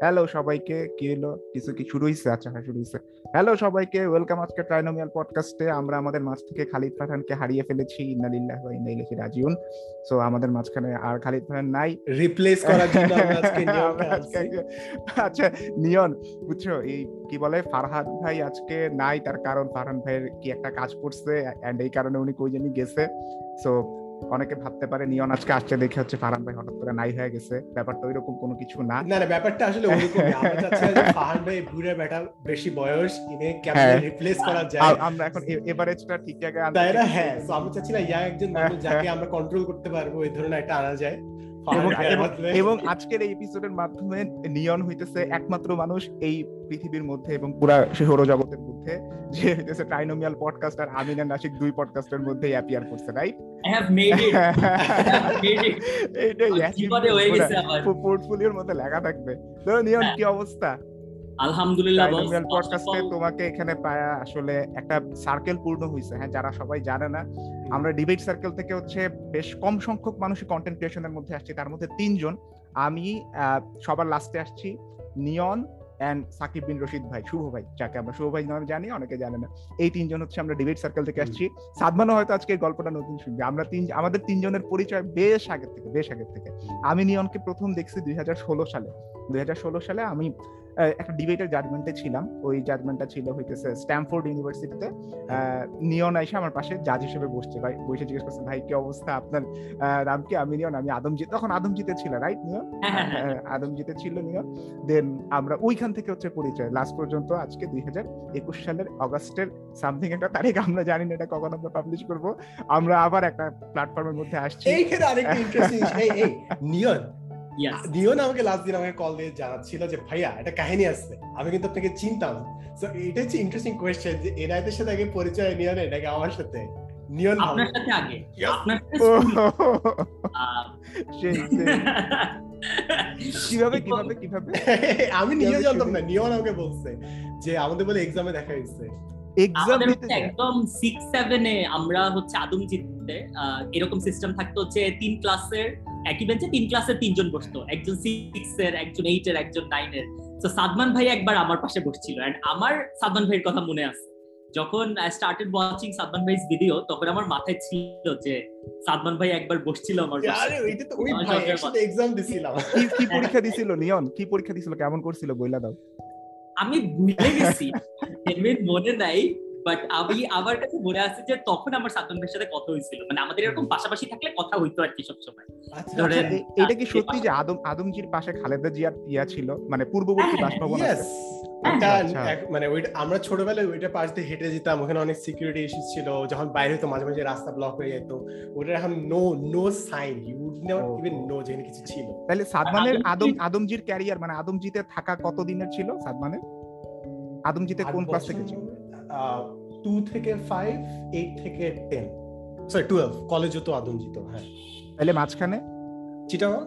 Hello সবাইকে কি হলো কিছু কি শুরু হয়েছে আচ্ছা হ্যাঁ শুরু হয়েছে হ্যালো সবাইকে ওয়েলকাম আজকে ট্রাইনোমিয়াল পডকাস্টে আমরা আমাদের মাঝ থেকে খালিদ ফারহানকে হারিয়ে ফেলেছি। ইন্নালিল্লাহ ওয়া ইন্না ইলাইহি রাজিউন। সো আমাদের মাঝখানে আর খালিদ ফারহান নাই। রিপ্লেস করার জন্য আমরা আজকে আচ্ছা নিয়ন বুঝছ? এই কি বলে? ফারহাদ ভাই আজকে নাই। তার কারণ ফারহান ভাইয়ের কি একটা কাজ করছে? এন্ড এই কারণে উনি কই জানি গেছে। সো অনেকে ভাবতে পারে নিয়ন আজকে আসছে দেখে হচ্ছে ফারহান ভাই হঠাৎ করে নাই হয়ে গেছে। ব্যাপারটা ওইরকম কোনো কিছু না। না না ব্যাপারটা আসলে ওইরকম আমরা চাচ্ছিলাম যে ফাহান ভাই ঘুরে বেটা বেশি বয়স ইনে ক্যাপ্টেন রিপ্লেস করা যায়। আমরা এখন এভারেজটা ঠিকঠাক তাই না? হ্যাঁ সো আমি চাচ্ছিলাম ইয়া একজন মানুষ যাকে আমরা কন্ট্রোল করতে পারব এই ধরনের একটা আনা যায়। এবং আজকের এই এপিসোডের মাধ্যমে নিয়ন হইতেছে একমাত্র মানুষ এই পৃথিবীর মধ্যে এবং পুরা সৌরজগতের মধ্যে। যে হইতেছে ট্রাইনোমিয়াল পডকাস্ট আর আমিন আর নাসিক দুই পডকাস্টের মধ্যে অ্যাপিয়ার করছে right I have made it. এইটাই হয়ে পোর্টফোলিওর মধ্যে লেখা থাকবে। তো নিয়ন কি অবস্থা? আলহামদুলিল্লাহ পডকাস্টে তোমাকে এখানে পায়া আসলে একটা সার্কেল পূর্ণ হইছে। হ্যাঁ যারা সবাই জানে না আমরা ডিবেট সার্কেল থেকে হচ্ছে বেশ কম সংখ্যক মানুষই কন্টেন্ট ক্রিয়েশনের মধ্যে আসছি। তার মধ্যে তিনজন। আমি সবার লাস্টে আসছি নিয়ন এন্ড সাকিব বিন রশিদ ভাই শুভ ভাই। যাকে আমরা শুভ ভাই নামে জানি অনেকে জানে না। এই তিনজন হচ্ছে আমরা ডিবেট সার্কেল থেকে আসছি। সাদমানও হয়তো আজকে গল্পটা নতুন শুনবে। আমরা তিন আমাদের তিনজনের পরিচয় বেশ আগের থেকে বেশ আগের থেকে। আমি নিয়নকে প্রথম দেখছি দুই হাজার ষোলো সালে। দুই হাজার ষোলো সালে আমি একটা ডিবেটের জাজমেন্টে ছিলাম। ওই জাজমেন্টটা ছিল হইতেছে স্ট্যামফোর্ড ইউনিভার্সিটিতে নিয়ন আইসা আমার পাশে জাজ হিসেবে বসছে। ভাই বসে জিজ্ঞেস করছে ভাই কি অবস্থা? আপনার নাম কি? আমি নিয়ন আমি আদমজিৎ তখন আদমজিতে ছিল রাইট নিয়ন? আদমজিতে ছিল নিয়ন। দেন আমরা ওইখান থেকে হচ্ছে পরিচয়। লাস্ট পর্যন্ত আজকে দুই হাজার একুশ সালের অগাস্টের সামথিং একটা তারিখ আমরা জানি না এটা কখন আমরা পাবলিশ করব। আমরা আবার একটা প্ল্যাটফর্মের মধ্যে আসছি। এইখানে আরেকটা ইন্টারেস্টিং এই এই নিয়ন আমাকে লাস্ট দিন আমাকে কল দিয়ে জানাচ্ছিল যে ভাইয়া একটা কাহিনী আসছে। আমি কিন্তু আপনাকে চিনতাম সো এটা হচ্ছে ইন্টারেস্টিং কোয়েশ্চেন যে এনায়েতের সাথে আগে পরিচয় নিয়ন এটাকে আমার সাথে নিয়ন আপনার সাথে আগে? আপনার কীভাবে কীভাবে কীভাবে? আমি নিজে জানতাম না নিয়ন আমাকে বলছে যে আমাদের বলে এক্সামে দেখা হয়েছে। এক্সাম একদম সিক্স সেভেনে আমরা হচ্ছে আদম জিততে এরকম সিস্টেম থাকতো হচ্ছে তিন ক্লাসের একই বেঞ্চে তিন ক্লাসের তিনজন বসতো। একজন সিক্স এর একজন এইট এর একজন নাইন এর তো সাদমান ভাই একবার আমার পাশে বসছিল। এন্ড আমার সাদমান ভাইয়ের কথা মনে আছে। যখন আই স্টার্টেড ওয়াচিং সাদমান ভাইস ভিডিও তখন আমার মাথায় ছিল যে সাদমান ভাই একবার বসছিল আমার পাশে। এটা তো ওই ভাই একসাথে এক্সাম দিছিলাম। কি পরীক্ষা দিছিল? নিয়ন কি পরীক্ষা দিছিল? কেমন করছিল? বইলা দাও। আমি ভুলে গেছি মনে নাই বাট আমি আমার কাছে মনে আছে যে তখন আমার ভাইয়ের সাথে কথা হয়েছিল। মানে আমাদের এরকম পাশাপাশি থাকলে কথা হইতো আর কি সবসময় এটা কি সত্যি যে আদম আদমজির পাশে খালেদা জিয়ার ইয়া ছিল? মানে পূর্ববর্তী বাসভবন মানে ওই আমরা ছোটবেলায় ওইটা পাশ দিয়ে হেঁটে যেতাম। ওখানে অনেক সিকিউরিটি ইস্যুস ছিল। যখন বাইরে হতো মাঝে মাঝে রাস্তা ব্লক হয়ে যেত। ওটার এখন no no sign you never even know যে কিছু ছিল। তাহলে সাদমানের আদম আদমজির ক্যারিয়ার মানে আদমজিতে থাকা কত দিনের ছিল সাদমানের? আদমজিতে কোন ক্লাস থেকে ছিল? টু থেকে ফাইভ এইট থেকে টেন সরি টুয়েলভ কলেজও তো আদমজিত হ্যাঁ। তাহলে মাঝখানে? চিটাগাং?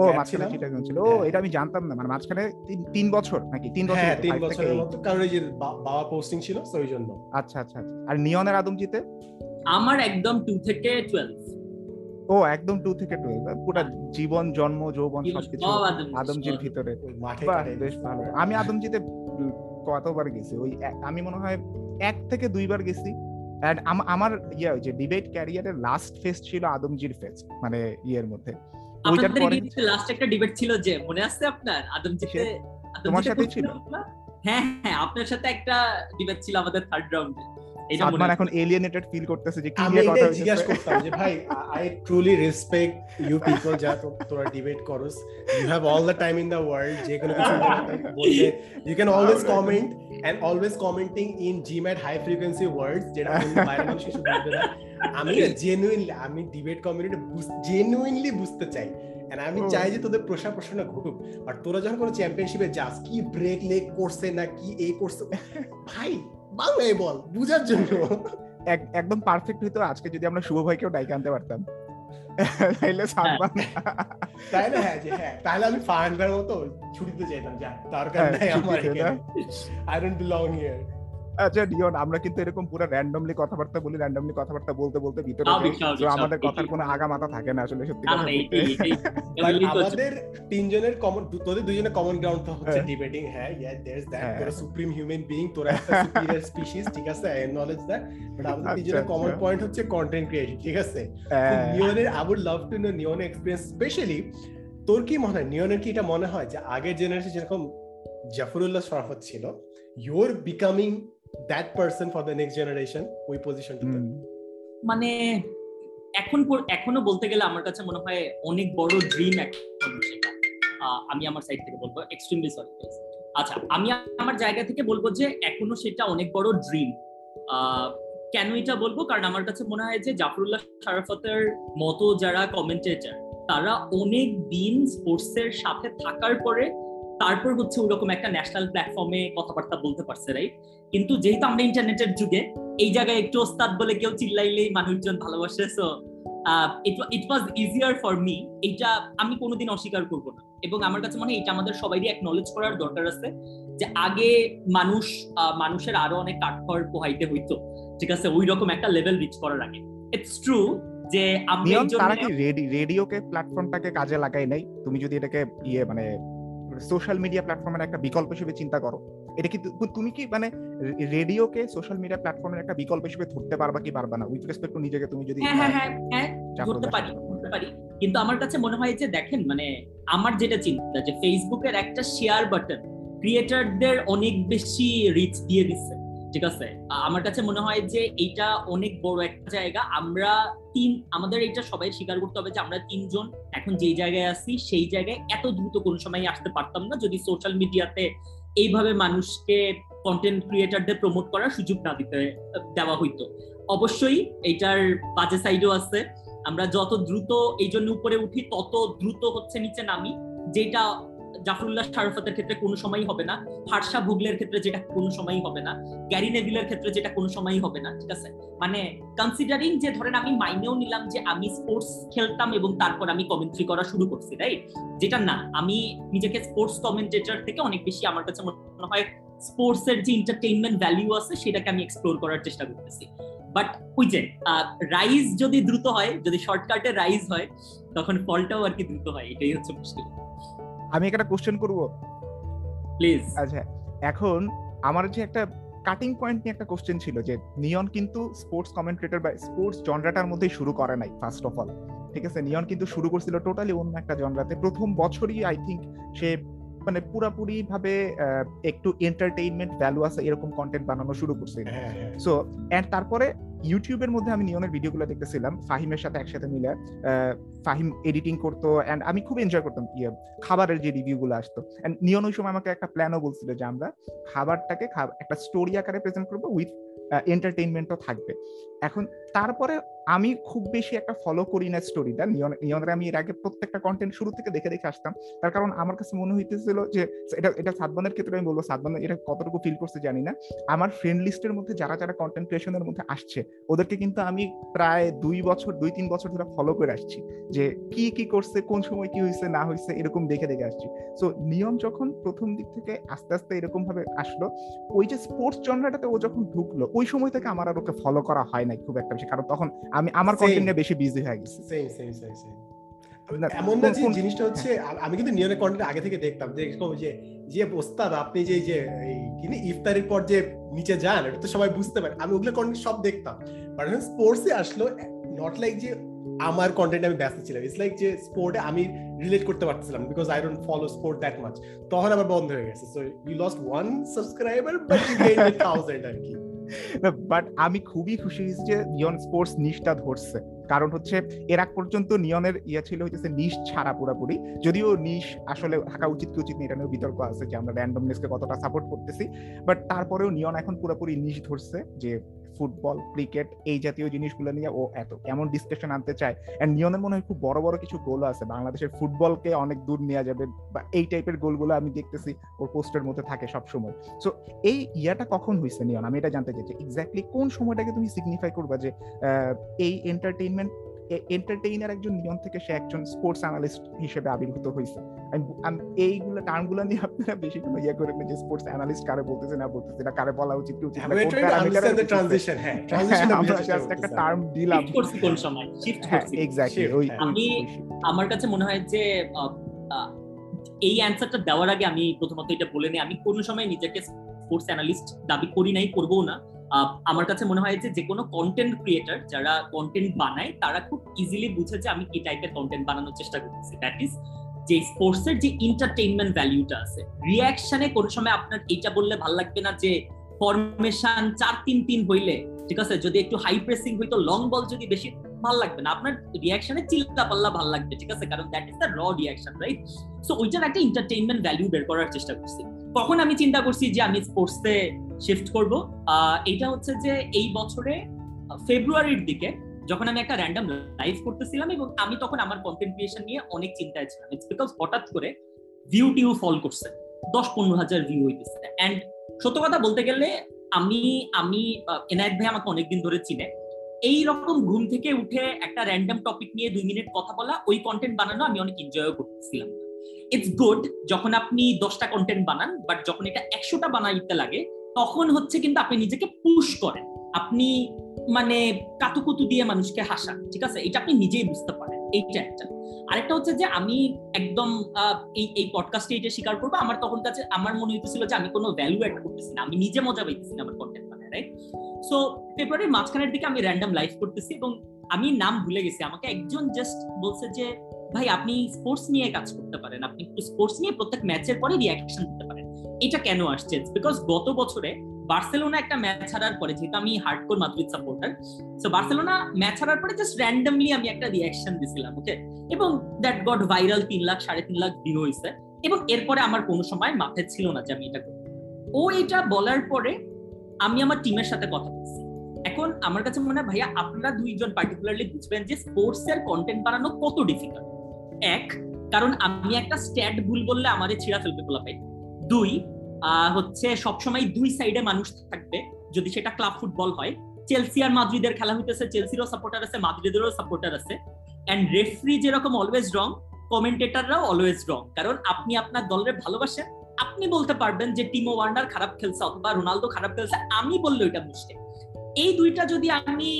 ও মাঝখানে চিটাগাং ছিল। ও এটা আমি জানতাম না। মানে মাঝখানে তিন বছর নাকি? তিন বছর হ্যাঁ তিন বছরের মতো। কারণ এই যে বাবা পোস্টিং ছিল তো ওই জন্য। আচ্ছা আচ্ছা আর নিয়নের আদমজিতে? আমার একদম টু থেকে টুয়েলভ ও একদম টু থেকে টুয়েলভ পুরো জীবন জন্ম যৌবন সবকিছু আদমজির ভিতরে। বেশ ভালো। আমি আদমজিতে কতবার গেছি? ওই আমি মনে হয় এক থেকে দুইবার গেছি। অ্যান্ড আমার ইয়ে যে ডিবেট ক্যারিয়ারের লাস্ট ফেজ ছিল আদমজির ফেজ মানে ইয়ের মধ্যে। ওইটার পরে লাস্ট একটা ডিবেট ছিল যে মনে আছে আপনার? আদমজিতে তোমার সাথে ছিল? হ্যাঁ হ্যাঁ আপনার সাথে একটা ডিবেট ছিল আমাদের থার্ড রাউন্ডে সাদমান এখন এলিয়েনেটেড ফিল করতেছে যে কি নিয়ে কথা জিজ্ঞেস করতাম যে ভাই I truly respect you people যা তোরা ডিবেট করস। You have all the time in the world যে কোনো কিছু বললে you can always comment and always commenting in GMAT high frequency words যেটা বাইরের মানুষ কিছু বুঝবে না। আমি জেনুইনলি আমি ডিবেট কমিউনিটি জেনুইনলি বুঝতে চাই। আমি চাই যে তোদের প্রসার প্রসারণা ঘটুক। আর তোরা যখন কোনো চ্যাম্পিয়নশিপে যাস কি ব্রেক লেগ করছে না কি এই করছে ভাই বাংলায় বল বুঝার জন্য। একদম পারফেক্ট হইতো আজকে যদি আমরা শুভ ভাইকেও ডাইকে আনতে পারতাম। তাইলে সালমান তাই না হ্যাঁ যে হ্যাঁ তাহলে আমি ফাহান মতো ছুটিতে যেতাম যা দরকার নাই আমার আই ডোন্ট বিলং হিয়ার আচ্ছা নিয়ন আমরা কিন্তু এরকম পুরো র্যান্ডমলি কথাবার্তা বলি র্যান্ডমলি কথাবার্তা বলতে বলতে ভিতরে তো আমাদের। কথার কোনো আগা মাথা থাকে না আসলে সত্যি কথা বলতে। আমাদের তিনজনের কমন তোদের দুজনের কমন গ্রাউন্ড তো হচ্ছে হ্যাঁ। ডিবেটিং হ্যাঁ ইয়া দেয়ারস দ্যাট হ্যাঁ। তোরা সুপ্রিম হিউম্যান বিইং তোরা একটা সুপিরিয়র স্পিসিস ঠিক আছে আই নলেজ দ্যাট বাট আমাদের আচ্ছা, তিনজনের কমন আচ্ছা। পয়েন্ট হচ্ছে কন্টেন্ট ক্রিয়েশন ঠিক আছে হ্যাঁ, নিয়নের I would love to know নিয়নের experience specially তোর কি মনে হয় নিয়নের কি এটা মনে হয় যে আগের জেনারেশন যেরকম জাফরুল্লাহ শরাফত ছিল your becoming that person for the next generation ওই পজিশনটাতে হুম। মানে এখন এখনও বলতে গেলে আমার কাছে মনে হয় অনেক বড় ড্রিম এখন সেটা আমি আমার সাইড থেকে বলব এক্সট্রিমলি সরি আচ্ছা আমি আমার জায়গা থেকে বলব যে এখনও সেটা অনেক বড় ড্রিম কেন এটা বলব? কারণ আমার কাছে মনে হয় যে জাফরুল্লাহ শারাফতের মতো যারা কমেন্টেটর তারা অনেক দিন স্পোর্টসের সাথে থাকার পরে তারপর হচ্ছে ওরকম একটা ন্যাশনাল প্ল্যাটফর্মে কথাবার্তা বলতে পারছে রাইট কিন্তু যেহেতু আমরা ইন্টারনেটের যুগে এই জায়গায় একটু ওস্তাদ বলে কেউ চিল্লাইলেই মানুষজন ভালোবাসে so it was easier for me এটা আমি কোনোদিন অস্বীকার করব না। এবং আমার কাছে মনে হয় এটা আমাদের সবাইরই একনলেজ করার দরকার আছে যে আগে মানুষ মানুষের আরও অনেক কাঠখড় পোহাইতে হইতো ঠিক আছে? ওই রকম একটা লেভেল রিচ করার আগে। ইটস ট্রু যে আমরা তারা কি রেডিওকে প্ল্যাটফর্মটাকে কাজে লাগাই নাই? তুমি যদি এটাকে ইয়ে মানে সোশ্যাল মিডিয়া প্ল্যাটফর্মের একটা বিকল্প হিসেবে চিন্তা করো। এটা কি তুমি কি মানে রেডিওকে সোশ্যাল মিডিয়া প্ল্যাটফর্মের একটা বিকল্প হিসেবে ধরতে পারবা কি পারবা না? উইথ রেসপেক্ট টু নিজেকে তুমি যদি হ্যাঁ হ্যাঁ হ্যাঁ হ্যাঁ ধরতে পারি ধরতে পারি। কিন্তু আমার কাছে মনে হয় যে দেখেন মানে আমার যেটা চিন্তা যে ফেসবুকের একটা শেয়ার বাটন ক্রিয়েটারদের অনেক বেশি রিচ দিয়ে দিচ্ছে। ঠিক আছে? আমার কাছে মনে হয় যে এইটা অনেক বড় একটা জায়গা। আমরা তিন, আমাদের এটা সবাই স্বীকার করতে হবে যে আমরা তিনজন এখন যেই জায়গায় আছি, সেই জায়গায় এত দ্রুত কোন সময় আসতে পারতাম না। যদি সোশ্যাল মিডিয়াতে এইভাবে মানুষকে কন্টেন্ট ক্রিয়েটারদের প্রমোট করার সুযোগ না দিতে দেওয়া হইতো। অবশ্যই এইটার বাজে সাইডও আছে। আমরা যত দ্রুত এই জন্য উপরে উঠি, তত দ্রুত হচ্ছে নিচে নামি। যেটা জাফরুল্লাহ শারফাতের ক্ষেত্রে কোনো সময়ই হবে না হার্ষা ভুগলের ক্ষেত্রে যেটা কোনো সময়ই হবে না, গ্যারি নেভিলের ক্ষেত্রে যেটা কোনো সময়ই হবে না, ঠিক আছে? মানে কনসিডারিং যে ধরেন আমি মাইনেও নিলাম যে আমি স্পোর্টস খেলতাম এবং তারপর আমি কমেন্ট্রি করা শুরু করছি রাইট যেটা না, আমি নিজেকে স্পোর্টস কমেন্টেটর থেকে অনেক বেশি আমার কাছে মনে হয় স্পোর্টস এর যে এন্টারটেইনমেন্ট ভ্যালু আছে, সেটাকে আমি এক্সপ্লোর করার চেষ্টা করতেছি। বাট ওই যে রাইজ যদি দ্রুত হয়, যদি শর্টকাটে রাইজ হয়, তখন ফলটাও আর কি দ্রুত হয়, এটাই হচ্ছে মুশকিল। আমি একটা কোশ্চেন করব? প্লিজ আচ্ছা এখন আমার যে একটা কাটিং পয়েন্ট নিয়ে একটা কোশ্চেন ছিল যে নিয়ন কিন্তু স্পোর্টস কমেন্ট্রেটর বা স্পোর্টস জনরাটার মধ্যেই শুরু করে নাই ফার্স্ট অফ অল ঠিক আছে? নিয়ন কিন্তু শুরু করছিল টোটালি অন্য একটা জনরাতে। প্রথম বছরই আই থিঙ্ক সে মানে পুরাপুরি ভাবে একটু এন্টারটেইনমেন্ট ভ্যালু আছে এরকম কন্টেন্ট বানানো শুরু করছে। হ্যাঁ হ্যাঁ সো এন্ড তারপরে ইউটিউবের মধ্যে আমি নিয়নের ভিডিওগুলো দেখতেছিলাম ফাহিমের সাথে একসাথে মিলে ফাহিম এডিটিং করতো এন্ড আমি খুব এনজয় করতাম ইয়ে খাবারের যে রিভিউ গুলো আসতো। এন্ড নিয়ন ওই সময় আমাকে একটা প্ল্যানও বলছিল যে আমরা খাবারটাকে একটা স্টোরি আকারে প্রেজেন্ট করব উইথ এন্টারটেইনমেন্টও থাকবে। এখন তারপরে আমি খুব বেশি একটা ফলো করি না স্টোরিটা নিয়ন, নিয়নের আমি এর আগে প্রত্যেকটা কন্টেন্ট শুরু থেকে দেখে দেখে আসতাম। তার কারণ আমার কাছে মনে হইতেছিল যে, এটা এটা সাদবানের ক্ষেত্রে আমি বলব সাদবান এটা কতটুকু ফিল করছে জানি না। আমার ফ্রেন্ড লিস্টের মধ্যে যারা যারা কন্টেন্ট ক্রিয়েশনের মধ্যে আসছে, ওদেরকে কিন্তু আমি প্রায় দুই বছর, দুই, তিন বছর ধরে ফলো করে আসছি। যে কি কি করছে, কোন সময় কি হয়েছে না হয়েছে এরকম দেখে দেখে আসছি। সো নিয়ম যখন প্রথম দিক থেকে আস্তে আস্তে এরকম ভাবে আসলো, ওই যে স্পোর্টস জনরাটাতে ও যখন ঢুকলো, ওই সময় থেকে আমার আর ওকে ফলো করা হয় নাই খুব একটা বেশি কারণ তখন আমি আমার. কন্টেন্ট নিয়ে বেশি বিজি হয়ে গেছি। সেম সেম সেম সেম এমন না যে জিনিসটা হচ্ছে আমি কিন্তু নিয়নের কন্টেন্ট আগে থেকে দেখতাম যে যে যে আপনি যে যে এই কি না, ইফতারের পর যে নিচে যান এটা তো সবাই বুঝতে পারে আমি ওগুলো কন্টেন্ট সব দেখতাম। বাট যখন স্পোর্টসে আসলো নট লাইক যে আমার কন্টেন্ট আমি ব্যস্ত ছিলাম ইটস লাইক যে স্পোর্টে আমি রিলেট করতে পারছিলাম because I don't follow sport that much তখন আবার বন্ধ হয়ে গেছে so you lost one subscriber but you gain 1000 আর কি। বাট আমি খুবই খুশি হয়েছি যে নিয়ন স্পোর্টস নিশটা ধরছে। কারণ হচ্ছে, এর আগ পর্যন্ত নিয়নের ইয়ে ছিল হচ্ছে নিশ ছাড়া পুরাপুরি। যদিও নিশ আসলে থাকা উচিত কি উচিত এটা নিয়ে বিতর্ক আছে যে আমরা র্যান্ডমনেসকে কতটা সাপোর্ট করতেছি। বাট তারপরেও নিয়ন এখন পুরোপুরি নিশ ধরছে যে ফুটবল, ক্রিকেট এই জাতীয় জিনিসগুলো নিয়ে ও এত, এমন ডিসকাশন আনতে চায়। এন্ড নিয়নের মনে হয় খুব বড় বড় কিছু গোল আছে। বাংলাদেশের ফুটবলকে অনেক দূর নেওয়া যাবে বা এই টাইপের গোলগুলো আমি দেখতেছি ওর পোস্টের মধ্যে থাকে সব সময় সো এই ইয়াটা কখন হয়েছে নিয়ন? আমি এটা জানতে চাইছি এক্স্যাক্টলি কোন সময়টাকে তুমি সিগনিফাই করবা যে এই এন্টারটেইনমেন্ট এন্টারটেইনার একজন নিয়ন থেকে সে একজন স্পোর্টস অ্যানালিস্ট হিসেবে আবির্ভূত হয়েছে এইগুলো টার্মগুলো নিয়ে আপনারা বেশি কোনো ইয়ে করেন না যে স্পোর্টস অ্যানালিস্ট কারে বলতেছে না বলতেছে না কারে বলা উচিত কি উচিত? না, We're কোন trying to parameter understand the বলতেছে। transition. হ্যাঁ, হ্যাঁ, আমরা জাস্ট একটা টার্ম দিলাম। করছি কোন সময়? শিফট হ্যাঁ করছি। এক্স্যাক্টলি ওই হ্যাঁ। আমি- আমার কাছে মনে হয় যে এই অ্যান্সারটা দেওয়ার আগে আমি প্রথমত এটা বলে নিই আমি কোনো সময় নিজেকে স্পোর্টস অ্যানালিস্ট দাবি করি নাই করব না। আহ, আমার কাছে মনে হয় যে যে কোনো কন্টেন্ট ক্রিয়েটার যারা কন্টেন্ট বানায় তারা খুব ইজিলি বুঝে যে আমি কি টাইপের কন্টেন্ট বানানোর চেষ্টা করতেছি। দ্যাট ইজ যে স্পোর্টস এর যে এন্টারটেইনমেন্ট ভ্যালুটা আছে রিয়াকশনে কোনো সময় আপনার এটা বললে ভালো লাগবে না যে ফরমেশন চার তিন তিন হইলে, ঠিক আছে? যদি একটু হাই প্রেসিং হইতো লং বল যদি বেশি, ভালো লাগবে না। আপনার রিয়াকশনে চিল্লা পাল্লা ভালো লাগবে, ঠিক আছে? কারণ that is the raw reaction right so ওইটার একটা এন্টারটেইনমেন্ট ভ্যালু বের করার চেষ্টা করছি। তখন আমি চিন্তা করছি যে আমি স্পোর্টসে শিফট করব। এটা হচ্ছে যে এই বছরে ফেব্রুয়ারির দিকে যখন আমি একটা র্যান্ডম লাইভ করতেছিলাম এবং আমি তখন আমার কন্টেন্ট ক্রিয়েশন নিয়ে অনেক চিন্তায় ছিলাম। ইটস বিকজ হঠাৎ করে ভিউ টিউ ফল করছে। দশ পনেরো হাজার ভিউ হইতেছে। অ্যান্ড সত্য কথা বলতে গেলে আমি আমি আহ, এনায়েত ভাই আমাকে অনেকদিন ধরে চিনে। এই রকম ঘুম থেকে উঠে একটা র্যান্ডম টপিক নিয়ে দুই মিনিট কথা বলা ওই কন্টেন্ট বানানো আমি অনেক এনজয় করতেছিলাম। ইটস গুড যখন আপনি দশটা কন্টেন্ট বানান বাট যখন এটা একশোটা বানাইতে লাগে তখন হচ্ছে কিন্তু আপনি নিজেকে পুশ করেন। আপনি মানে কাতুকুতু দিয়ে মানুষকে হাসান ঠিক আছে? এটা আপনি নিজেই বুঝতে পারেন, এইটা একটা। আরেকটা হচ্ছে যে আমি একদম এই এই পডকাস্টে এটা স্বীকার করব, আমার তখন কাছে, আমার মনে হইতেছিল যে আমি কোনো ভ্যালু অ্যাড করতেছি না, আমি নিজে মজা পাইতেছি না আমার কন্টেন্ট বানায় রাইট সো ফেব্রুয়ারির মাঝখানের দিকে আমি র্যান্ডম লাইভ করতেছি এবং আমি নাম ভুলে গেছি। আমাকে একজন জাস্ট বলছে যে, ভাই, আপনি স্পোর্টস নিয়ে কাজ করতে পারেন, আপনি স্পোর্টস নিয়ে প্রত্যেক ম্যাচের পরে রিয়াকশন দিতে পারেন। এটা কেন আসছে? বিকজ গত বছরে বার্সেলোনা একটা ম্যাচ হারার পরে যেহেতু আমি hardcore Madrid supporter so Barcelona match হারার পরে জাস্ট র্যান্ডমলি আমি একটা রিয়াকশন দিছিলাম ওকে এবং দ্যাট গট ভাইরাল তিন লাখ সাড়ে তিন লাখ ভিউ হয়েছে এবং এরপরে আমার কোনো সময় মাথায় ছিল না যে আমি এটা করব। ও এটা বলার পরে আমি আমার টিমের সাথে কথা বলছি। এখন আমার কাছে মনে হয় ভাইয়া আপনারা দুইজন পার্টিকুলারলি বুঝবেন যে স্পোর্টস এর কন্টেন্ট বানানো কত ডিফিকাল্ট এক কারণ আমি একটা স্ট্যাট ভুল বললে আমারে ছিঁড়া ফেলবে পোলাপাই দুই আহ, হচ্ছে সবসময় দুই সাইডে মানুষ থাকবে, যদি সেটা ক্লাব ফুটবল হয়। চেলসি আর মাদ্রিদের খেলা হইতেছে চেলসিরও সাপোর্টার আছে মাদ্রিদেরও সাপোর্টার আছে। এন্ড রেফারি যেরকম অলওয়েজ রং কমেন্টেটররাও অলওয়েজ রং কারণ আপনি আপনার দলের ভালোবাসেন আপনি বলতে পারবেন যে টিমো ওয়ার্নার খারাপ খেলছে অথবা রোনালদো খারাপ খেলছে, আমি বললে ওইটা মুশকিল এই দুইটা যদি আমি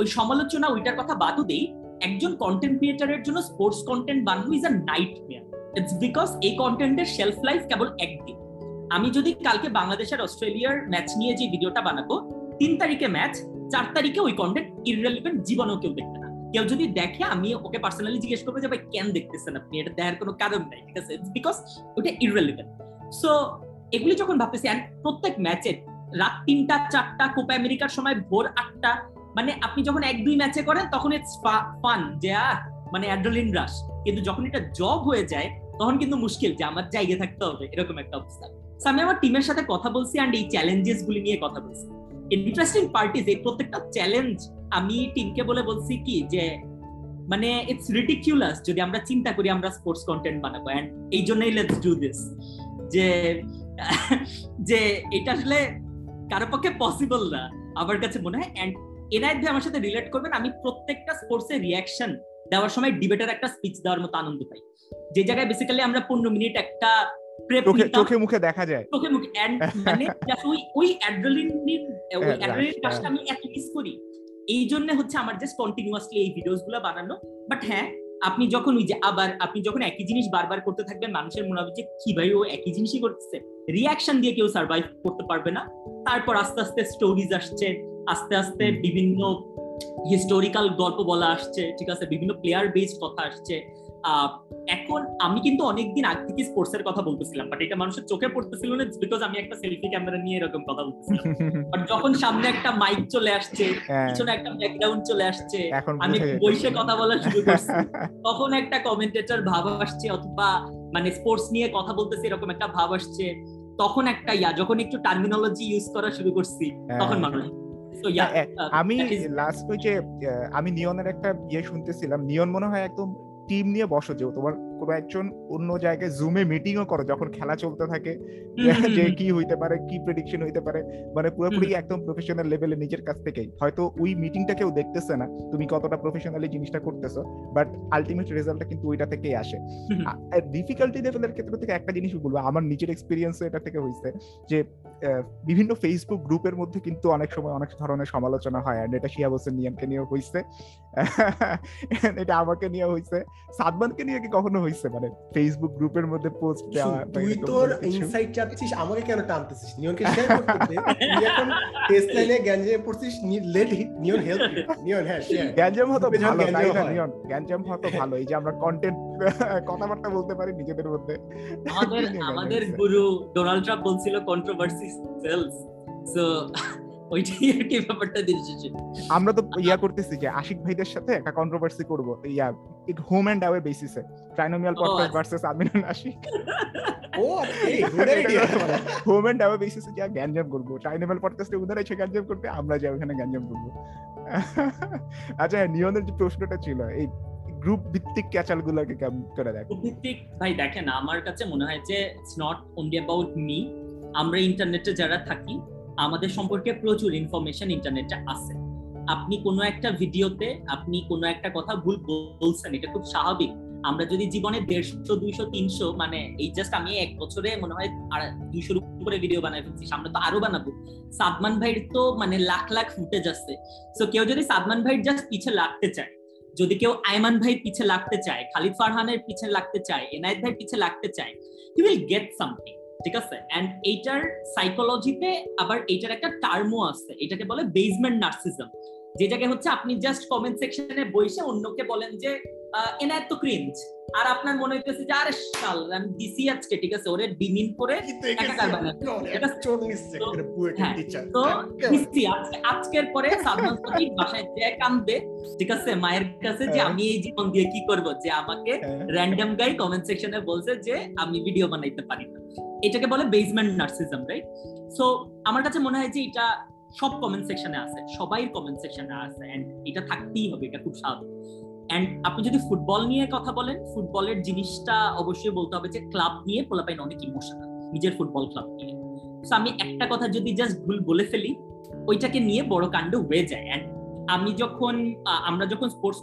ওই সমালোচনা, ওইটার কথা বাদও দেই, একজন কন্টেন্ট ক্রিয়েটারের জন্য স্পোর্টস কন্টেন্ট বানানো is a nightmare it's because এই কন্টেন্টের শেলফ লাইফ কেবল একদিন। আমি যদি কালকে বাংলাদেশের অস্ট্রেলিয়ার ম্যাচ নিয়ে যে ভিডিওটা বানাবো, তিন তারিখে ম্যাচ চার তারিখে ওই কন্টেন্ট ইররেলিভেন্ট জীবনেও কেউ দেখবে না। কেউ যদি দেখে, আমি ওকে পার্সোনালি জিজ্ঞেস করব যে, ভাই, কেন দেখতেছেন আপনি? এটা দেখার কোনো কারণ নাই, ঠিক আছে? বিকজ ওটা ইররেলিভেন্ট সো এগুলি যখন ভাবতেছি প্রত্যেক ম্যাচে রাত তিনটা, চারটা, কোপা আমেরিকার সময় ভোর আটটা মানে আপনি যখন এক, দুই ম্যাচে করেন, তখন ইটস ফান যে মানে অ্যাড্রোলিন রাশ কিন্তু যখন এটা জব হয়ে যায়, তখন কিন্তু মুশকিল যে, আমার জায়গায় থাকতে হবে, এরকম একটা অবস্থা। আমি আমার টিমের সাথে কথা বলছি অ্যান্ড এই চ্যালেঞ্জেস গুলি নিয়ে কথা বলছি। ইন্টারেস্টিং পার্টিজ এই প্রত্যেকটা চ্যালেঞ্জ আমি টিমকে বলে বলছি কি যে মানে ইটস রিডিকিউলাস যদি আমরা চিন্তা করি আমরা স্পোর্টস কন্টেন্ট বানাবো এন্ড এই জন্যই লেটস ডু দিস যে যে এটা আসলে কারও পক্ষে পসিবল না, আমার কাছে মনে হয় এন্ড এনায়েত ভাই আমার সাথে রিলেট করবেন, আমি প্রত্যেকটা স্পোর্টস এর রিয়াকশন দেওয়ার সময় ডিবেটার একটা স্পিচ দেওয়ার মতো আনন্দ পাই। যে জায়গায় বেসিক্যালি আমরা পনেরো মিনিট একটা চোখে চোখে মুখে দেখা যায়। চোখে মুখে। মানে ওই ওই অ্যাড্রেনালিন ওই অ্যাড্রেনালিন কাজটা আমি এত মিস করি। এই জন্য হচ্ছে আমার জাস্ট কন্টিনিউয়াসলি এই ভিডিওসগুলো বানানো। বাট হ্যাঁ আপনি যখন ওই যে আবার আপনি যখন একই জিনিস বারবার করতে থাকবেন মানুষের মনে হবে যে কি ভাই ও একই জিনিসই করতেছে। রিয়াকশন দিয়ে কেউ সার্ভাইভ করতে পারবে না। তারপর আস্তে আস্তে স্টোরিজ আসছে। আস্তে আস্তে বিভিন্ন হিস্টোরিক্যাল গল্প বলা আসছে। ঠিক আছে? বিভিন্ন প্লেয়ার বেসড কথা আসছে। এখন আমি কিন্তু অনেকদিন আগ থেকে স্পোর্টস এর কথা বলতেছিলাম বাট এটা মানুষের চোখে পড়তেছিল না বিকজ আমি একটা সেলফি ক্যামেরা নিয়ে এরকম কথা বলতেছিলাম। বাট যখন সামনে একটা মাইক চলে আসছে হ্যাঁ, পিছনে একটা ব্যাকগ্রাউন্ড চলে আসছে আমি বসে কথা বলা শুরু করছি তখন একটা কমেন্টেটর ভাব আসছে অথবা মানে স্পোর্টস নিয়ে কথা বলতেছে এরকম একটা ভাব আসছে তখন একটা ইয়া যখন একটু টার্মিনোলজি ইউজ করা শুরু করছি তখন হ্যাঁ। মানুষ তো হ্যাঁ, আমি লাস্ট ওই যে আমি নিয়নের একটা ইয়ে শুনতেছিলাম নিয়ন মনে হয় একদম টিম নিয়ে বসো যে তোমার কোনো একজন অন্য জায়গায় জুমে মিটিংও করো যখন খেলা চলতে থাকে যে কি হইতে পারে কি প্রেডিকশন হইতে পারে মানে পুরোপুরি একদম প্রফেশনাল লেভেলে নিজের কাছ থেকেই। হয়তো ওই মিটিংটা কেউ দেখতেছে না তুমি কতটা প্রফেশনালি জিনিসটা করতেছো বাট আলটিমেট রেজাল্টটা কিন্তু ওইটা থেকেই আসে। ডিফিকাল্টি লেভেলের ক্ষেত্রে থেকে একটা জিনিস বলব আমার নিজের এক্সপিরিয়েন্স এটা থেকে হয়েছে যে বিভিন্ন ফেসবুক গ্রুপের মধ্যে কিন্তু অনেক সময় অনেক ধরনের সমালোচনা হয় আর এটা শিয়া হোসেন নিয়ামকে নিয়ে হয়েছে এটা আমাকে নিয়ে হয়েছে সাদমানকে নিয়ে কি কখনো হয়েছে মানে ফেসবুক গ্রুপের মধ্যে পোস্ট দেওয়া তুই তোর? ইনসাইট চাচ্ছিস আমাকে কেন টানতেছিস? নিয়নকে শেয়ার করতে। তুই এখন টেস্ট লাইনে গ্যাঞ্জে পড়ছিস লেট নিয়ন হেল্প নিয়ন হ্যাঁ শেয়ার গ্যাঞ্জাম হতো ভালো তাই না নিয়ন? গ্যাঞ্জাম হতো ভালো এই যে আমরা কন্টেন্ট কথাবার্তা বলতে পারি নিজেদের মধ্যে। আমাদের আমাদের গুরু ডোনাল্ড ট্রাম্প বলছিল কন্ট্রোভার্সি সেলস সো ওইটাই আর কি ব্যাপারটা দিন শেষে আমরা তো ইয়া করতেছি যে আশিক ভাইদের সাথে একটা কন্ট্রোভার্সি করব ইয়া হোম এন্ড অ্যাওয়ে বেসিসে ট্রাইনোমিয়াল পডকাস্ট আচ্ছা। ভার্সেস আমিন আশিক ও হোম এন্ড অ্যাওয়ে বেসিসে যা গ্যাঞ্জাম করব ট্রাইনোমিয়াল পডকাস্টে ওনারা এসে গ্যাঞ্জাম করতে আমরা যাই ওখানে গ্যাঞ্জাম করব। আচ্ছা নিয়নের যে প্রশ্নটা ছিল এই গ্রুপ ভিত্তিক ক্যাচাল গুলোকে কেমন করে দেখ? ভিত্তিক ভাই দেখেন আমার কাছে মনে হয় যে it's not only about me আমরা ইন্টারনেটে যারা থাকি আমাদের সম্পর্কে প্রচুর ইনফরমেশন ইন্টারনেটে আছে। আপনি কোনো একটা ভিডিওতে আপনি কোনো একটা কথা ভুল বলছেন, এটা খুব স্বাভাবিক। আমরা যদি জীবনে দেড়শো, দুইশো, তিনশো মানে এই জাস্ট আমি এক বছরে মনে হয় আর দুইশোর উপরে ভিডিও বানাই ফেলছি, সামনে তো আরও বানাবো। সাদমান ভাইয়ের তো মানে লাখ লাখ ফুটেজ আছে। সো কেউ যদি সাদমান ভাইয়ের জাস্ট পিছে লাগতে চায়, যদি কেউ আয়মান ভাই পিছে লাগতে চায়, খালিদ ফারহানের পিছে লাগতে চায়, এনায়েত ভাই পিছে লাগতে চায় হি উইল গেট সামথিং ঠিক আছে? এন্ড এইটার সাইকোলজিতে আবার এইটার একটা টার্মও আছে। এটাকে বলে বেজমেন্ট নার্সিজম যে জায়গায় হচ্ছে আপনি জাস্ট কমেন্ট সেকশনে বইসে অন্যকে বলেন যে আহ, এনায়েত তো ক্রিঞ্জ আর আপনার মনে হইতেছে যে আরে শাল আমি দিছি আজকে ঠিক আছে? ওরে ডিমিন করে চোর নিচ্ছে তো- হ্যাঁ, দিছি আজকে- আজকের পরে সাদিক বাসায় যে কান্দবে ঠিক আছে? মায়ের কাছে যে হ্যাঁ। আমি এই জীবন দিয়ে কি করব? যে আমাকে র্যান্ডম গাই কমেন্ট সেকশনে বলছে যে আমি ভিডিও বানাইতে পারি না। এটাকে বলে বেসমেন্ট নার্সিজম রাইট সো আমার কাছে মনে হয় যে এটা সব কমেন্ট সেকশনে আছে সবাই কমেন্ট সেকশনে আছে এন্ড এটা থাকতেই হবে এটা খুব স্বাভাবিক। এন্ড আপনি যদি ফুটবল নিয়ে কথা বলেন ফুটবলের জিনিসটা অবশ্যই বলতে হবে যে ক্লাব নিয়ে পোলাপাইন অনেক ইমোশনাল নিজের ফুটবল ক্লাব নিয়ে। সো আমি একটা কথা যদি জাস্ট ভুল বলে ফেলি, ওইটাকে নিয়ে বড় কাণ্ড হয়ে যায়। এন্ড আমি যখন আমরা যখন স্পোর্টস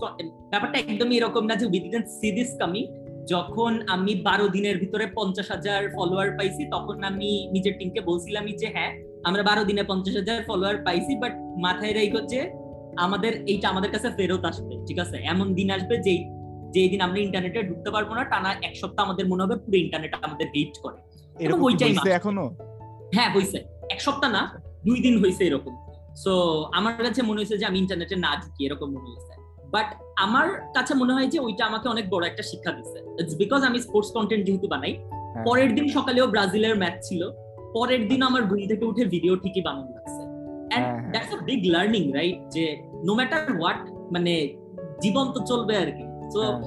ব্যাপারটা একদমই এরকম না যে we didn't see this coming যখন আমি বারো দিনের ভিতরে পঞ্চাশ হাজার ফলোয়ার পাইছি, তখন আমি নিজের টিমকে বলছিলামই যে হ্যাঁ আমরা বারো দিনে পঞ্চাশ হাজার ফলোয়ার পাইছি বাট মাথায় রেখো যে আমাদের এইটা আমাদের কাছে ফেরত আসবে ঠিক আছে? এমন দিন আসবে যেই যেই দিন আমরা ইন্টারনেটে ঢুকতে পারব না টানা এক সপ্তাহ আমাদের মনে হবে পুরো ইন্টারনেট আমাদের হেট করে। এরকম ওইটাই হইছে এখনও? হ্যাঁ হয়েছে এক সপ্তাহ না দুই দিন হয়েছে এরকম। সো আমার কাছে মনে হয়েছে যে আমি ইন্টারনেটে না ঢুকি এরকম মনে হয়েছে বাট আমার কাছে মনে হয় যে ওইটা আমাকে অনেক বড় একটা শিক্ষা দিচ্ছে ইটস বিকজ আমি স্পোর্টস কন্টেন্ট যেহেতু বানাই হ্যাঁ। পরের দিন সকালেও ব্রাজিলের ম্যাচ ছিল। পরের দিন আমার ঘুম থেকে উঠে ভিডিও ঠিকই বানানো লাগছে। And. That's a big learning right যে নো ম্যাটার হোয়াট মানে জীবন তো চলবে আর কি। তো হ্যাঁ,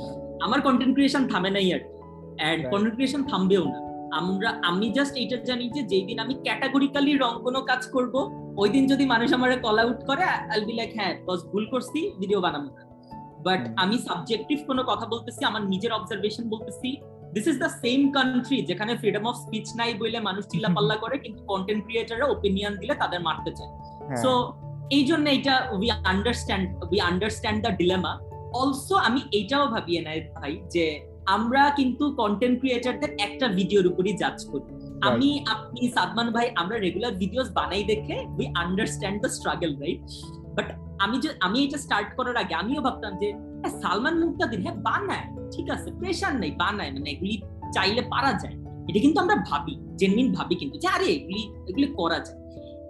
আমার কন্টেন্ট ক্রিয়েশন থামে নাই আর Right. কন্টেন্ট ক্রিয়েশন থামবেও না। আমরা আমি জাস্ট এইটা জানি যে যেই দিন আমি ক্যাটাগরিক্যালি রং কোনো কাজ করব ওই দিন যদি মানুষ আমার কল আউট করে আইল বি লাইক হ্যাঁ বস ভুল করছি ভিডিও বানাবো না। বাট আমি সাবজেক্টিভ কোনো কথা বলতেছি আমার নিজের অবজারভেশন বলতেছি। This is the same country যেখানে ফ্রিডম অফ স্পিচ নাই বলে মানুষ চিল্লাপাল্লা করে কিন্তু কন্টেন্ট ক্রিয়েটাররা ওপিনিয়ন দিলে তাদের মারতে চায়। হ্যাঁ। সো এই জন্য এটা we understand we understand the dilemma also আমি এইটাও ভাবি এনায়েত ভাই যে আমরা কিন্তু কন্টেন্ট ক্রিয়েটারদের একটা ভিডিওর উপরই জাজ করি। আমি আপনি সাদমান ভাই আমরা রেগুলার ভিডিওস বানাই দেখে we understand the struggle right but আমি যে আমি এটা স্টার্ট করার আগে আমিও ভাবতাম যে হ্যাঁ, সালমান মুক্তাদির হ্যাঁ বানায় ঠিক আছে প্রেশার নেই বানায় মানে এগুলি চাইলে পারা যায়। এটা কিন্তু আমরা ভাবি জেনমিন ভাবি কিন্তু যে আরে এগুলি এগুলি করা যায়।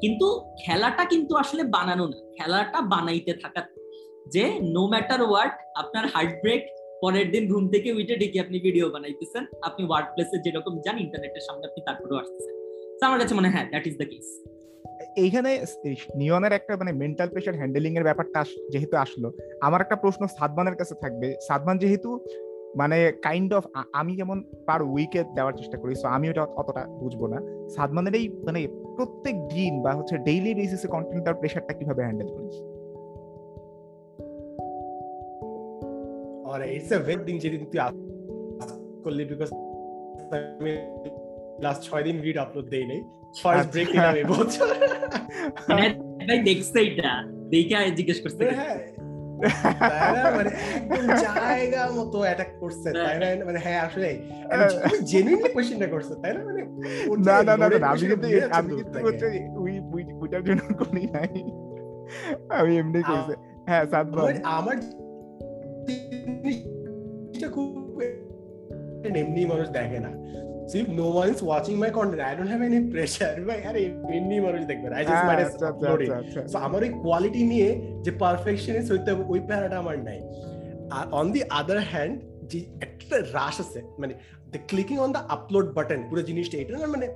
কিন্তু খেলাটা কিন্তু আসলে বানানো না। খেলাটা বানাইতে থাকা যে নো ম্যাটার ওয়ার্ড আপনার হার্ট ব্রেক পরের দিন ঘুম থেকে উঠে ডেকে আপনি ভিডিও বানাইতেছেন। আপনি ওয়ার্ড প্লেসে যেরকম যান ইন্টারনেটের সামনে আপনি তারপরেও আসতেছেন। আমার কাছে মনে হয় হ্যাঁ দ্যাট ইজ দ্য কেস এইখানে নিয়নের একটা মানে মেন্টাল প্রেশার হ্যান্ডেলিং এর ব্যাপারটা যেহেতু আসলো, আমার একটা প্রশ্ন সাদমানের কাছে থাকবে। সাদমান যেহেতু মানে কাইন্ড অফ আমি যেমন পার উইকে দেওয়ার চেষ্টা করি সো আমি ওটা অতটা বুঝব না। সাদমানের এই মানে প্রত্যেক দিন বা হচ্ছে ডেইলি বেসিসে কন্টেন্ট দেওয়ার প্রেশারটা কিভাবে হ্যান্ডেল করিস और इट्स अ वेरी थिंग যেদিন তুই করলি বিকজ আমি লাস্ট ছয় দিন ভিডিও আপলোড দেই নাই ফার্স্ট ব্রেক নিলাম এই বছর মানে ভাই দেখছে এটা দেখে জিজ্ঞেস করছে হ্যাঁ তাই না? মানে একদম জায়গা মতো অ্যাটাক করছে তাই না? মানে হ্যাঁ আসলে জেনুইনলি কোশ্চেনটা করছে তাই না? মানে না না না আমি কিন্তু আমি কিন্তু ওই ওই- ওইটার জন্য করি নাই। আমি এমনি কইছে হ্যাঁ সাত আমার জিনিসটা খুব এমনি মানুষ দেখে না। If no one is watching my content, I don't have any pressure. এমনি মানুষ দেখবে না। I just might as upload it. আচ্ছা, আচ্ছা। So আমার ওই কোয়ালিটি নিয়ে যে পারফেকশনিস্ট হইতে হবে ওই প্যারাটা আমার নাই আর অন দি আদার হ্যান্ড যে একটা রাশ আছে মানে the clicking on the upload button পুরো জিনিসটা এটা না মানে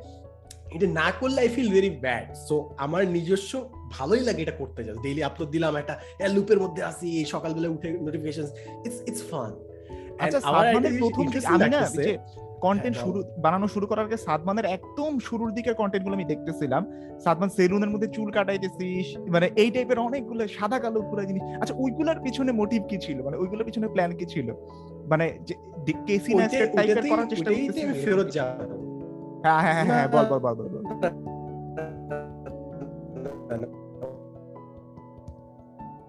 এটা না করলে I feel very bad so আমার নিজস্ব ভালোই লাগে এটা করতে যাও ডেইলি আপলোড দিলাম একটা লুপের মধ্যে আসি সকালবেলা উঠে নোটিফিকেশন ইটস ইটস ফান আচ্ছা প্রথম আমি না কন্টেন্ট শুরু বানানো শুরু করার আগে সাদমানের একদম শুরুর দিকের কন্টেন্টগুলো আমি দেখতেছিলাম। সাদমান সেলুনের মধ্যে চুল কাটাইতেছিস মানে এই টাইপের অনেকগুলো সাদা কালো পুরো জিনিস। আচ্ছা ওইগুলোর পিছনে মোটিভ কি ছিল? মানে ওইগুলোর পিছনে প্ল্যান কি ছিল? মানে কেসি নেস্টেড টাইপের করার চেষ্টা করতেছিস? ফেরত যাব। হ্যাঁ হ্যাঁ হ্যাঁ হ্যাঁ বল বল বল বল।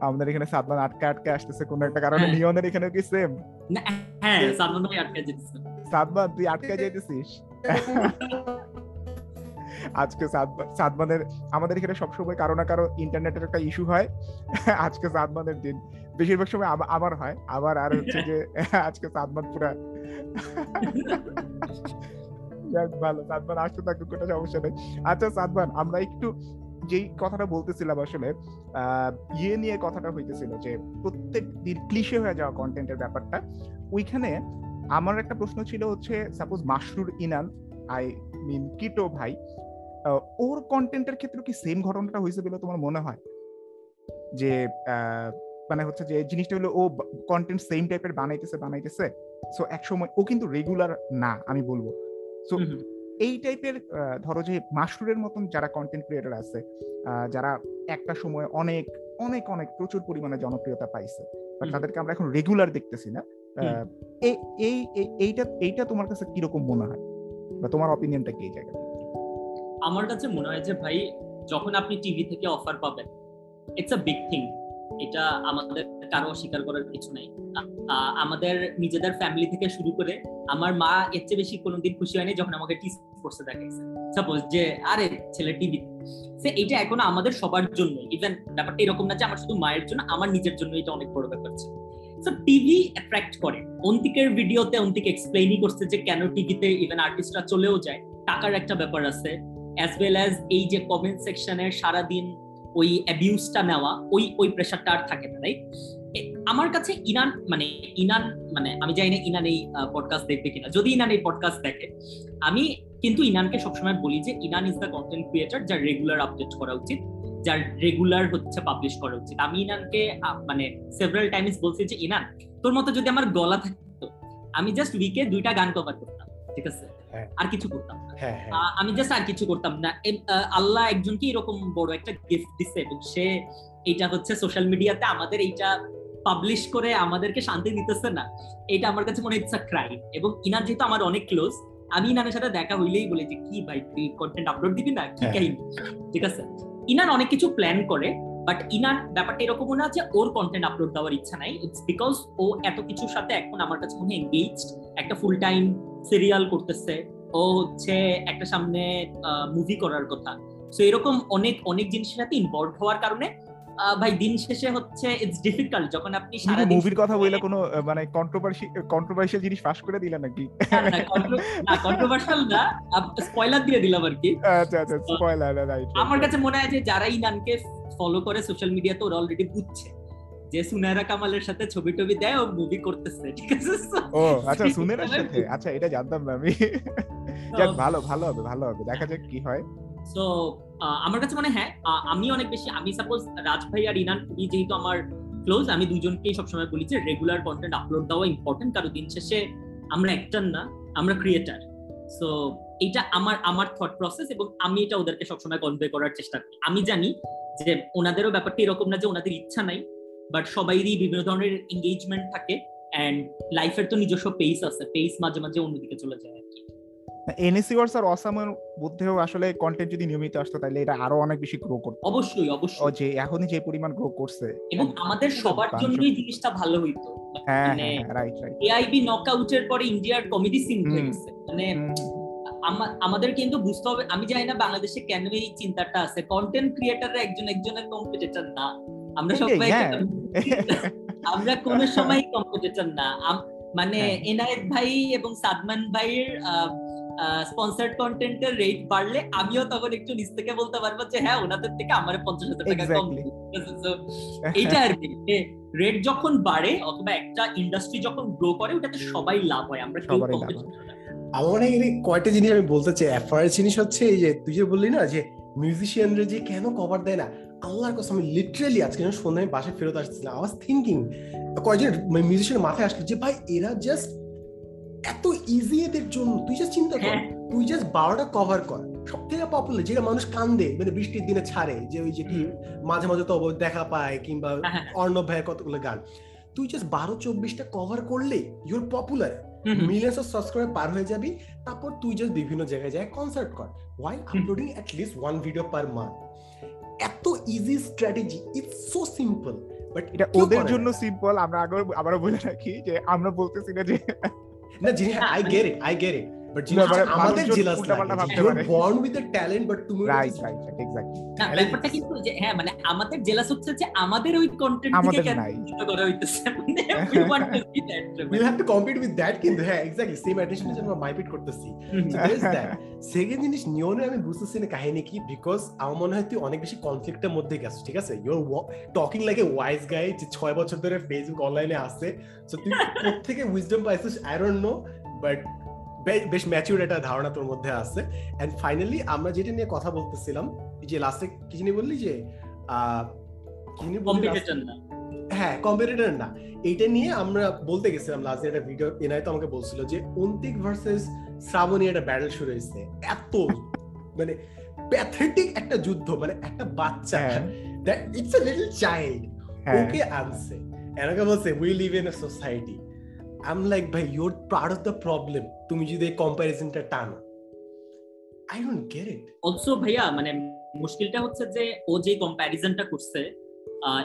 আমাদের এখানে সাদমান আটকা আটকা আসতেছে কোন একটা কারণে হ্যাঁ। নিয়নের এখানেও কি সেম হ্যাঁ সালমান ভাই আটকে যেতেছে। সাদমান, তুই আটকা যাইতেছিস? আজকে সাদমানের আমাদের এখানে সবসময় কারও না কারও ইন্টারনেটের একটা ইস্যু হয়। আজকে সাদমানের দিন। বেশিরভাগ সময় আমার হয়। আবার আর হচ্ছে যে, আজকে সাদমান পুরা ভালো। সাদমান আসতে থাকুক, কোনো সমস্যা নেই। আচ্ছা সাদমান, আমরা একটু যেই কথাটা বলতেছিলাম আসলে ইয়ে নিয়ে কথাটা হইতেছিল যে, প্রত্যেক দিন ক্লিশে হয়ে যাওয়া কন্টেন্টের ব্যাপারটা, ওইখানে আমার একটা প্রশ্ন ছিল হচ্ছে suppose Masrur Inan I mean কিটো ভাই ওর কন্টেন্টের ক্ষেত্রে কি সেম ঘটনাটা হয়েছে বলে তোমার মনে হয়? যে মানে হচ্ছে যে জিনিসটা হলো ও কন্টেন্ট সেম টাইপের বানাইতেছে বানাইতেছে সো এক সময় ও কিন্তু রেগুলার না আমি বলব। সো। এই টাইপের ধরো যে মাশরুরের মতন যারা কন্টেন্ট ক্রিয়েটর আছে আহ, যারা একটা সময় অনেক অনেক অনেক প্রচুর পরিমাণে জনপ্রিয়তা পাইছে বাট তাদেরকে আমরা এখন রেগুলার দেখতেছি না। এই এই এই- এইটা এইটা তোমার কাছে কীরকম মনে হয়? বা তোমার অপিনিয়নটা কি আমার কাছে মনে হয় যে ভাই যখন আপনি টিভি থেকে অফার পাবেন ইটস আ বিগ থিং এটা আমাদের কারও স্বীকার করার কিছু নাই। আমাদের নিজেদের ফ্যামিলি থেকে শুরু করে আমার মা এর চেয়ে বেশি কোনোদিন খুশি হয়নি যখন আমাকে টি স্পোর্টসে দেখাইছে। সাপোজ যে আরে ছেলে টিভি সে এইটা এখনও আমাদের সবার জন্য ইভেন ব্যাপারটা এরকম না যে আমার শুধু মায়ের জন্য আমার নিজের জন্য এটা অনেক বড় ব্যাপার ছিল। টিভি অ্যাট্রাক্ট করে। অন্তিকের ভিডিওতে অন্তিক এক্সপ্লেইনই করছে যে, কেন টিভিতে ইভেন আর্টিস্টরা চলেও যায়। টাকার একটা ব্যাপার আছে। অ্যাজ ওয়েল অ্যাজ এই যে কমেন্ট সেকশনের সারাদিন ওই অ্যাবিউজটা নেওয়া, ওই ওই প্রেশারটা আর থাকে না রাইট আমার কাছে ইনান মানে ইনান মানে আমি জানি না ইনান এই পডকাস্ট দেখবে কিনা। যদি ইনান এই পডকাস্ট দেখে, আমি কিন্তু ইনানকে সবসময় বলি যে, Inan is the content creator যার রেগুলার আপডেট করা উচিত। যার রেগুলার হচ্ছে পাবলিশ করা উচিত। আমি ইনানকে মানে সেভারাল টাইমস বলছি যে ইনান তোর মতো যদি আমার গলা থাকতো আমি জাস্ট উইকে দুইটা গান কভার করতাম ঠিক আছে? হ্যাঁ। আর কিছু করতাম না। হ্যাঁ হ্যাঁ। আমি জাস্ট আর কিছু করতাম না। আল্লাহ একজনকে এরকম বড় একটা গিফট দিচ্ছে এবং সে এটা হচ্ছে সোশ্যাল মিডিয়াতে আমাদের এইটা পাবলিশ করে আমাদেরকে শান্তি দিতেছে না। এটা আমার কাছে মনে হচ্ছে ক্রাইম এবং ইনার যেহেতু আমার অনেক ক্লোজ আমি ইনানের সাথে দেখা হইলেই বলি যে কি ভাই তুই কন্টেন্ট আপলোড দিবি না? কি। কাহিনী ঠিক আছে? ইনান অনেক কিছু প্ল্যান করে বাট ইনার ব্যাপারটা এরকমও না যে ওর কন্টেন্ট আপলোড দেওয়ার ইচ্ছা নাই। ইটস বিকজ ও এত কিছুর সাথে এখন আমার কাছে মনে হয় একটা ফুল টাইম সিরিয়াল করতেছে। ও হচ্ছে একটা সামনে মুভি করার কথা। সো এরকম অনেক অনেক জিনিসের সাথে ইনভলভ হওয়ার কারণে ভাই দিন শেষে হচ্ছে ইটস ডিফিকাল্ট যখন আপনি সারা মুভির কথা বলে কোনো মানে কন্ট্রোভার্সি কন্ট্রোভার্সিয়াল জিনিস ফাঁস করে দিলেন নাকি? কন্ট্রোভার্সাল না স্পয়লার দিয়ে দিলাম আর কি। আচ্ছা আচ্ছা স্পয়লার রাইট আমার কাছে মনে হয় যে যারা ইনানকে ফলো করে সোশ্যাল মিডিয়াতে ওরা অলরেডি বুঝছে যে সুনেরা কামালের সাথে ছবি টবি দেয় ও মুভি করতেছে ঠিক আছে? ও আচ্ছা সুনেরার সাথে? আচ্ছা এটা জানতাম না আমি। যাক ভালো ভালো হবে ভালো হবে। দেখা যাক কি হয়। সো আমার কাছে মনে হয় আমি অনেক বেশি, আমি সাপোজ রাজ ভাই আর ইনান খুবই যেহেতু আমার ক্লোজ আমি দুজনকেই সবসময় বলি যে রেগুলার কন্টেন্ট আপলোড দেওয়া ইম্পর্টেন্ট কারণ দিন শেষে আমরা অ্যাক্টর না, আমরা ক্রিয়েটার সো এটা আমার আমার থট প্রসেস এবং আমি এটা ওদেরকে সবসময় কনভে করার চেষ্টা করি। আমি জানি যে ওনাদেরও ব্যাপারটা এরকম না যে ওনাদের ইচ্ছা নাই বাট সবাইরই বিভিন্ন ধরনের এঙ্গেজমেন্ট থাকে এন্ড লাইফের তো নিজস্ব পেস আছে পেস মাঝে মাঝে অন্যদিকে চলে যায় আর কি। এনএসসি ওয়ার্স আর অসামের মধ্যেও আসলে কন্টেন্ট যদি নিয়মিত আসতো তাহলে এটা আরও অনেক বেশি গ্রো করতো। অবশ্যই ও অবশ্যই যে এখনই যে পরিমাণ গ্রো করছে এবং আমাদের সবার জন্যই জিনিসটা ভালো হইতো। হ্যাঁ রাইট রাইট এআইবি নকআউটের পরে ইন্ডিয়ার কমেডি সিন হয়ে গেছে মানে আমাদের কিন্তু বুঝতে হবে আমি জানি না বাংলাদেশে কেন এই চিন্তাটা আছে। কন্টেন্ট ক্রিয়েটাররা একজন একজনের কম্পিটিটর না। আমরা সবাই হ্যাঁ। আমরা কোন সময় কম্পিটিটর না। মানে হ্যাঁ। এনায়েত ভাই এবং সাদমান ভাইয়ের স্পন্সার্ড কন্টেন্টের রেট বাড়লে আমিও তখন একটু নিচ থেকে বলতে পারব যে হ্যাঁ ওনাদের থেকে আমার পঞ্চাশ হাজার টাকা কম। এইটা আর কি। রেট যখন বাড়ে অথবা একটা ইন্ডাস্ট্রি যখন গ্রো করে ওটাতে সবাই লাভ হয়। আমরা কেউ। আমার মনে হয় কয়টা জিনিস আমি বলতে চাই। ফার্স্ট জিনিস হচ্ছে এই যে তুই যে বললি না যে মিউজিশিয়ানরা যে কেন কভার দেয় না আল্লাহর কসম আমি লিটারালি আজকে যখন সন্ধ্যা আমি বাসায় ফেরত আসছিলাম আই ওয়াজ থিংকিং কয়েকজন মিউজিশিয়ান মাথায় আসলো যে ভাই এরা জাস্ট এত ইজি এদের জন্য তুই জাস্ট চিন্তা কর হ্যাঁ। তুই জাস্ট বারোটা কভার কর। সব থেকে পপুলার যেটা মানুষ কান্দে মানে বৃষ্টির দিনে ছাড়ে যে ওই যে কি মাঝে মাঝে তো দেখা পায় কিংবা হ্যাঁ, হ্যাঁ। অর্ণব ভাইয়ের কতগুলো গান। তুই জাস্ট বারো চব্বিশটা কভার করলে you're popular. Millions of subscriber পার হয়ে যাবি তারপর তুই জাস্ট বিভিন্ন জায়গায় যায় কনসার্ট কর why uploading at least one video per month এত easy strategy it's so simple but এটা ওদের জন্য সিম্পল আমরা আগে আবারও বলে রাখি যে আমরা বলতেছি না যে No, I get it. I get it. আমাদের জেলাস ইউ পারে। Born with the talent but তুমি রাইট রাইট এক্স্যাক্টলি না, ব্যাপারটা কিন্তু যে হ্যাঁ মানে আমাদের জেলাস হচ্ছে যে আমাদের ওই কন্টেন্ট আমাদের নাই। করা হইতেছে? মানে we want to see will have to compete with that কিন্তু হ্যাঁ এক্স্যাক্টলি সেম অ্যাটেনশন যে আমরা মাইপিট করতেছি. সেকেন্ড জিনিস নিয়নে আমি বুঝতেছি না কাহিনী কি বিকজ আমার মনে হয় তুই অনেক বেশি কনফ্লিক্টের মধ্যে গেছিস ঠিক আছে? You're talking like a wise guy যে ছয় বছর ধরে ফেসবুক অনলাইনে আছে। সো তুই থেকে উইজডম পাইছিস? আই ডোন্ট নো বাট বেশ ম্যাচিউর একটা ধারণা তোর মধ্যে আছে। এন্ড ফাইনালি আমরা যেটা নিয়ে কথা বলতেছিলাম যে লাস্টে কি জানি বললি যে কি কম্পিটিটর না। হ্যাঁ কম্পিটিটর না। এইটা নিয়ে আমরা বলতে গেছিলাম লাস্ট একটা ভিডিও এনাই তো আমাকে বলছিল যে অন্তিক ভার্সেস শ্রাবণী একটা ব্যাটল শুরু হয়েছে। এত মানে প্যাথেটিক একটা যুদ্ধ মানে একটা বাচ্চা। হ্যাঁ। That it's a little child okay আনছে এনাকে বলছে we live in a society I am like ভাই you're part of the problem তুমি যদি এই কম্প্যারিজনটা টানো। I don't get it also ভাইয়া মানে মুশকিলটা হচ্ছে যে ও যে কম্প্যারিজনটা করছে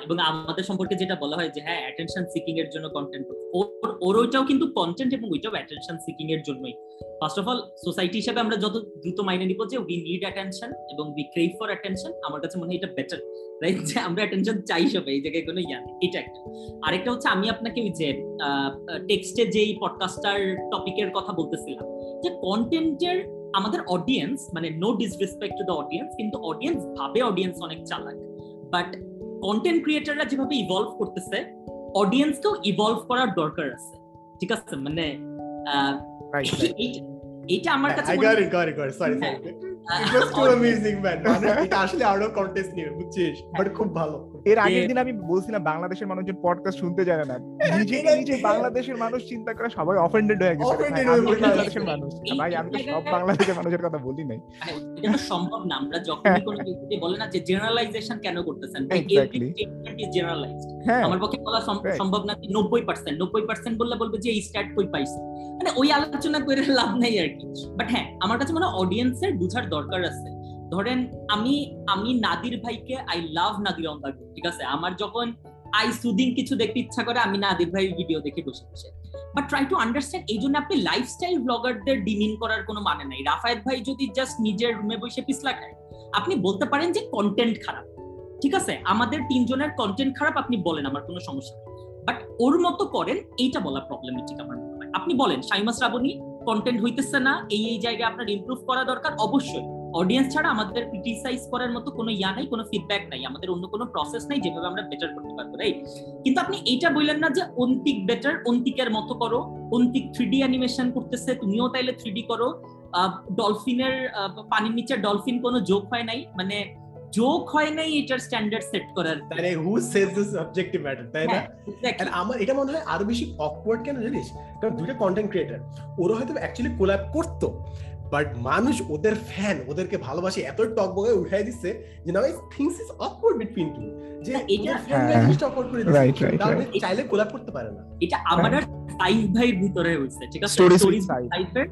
এবং আমাদের সম্পর্কে যেটা বলা হয় যে হ্যাঁ অ্যাটেনশন সিকিং এর জন্য কন্টেন্ট ওর ওইটাও কিন্তু কন্টেন্ট এবং ওইটাও অ্যাটেনশন সিকিং এর জন্যই। ফার্স্ট অফ অল সোসাইটি হিসেবে আমরা যত দ্রুত মাইনে নিব যে উই নিড অ্যাটেনশন এবং উই ক্রেভ ফর অ্যাটেনশন আমার কাছে মনে হয় এটা বেটার রাইট যে, আমরা অ্যাটেনশন চাই সবাই, এই জায়গায় কোনো ইয়া এটা একটা। আরেকটা হচ্ছে, আমি আপনাকে ওই যে টেক্সটে যেই পডকাস্টার টপিকের কথা বলতেছিলাম, যে কন্টেন্টের আমাদের অডিয়েন্স মানে no disrespect to the audience কিন্তু অডিয়েন্স ভাবে অডিয়েন্স অনেক চালাক। বাট কন্টেন্ট ক্রিয়েটাররা যেভাবে ইভলভ করতেছে অডিয়েন্সকেও ইভলভ করার দরকার আছে। ঠিক আছে? মানে এইটা- এইটা আমার কাছে হয়- হ্যাঁ। ওয়াজ টু অ্যামেজিং ম্যান মানে এটা আসলে আরও কন্টেস্ট নিয়ে বুঝছিস? বাট খুব ভালো। এর আগের দিন আমি বলছিলাম বাংলাদেশের মানুষজন পডকাস্ট শুনতে জানে না। নিজে নিজে বাংলাদেশের মানুষ চিন্তা করে সবাই অফেন্ডেড হয়ে গেছে। হয়ে বাংলাদেশের মানুষ। ভাই আমি তো সব বাংলাদেশের মানুষের কথা বলি নাই। এটা তো সম্ভব না। আমরা যখনই কোনো ব্যক্তি বলে না যে জেনারেলাইজেশন কেন করতেছেন Exactly. জেনারেলাইজড হ্যাঁ। আমার পক্ষে বলা সম্ভব না নব্বই পার্সেন্ট নব্বই পার্সেন্ট বললে বলবে যে এই স্ট্যাট কই পাইছে। মানে ওই আলোচনা করে লাভ নাই আর কি। বাট হ্যাঁ আমার কাছে মনে হয় অডিয়েন্সের বুঝার দরকার আছে। ধরেন আমি আমি নাদির ভাইকে আই লাভ নাদির অন ঠিক আছে? আমার যখন আই সুদিং কিছু দেখতে ইচ্ছা করে, আমি নাদির ভাইয়ের ভিডিও দেখে বসে বসে। বাট ট্রাই টু আন্ডারস্ট্যান্ড এই জন্য আপনি লাইফস্টাইল ব্লগারদের ডিমিন করার কোনো মানে নাই। রাফায়েত ভাই যদি জাস্ট নিজের রুমে বসে পিছলা খায়, আপনি বলতে পারেন যে কন্টেন্ট খারাপ, ঠিক আছে? আমাদের তিনজনের কন্টেন্ট খারাপ, আপনি বলেন, আমার কোনো সমস্যা নেই। বাট ওর মতো করেন, এইটা বলা প্রবলেমেটিক আমার মনে হয়। আপনি বলেন, শাইমা শ্রাবণী? কন্টেন্ট হইতেছে না, এই এই জায়গায় আপনার ইমপ্রুভ করা দরকার, অবশ্যই। অডিয়েন্স ছাড়া আমাদের ক্রিটিসাইজ করার মতো কোনো ইয়া নাই, কোনো ফিডব্যাক নাই। আমাদের অন্য কোনো প্রসেস নাই যেভাবে আমরা বেটার করতে পারব রাইট কিন্তু আপনি এইটা বললেন না যে অন্তিক বেটার অন্তিকের মতো করো। অন্তিক থ্রি অ্যানিমেশন করতেছে, তুমিও তাইলে থ্রি করো। ডলফিনের পানির নিচে ডলফিন কোনো জোক হয় নাই। মানে জোক হয় নাই এটার স্ট্যান্ডার্ড সেট করার মানে who says this subjective matter তাই না? হ্যাঁ, exactly. আমার এটা মনে হয় আরও বেশি অকওয়ার্ড কেন জানিস? কারণ দুইটা কন্টেন্ট ক্রিয়েটার ওরা হয়তো অ্যাকচুয়ালি কোলাব করতো বাট মানুষ ওদের ফ্যান ওদেরকে ভালোবাসে এত টক বগে উঠাই দিচ্ছে যে now things is awkward between two যে এটা- হ্যাঁ। জিনিসটা অকওয়ার্ড করে দিচ্ছে তাহলে চাইলে কোলাব করতে পারে না। এটা আমার আর সাইফ ভাইয়ের ভিতরে হয়েছে ঠিক আছে? With সাইফ। সাইফের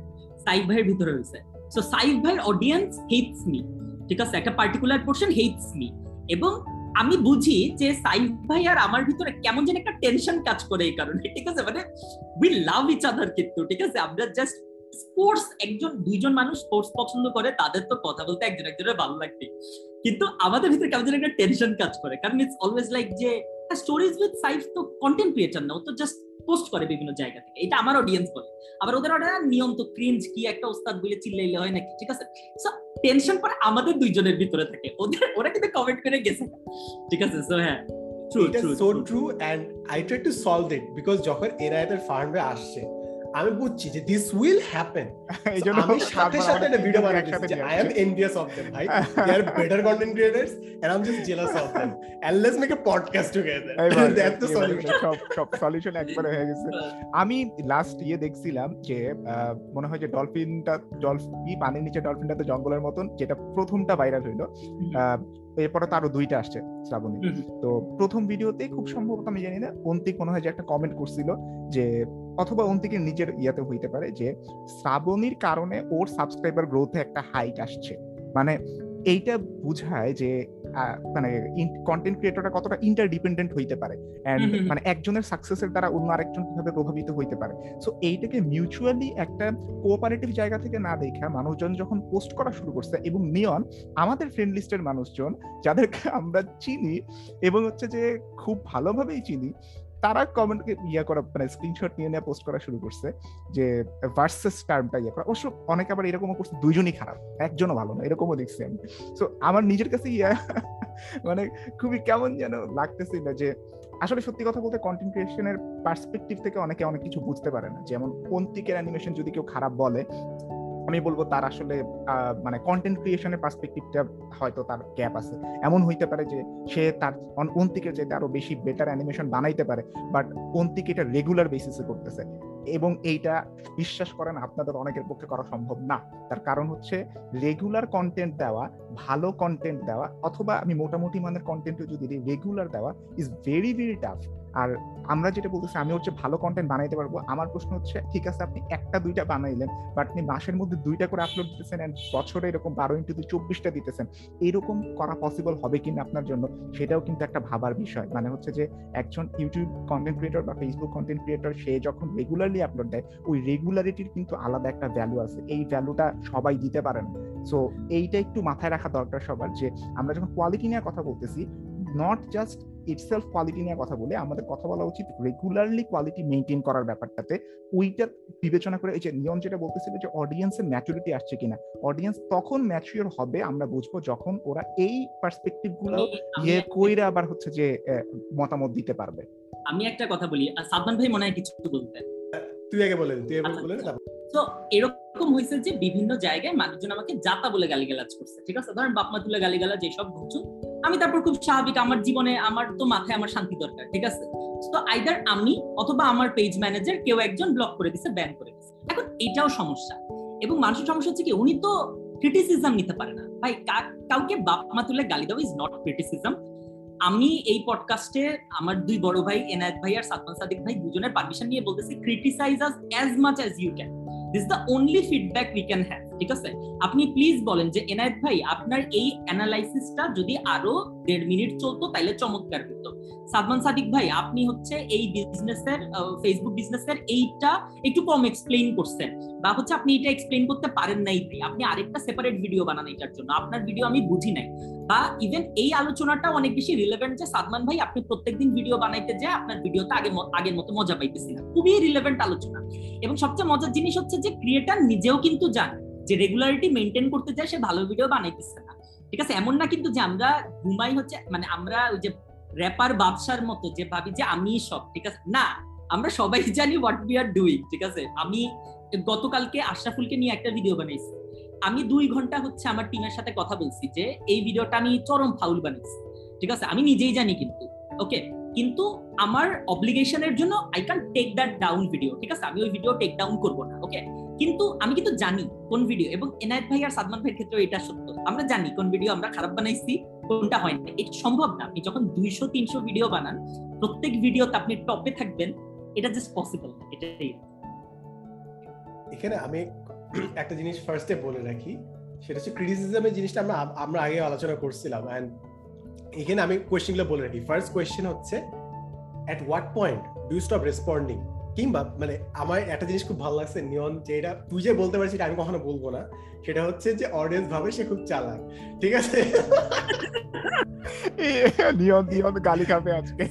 সাইফ ভাইয়ের ভিতরে হয়েছে সো সাইফ ভাইয়ের অডিয়েন্স হেটস মি ঠিক আছে একটা পার্টিকুলার পোর্শন হেটস মি এবং আমি বুঝি যে সাইফ ভাই আর আমার ভিতরে কেমন যেন একটা টেনশন কাজ করে এই কারণে, ঠিক আছে? মানে উই লাভ ইচ আদার কিন্তু, ঠিক আছে? আমরা জাস্ট স্পোর্টস একজন, দুইজন মানুষ স্পোর্টস পছন্দ করে, তাদের তো কথা বলতে একজন একজনের ভালো লাগবে। কিন্তু আমাদের ভিতরে কেমন যেন একটা টেনশন কাজ করে, কারণ ইটস অলওয়েজ লাইক যে স্টোরিজ উইথ সাইফ তো কন্টেন্ট ক্রিয়েটার না, ও তো জাস্ট পোস্ট করে বিভিন্ন জায়গা থেকে। এটা আমার অডিয়েন্স বলে। আবার ওদের ওটা নিয়ম তো ক্রিঞ্জ কি একটা ওস্তাদ বলে চিল্লাইলে হয় নাকি? ঠিক আছে? সো টেনশন পরে আমাদের দুইজনের ভিতরে থাকে। ওদের ওরা কিন্তু কমেন্ট করে গেছে। ঠিক আছে? সো হ্যাঁ। True true so true and I try to solve it because যখন এরা এদের ফার্মে আসছে আমি বুঝছি যে দিস উইল হ্যাপেন আমি সাথে সাথে একটা ভিডিও বানাই একসাথে I am envious of them ভাই। They are better content creators and I am just jealous of them and let's make a podcast together that's the solution সব সব সলিউশন একবারে হয়ে গেছে। আমি লাস্ট ইয়ে দেখছিলাম যে মনে হয় যে ডলফিনটা ডলফিন কি পানির নিচে ডলফিনটা তো জঙ্গলের মতন যেটা প্রথমটা ভাইরাল হইল। আহ, এরপরে তো আরও দুইটা আসছে শ্রাবণী। তো প্রথম ভিডিওতে খুব সম্ভবত আমি জানি না অন্তিক মনে হয় যে একটা কমেন্ট করছিল যে অথবা অন্তিকের নিজের ইয়াতে হইতে পারে যে শ্রাবণীর কারণে ওর সাবস্ক্রাইবার গ্রোথে একটা হাইট আসছে। মানে এইটা বুঝায় যে মানে কন্টেন্ট ক্রিয়েটররা কতটা ইন্টারডিপেন্ডেন্ট হইতে পারে। মানে একজনের সাকসেসের দ্বারা অন্য আরেকজন কীভাবে প্রভাবিত হইতে পারে। সো এইটাকে মিউচুয়ালি একটা কোঅপারেটিভ জায়গা থেকে না দেখা মানুষজন যখন পোস্ট করা শুরু করছে এবং নিয়ন আমাদের ফ্রেন্ড লিস্টের মানুষজন যাদেরকে আমরা চিনি এবং হচ্ছে যে খুব ভালোভাবেই চিনি তারা কমেন্ট ইয়া করা মানে স্ক্রিনশট নিয়ে নিয়ে পোস্ট করা শুরু করছে যে ভার্সেস টার্মটা ইয়ে করা। অবশ্য অনেকে আবার এরকমও করছে, দুইজনই খারাপ, একজনও ভালো না, এরকমও দেখছি আমি। সো আমার নিজের কাছে ইয়া মানে খুবই কেমন যেন লাগতেছিল যে, আসলে সত্যি কথা বলতে কন্টেন্ট ক্রিয়েশনের পার্সপেক্টিভ থেকে অনেকে অনেক কিছু বুঝতে পারে না। যেমন পন্তিকের অ্যানিমেশন যদি কেউ খারাপ বলে আমি বলব তার আসলে মানে কন্টেন্ট ক্রিয়েশনের পার্সপেক্টিভটা হয়তো তার গ্যাপ আছে। এমন হইতে পারে যে সে তার অন- অন্তিকের চাইতে আরও বেশি বেটার অ্যানিমেশন বানাইতে পারে বাট অন্তিক এটা রেগুলার বেসিসে করতেছে। এবং এইটা বিশ্বাস করেন আপনাদের অনেকের পক্ষে করা সম্ভব না। তার কারণ হচ্ছে রেগুলার কন্টেন্ট দেওয়া, ভালো কন্টেন্ট দেওয়া, অথবা আমি মোটামুটি মানের কন্টেন্টও যদি রেগুলার দেওয়া ইজ ভেরি ভেরি টাফ আর আমরা যেটা বলতেছি, আমি হচ্ছে ভালো কন্টেন্ট বানাইতে পারব। আমার প্রশ্ন হচ্ছে, ঠিক আছে, আপনি একটা, দুইটা বানাইলেন বাট আপনি মাসের মধ্যে দুইটা করে আপলোড দিতেছেন and বছরে এরকম বারো ইন্টু দুই চব্বিশটা দিতেছেন। এরকম করা পসিবল হবে কিনা আপনার জন্য, সেটাও কিন্তু একটা ভাবার বিষয়। মানে হচ্ছে যে, একজন ইউটিউব কন্টেন্ট ক্রিয়েটর বা ফেসবুক কন্টেন্ট ক্রিয়েটর সে যখন রেগুলারলি আপলোড দেয়, ওই রেগুলারিটির কিন্তু আলাদা একটা ভ্যালু আছে। এই ভ্যালুটা সবাই দিতে পারে না। সো এইটা একটু মাথায় রাখা দরকার সবার যে, আমরা যখন কোয়ালিটি নিয়ে কথা বলতেছি নট জাস্ট ইটসেলফ কোয়ালিটি নিয়ে কথা বলে আমাদের কথা বলা উচিত রেগুলারলি কোয়ালিটি মেনটেন করার ব্যাপারটাতে। ওইটা বিবেচনা করে এই যে নিয়ম যেটা বলতেছিল যে অডিয়েন্সের ম্যাচুরিটি আসছে কিনা। অডিয়েন্স তখন ম্যাচিওর হবে আমরা বুঝব যখন ওরা এই পার্সপেক্টিভগুলো ইয়ে কইরা আবার হচ্ছে যে মতামত দিতে পারবে। আমি একটা কথা বলি আর সাদমান ভাই মনে হয় কিছু বলতেন তুই আগে বলেন তুই আগে আচ্ছা, বলেন আচ্ছা। তো এরকম হয়েছে যে বিভিন্ন জায়গায় মানুষজন আমাকে জাতা বলে গালিগালাজ করছে ঠিক আছে? ধরেন বাপমা তুলে গালিগালাজ এইসব বুঝছ আমি তারপর খুব স্বাভাবিক আমার জীবনে আমার তো মাথায় আমার শান্তি দরকার, ঠিক আছে? তো আইদার আমি অথবা আমার পেজ ম্যানেজার কেউ একজন ব্লক করে দিছে ব্যান করে দিছে। এখন এটাও সমস্যা। এবং মানুষের সমস্যা হচ্ছে কি, উনি তো ক্রিটিসিজম নিতে পারে না। ভাই কাউকে বাপ মা তুলে গালি দেওয়া ইজ নট ক্রিটিসিজম আমি এই পডকাস্টে আমার দুই বড় ভাই, এনায়েত ভাই আর সাদমান সাদিক ভাই দুজনের পারমিশন নিয়ে বলতেছি criticize us as much as you can this the only feedback we can have ঠিক আছে? আপনি প্লিজ বলেন যে, এনায়েত ভাই, আপনার এই অ্যানালাইসিসটা যদি আরও দেড় মিনিট চলতো তাহলে চমৎকার হতো সাদমান সাদিক ভাই, আপনি হচ্ছে এই বিজনেসের ফেসবুক বিজনেসের এইটা একটু কম এক্সপ্লেইন করছেন। বা হচ্ছে আপনি এটা এক্সপ্লেইন করতে পারেন নাই ভাই। আপনি আরেকটা সেপারেট ভিডিও বানান এটার জন্য। আপনার ভিডিও আমি বুঝি নাই। বা ইভেন এই আলোচনাটা অনেক বেশি রিলেভেন্ট যে, সাদমান ভাই, আপনি প্রত্যেকদিন ভিডিও বানাইতে যে আপনার ভিডিওতে আগে আগের মতো মজা পাইতেছি না খুবই রিলেভেন্ট আলোচনা। এবং সবচেয়ে মজার জিনিস হচ্ছে যে ক্রিয়েটার নিজেও কিন্তু জানে। যে রেগুলারিটি মেনটেন করতে যায় সে ভালো ভিডিও বানাইতেছে না। ঠিক আছে? এমন না কিন্তু যে আমরা ঘুমাই হচ্ছে মানে আমরা ওই যে র্যাপার বাদশার মতো যে ভাবি যে আমি সব, ঠিক আছে? না, আমরা সবাই জানি হোয়াট উই আর ডুইং ঠিক আছে? আমি গতকালকে আশরাফুলকে নিয়ে একটা ভিডিও বানাইছি। আমি দুই ঘণ্টা হচ্ছে আমার টিমের সাথে কথা বলছি যে, এই ভিডিওটা আমি চরম ফাউল বানাইছি। ঠিক আছে? আমি নিজেই জানি কিন্তু ওকে কিন্তু আমার অব্লিগেশনের জন্য I can take that down video ঠিক আছে? আমি ওই ভিডিও টেক ডাউন করব না ওকে কিন্তু আমি কিন্তু জানি কোন ভিডিও এবং এনায়েত ভাই আর সাদমান ভাইয়ের ক্ষেত্রে এটা সত্য। আমরা জানি কোন ভিডিও আমরা খারাপ বানাইছি, কোনটা হয় না এটা সম্ভব না। আপনি যখন দুইশো, তিনশো ভিডিও বানান, প্রত্যেক ভিডিওতে আপনি টপে থাকবেন, এটা জাস্ট পসিবল এটাই। এখানে আমি একটা জিনিস ফার্স্টে বলে রাখি, সেটা হচ্ছে ক্রিটিসিজমের জিনিসটা আমরা আমরা আগে আলোচনা করছিলাম অ্যান্ড এখানে আমি কোয়েশ্চেনগুলো বলে রাখি। ফার্স্ট কোয়েশ্চেন হচ্ছে at what point do stop responding কিংবা মানে আমার একটা জিনিস খুব ভালো লাগছে নিয়ন যে এটা তুই যে বলতে পারছিস আমি কখনো বলব না। সেটা হচ্ছে যে অডিয়েন্স ভাবে সে খুব চালাক ঠিক আছে? নিয়ন নিয়ন গালি খাবে আজকে।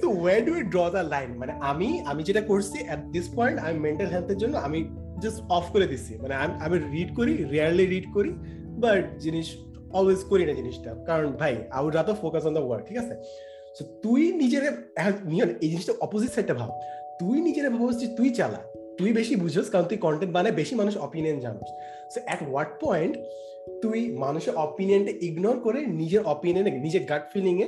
তো where do draw the line মানে আমি আমি যেটা করছি এট দিস পয়েন্ট আমি মেন্টাল হেলথের জন্য আমি জাস্ট অফ করে দিচ্ছি মানে আমি রিড করি রিয়ারলি রিড করি বাট জিনিস অলওয়েজ করি না জিনিসটা। কারণ ভাই I would rather focus on the work ঠিক আছে? তুই নিজের এই জিনিসটা অপোজিট সাইডটা ভাব। তুই নিজের ভাবছিস যে তুই চালা, তুই বেশি বুঝোস, কারণ তুই কন্টেন্ট বানায় বেশি মানুষ অপিনিয়ন জানোস। সো অ্যাট হোয়াট পয়েন্ট তুই মানুষের অপিনিয়নটা ইগনোর করে নিজের অপিনিয়নে নিজের গাট ফিলিং এ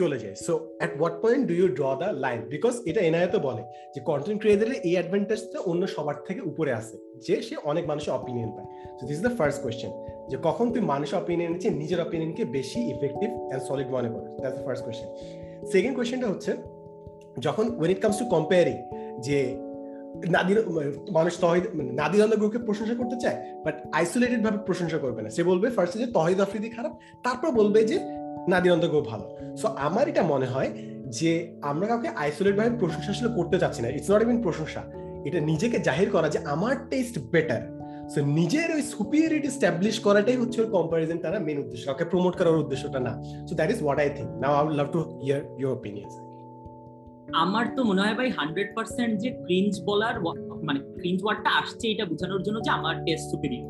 চলে যায়? So at what point do you draw the line because এটা এনায়ত বলে যে কন্টেন্ট ক্রিয়েটারের এই অ্যাডভান্টেজটা অন্য সবার থেকে উপরে আসে যে সে অনেক মানুষের অপিনিয়ন পায়। So this is the first question যে কখন তুই মানুষের অপিনিয়ন চেয়ে নিজের অপিনিয়নকে বেশি ইফেক্টিভ অ্যান্ড সলিড মনে করিস? That's the first question second কোয়েশ্চেনটা হচ্ছে, যখন when it comes to comparing যে নাদির, মানুষ তহিদ মানে নাদির গ্রুপকে প্রশংসা করতে চায় বাট আইসোলেটেড ভাবে প্রশংসা করবে না। সে বলবে ফার্স্টে যে তহিদ আফ্রিদি খারাপ, তারপর বলবে যে নাদির গ্রুপ ভালো। সো আমার এটা মনে হয় যে আমরা কাউকে আইসোলেট ভাবে প্রশংসা করতে চাচ্ছি না। ইটস নট ইভিন প্রশংসা। এটা নিজেকে জাহির করা যে আমার টেস্ট বেটার সো নিজের ওই সুপিরিয়রিটি স্ট্যাবলিশ করাটাই হচ্ছে ওর কম্পারিজন তারা মেন উদ্দেশ্য। কাউকে প্রমোট করার উদ্দেশ্যটা না। So that is what I think now I would love to hear your opinions আমার তো মনে হয় ভাই হান্ড্রেড পার্সেন্ট যে ক্রিঞ্জ বলার মানে ক্রিঞ্জ ওয়ার্ডটা আসছে এটা বোঝানোর জন্য যে আমার টেস্ট সুপিরিয়র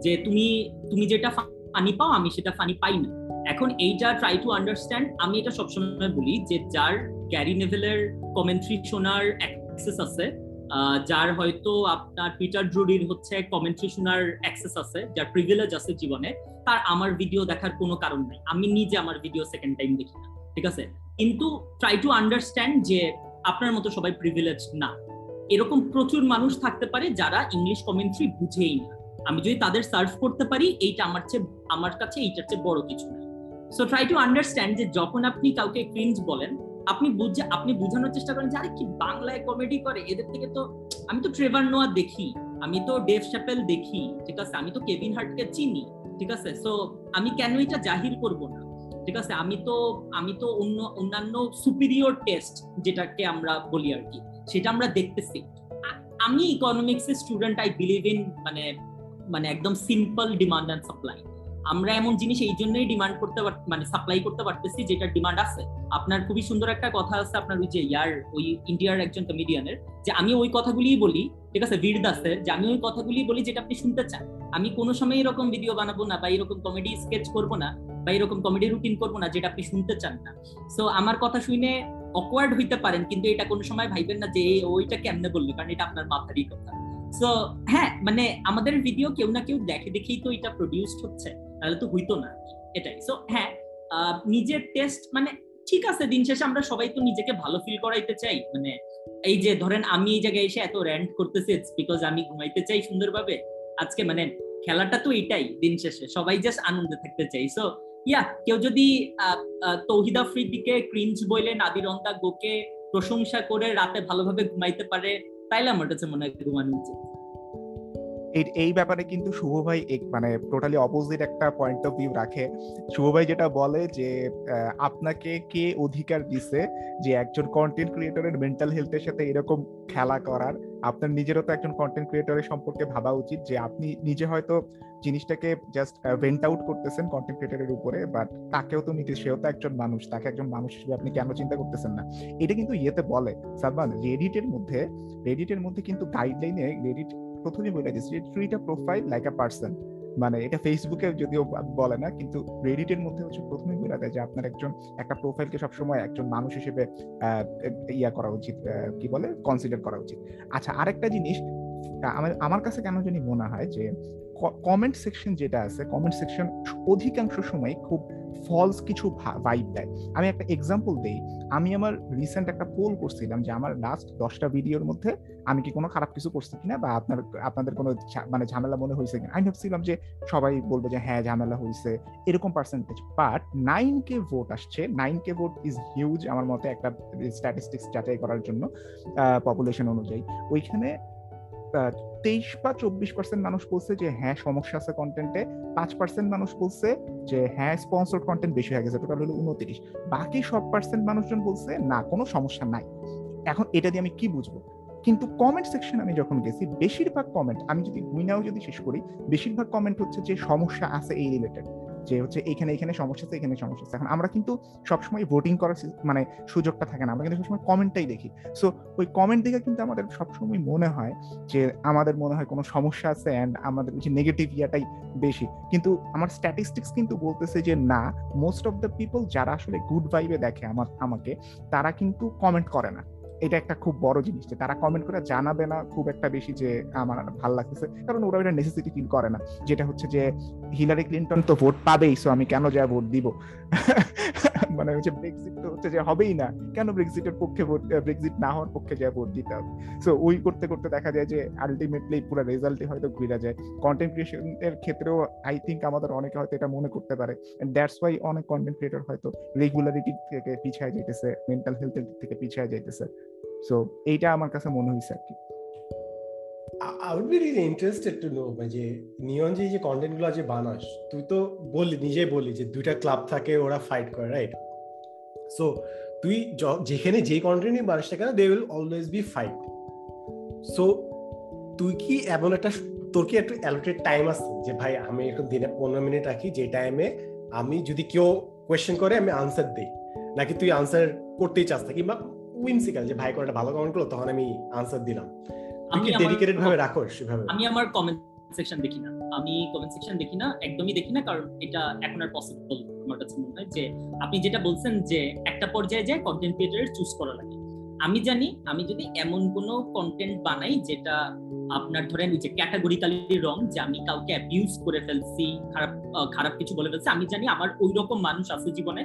যে তুমি তুমি যেটা ফানি পাও, আমি সেটা ফানি পাই না। এখন এইটা ট্রাই টু আন্ডারস্ট্যান্ড আমি এটা সবসময় বলি যে যার গ্যারি নেভেলের কমেন্ট্রি শোনার অ্যাক্সেস আছে যার হয়তো আপনার পিটার ড্রুডির হচ্ছে কমেন্ট্রি শোনার অ্যাক্সেস আছে, যার প্রিভিলেজ আছে জীবনে, তার আমার ভিডিও দেখার কোনো কারণ নাই। আমি নিজে আমার ভিডিও সেকেন্ড টাইম দেখি না, ঠিক আছে? কিন্তু ট্রাই টু আন্ডারস্ট্যান্ড যে আপনার মতো সবাই প্রিভিলেজ না। এরকম প্রচুর মানুষ থাকতে পারে যারা ইংলিশ কমেন্ট্রি বুঝেই না। আমি যদি তাদের সার্ভ করতে পারি, এইটা আমার চেয়ে, আমার কাছে এইটার চেয়ে বড় কিছু না। সো ট্রাই টু আন্ডারস্ট্যান্ড যে যখন আপনি কাউকে ক্রিঞ্জ বলেন আপনি বুঝে আপনি বোঝানোর চেষ্টা করেন যে, আরে কি বাংলায় কমেডি করে? এদের থেকে তো আমি তো ট্রেভার নোয়া দেখি। আমি তো ডেভ শ্যাপেল দেখি, ঠিক আছে? আমি তো কেভিন হার্টকে চিনি, ঠিক আছে? সো আমি কেন এটা জাহির করব না? ঠিক আছে? আমি তো আমি তো অন্য, অন্যান্য সুপিরিয়র টেস্ট যেটাকে আমরা বলি আর কি, সেটা আমরা দেখতেছি। আমি ইকোনমিক্সের স্টুডেন্ট আই বিলিভ ইন মানে মানে একদম সিম্পল ডিমান্ড অ্যান্ড সাপ্লাই আমরা এমন জিনিস এই জন্যই ডিমান্ড করতে মানে সাপ্লাই করতে পারতেছি যেটা ডিমান্ড আছে। আপনার খুবই সুন্দর একটা কথা আছে আপনার ওই যে ইয়ার, ওই ইন্ডিয়ার একজন কমেডিয়ানের যে আমি ওই কথাগুলিই বলি, ঠিক আছে বীর দাসের, যে আমি ওই কথাগুলি বলি যেটা আপনি শুনতে চান। আমি কোনো সময় এরকম ভিডিও বানাবো না বা এরকম কমেডি স্কেচ করব না বা এরকম কমেডি রুটিন করব না যেটা আপনি শুনতে চান না। সো আমার কথা শুনে অকওয়ার্ড হইতে পারেন, কিন্তু এটা কোনো সময় ভাইবেন না যে ওইটা কেমনে বলল, কারণ এটা আপনার মাথারই কথা। সো হ্যাঁ মানে আমাদের ভিডিও কেউ না কেউ দেখে দেখেই তো এটা প্রডিউসড হচ্ছে। তাহলে তো হইতো না। এটাই। সো হ্যাঁ নিজের টেস্ট মানে ঠিক আছে, দিন শেষে আমরা সবাই তো নিজেকে ভালো ফিল করাইতে চাই। মানে এই যে ধরেন আমি এই জায়গায় এসে এত র্যান্ট করতেছি বিকজ আমি ঘুমাইতে চাই সুন্দরভাবে। আজকে মানে খেলাটা তো এটাই দিন শেষে, সবাই জাস্ট আনন্দে থাকতে চাই। সো ইয়া কেউ যদি তৌহিদ আফ্রিদিকে ক্রিঞ্জ বইলে, নাদির অন্তা গোকে প্রশংসা করে রাতে ভালোভাবে ঘুমাইতে পারে, তাইলে আমার কাছে মনে হয় ঘুমানো উচিত। এই এই ব্যাপারে কিন্তু শুভ ভাই মানে টোটালি অপোজিট একটা পয়েন্ট অফ ভিউ রাখে। শুভ ভাই যেটা বলে যে আপনাকে কে অধিকার দিছে যে একজন কন্টেন্ট ক্রিয়েটরের মেন্টাল হেলথের সাথে এরকম খেলা করার? আপনার নিজেরও তো একজন কন্টেন্ট ক্রিয়েটরের সম্পর্কে ভাবা উচিত যে, আপনি নিজে হয়তো জিনিসটাকে জাস্ট ভেন্ট আউট করতেছেন কন্টেন্ট ক্রিয়েটরের উপরে বাট তাকেও তো নিতে সেও তো একজন মানুষ, তাকে একজন মানুষ হিসেবে আপনি কেন চিন্তা করতেছেন না? এটা কিন্তু ইয়েতে বলে, সালমান রেডিটের মধ্যে রেডিটের মধ্যে কিন্তু গাইডলাইনে রেডিট প্রথমে বলে দিচ্ছি treat a profile like a person মানে এটা ফেসবুকে যদিও বলে না, কিন্তু রেডিটের মধ্যে হচ্ছে প্রথমে বলে দেয় যে আপনার একজন, একটা প্রোফাইলকে সবসময় একজন মানুষ হিসেবে ইয়া করা উচিত কি বলে কনসিডার করা উচিত। আচ্ছা আরেকটা জিনিস, আমার আমার কাছে কেন জানি মনে হয় যে কমেন্ট সেকশন যেটা আছে কমেন্ট সেকশন অধিকাংশ সময় খুব ফলস কিছু ভাইব দেয়। আমি একটা এক্সাম্পল দেই। আমি আমার রিসেন্ট একটা পোল করছিলাম যে আমার লাস্ট দশটা ভিডিওর মধ্যে আমি কি কোনো খারাপ কিছু করছি কিনা বা আপনার, আপনাদের কোনো মানে ঝামেলা মনে হয়েছে কিনা? আমি ভাবছিলাম যে সবাই বলবে যে হ্যাঁ ঝামেলা হয়েছে, এরকম percentage but nine K vote আসছে। Nine K vote is huge আমার মতে একটা স্ট্যাটিস্টিক্স যাচাই করার জন্য পপুলেশন অনুযায়ী। ওইখানে তেইশ বা চব্বিশ পার্সেন্ট মানুষ বলছে যে হ্যাঁ সমস্যা আছে কন্টেন্টে পাঁচ পার্সেন্ট মানুষ বলছে যে হ্যাঁ স্পন্সর কন্টেন্ট বেশি হয়ে গেছে, টোটাল হলো উনত্রিশ বাকি সব পার্সেন্ট মানুষজন বলছে, না, কোনো সমস্যা নাই। এখন এটা দিয়ে আমি কি বুঝব? কিন্তু কমেন্ট সেকশন আমি যখন গেছি, বেশিরভাগ কমেন্ট আমি যদি গুইনাও যদি শেষ করি, বেশিরভাগ কমেন্ট হচ্ছে যে, সমস্যা আছে এই রিলেটেড যে হচ্ছে এখানে এখানে সমস্যা আছে, এখানে সমস্যা এখন আমরা কিন্তু সবসময় ভোটিং করার মানে সুযোগটা থাকে না। আমরা কিন্তু সবসময় কমেন্টটাই দেখি। সো ওই কমেন্ট দেখে কিন্তু আমাদের সবসময় মনে হয় যে আমাদের মনে হয় কোনো সমস্যা আছে অ্যান্ড আমাদের যে নেগেটিভ ইয়াটাই বেশি। কিন্তু আমার স্ট্যাটিস্টিক্স কিন্তু বলতেছে যে না মোস্ট অফ দ্য পিপল যারা আসলে গুড ভাইবে দেখে আমার, আমাকে, তারা কিন্তু কমেন্ট করে না। এটা একটা খুব বড় জিনিস যে তারা কমেন্ট করে জানাবে না খুব একটা বেশি যে আমার ভালো লাগতেছে। কারণ ওরা এটা নেসেসিটি ফিল করে না। যেটা হচ্ছে যে হিলারি ক্লিন্টন তো ভোট পাবেই সো আমি কেন যা ভোট দিব? মানে হচ্ছে ব্রেক্সিট তো হচ্ছে যে হবেই না। কেন ব্রেক্সিটের পক্ষে ভোট ব্রেক্সিট না হওয়ার পক্ষে যা ভোট দিতে হবে? সো ওই করতে করতে দেখা যায় যে আলটিমেটলি পুরো রেজাল্টই হয়তো ঘুরে যায়। কন্টেন্ট ক্রিয়েশন এর ক্ষেত্রেও আই থিঙ্ক আমাদের অনেকে হয়তো এটা মনে করতে পারে। দ্যাটস ওয়াই অনেক কন্টেন্ট ক্রিয়েটর হয়তো রেগুলারিটি থেকে পিছিয়ে যাইতেছে মেন্টাল হেলথের দিক থেকে পিছিয়ে যাইতেছে। সো এইটা আমার কাছে মনে হয়েছে আর কি I would be really interested to know যে নিয়ন যে যে কন্টেন্টগুলো যে বানাস, তুই তো বললি, নিজেই বললি যে দুইটা ক্লাব থাকে, ওরা ফাইট করে রাইট সো তুই যেখানে যে কন্টেন্টই বানাস না they will always be fight so তুই কি এমন একটা, তোর কি একটু অ্যালোটেড টাইম আছে? যে ভাই, আমি একটু দিনে পনেরো মিনিট রাখি, যে টাইমে আমি যদি কেউ কোয়েশ্চেন করে, আমি আনসার দিই। নাকি তুই আনসার করতেই চাস না? কিংবা উইমসিক্যাল যে ভাই কোনটা ভালো কমেন্ট করল তখন আমি আনসার দিলাম। আমি ডেডিকেটেড ভাবে রাখো সেভাবে? আমি আমার কমেন্ট সেকশন দেখি না। আমি কমেন্ট সেকশন দেখি না একদমই দেখি না কারণ এটা এখন আর পসিবল আমার কাছে মনে হয় যে আপনি যেটা বলছেন যে একটা পর্যায়ে যায় কন্টেন্ট ক্রিয়েটরের চুজ করা লাগে। আমি জানি আমি যদি এমন কোন কন্টেন্ট বানাই যেটা আপনার ধরেন যে ক্যাটাগরিক্যালি রং যে আমি কাউকে অ্যাবিউজ করে ফেলছি খারাপ খারাপ কিছু বলে ফেলছি আমি জানি আমার ওই রকম মানুষ আছে জীবনে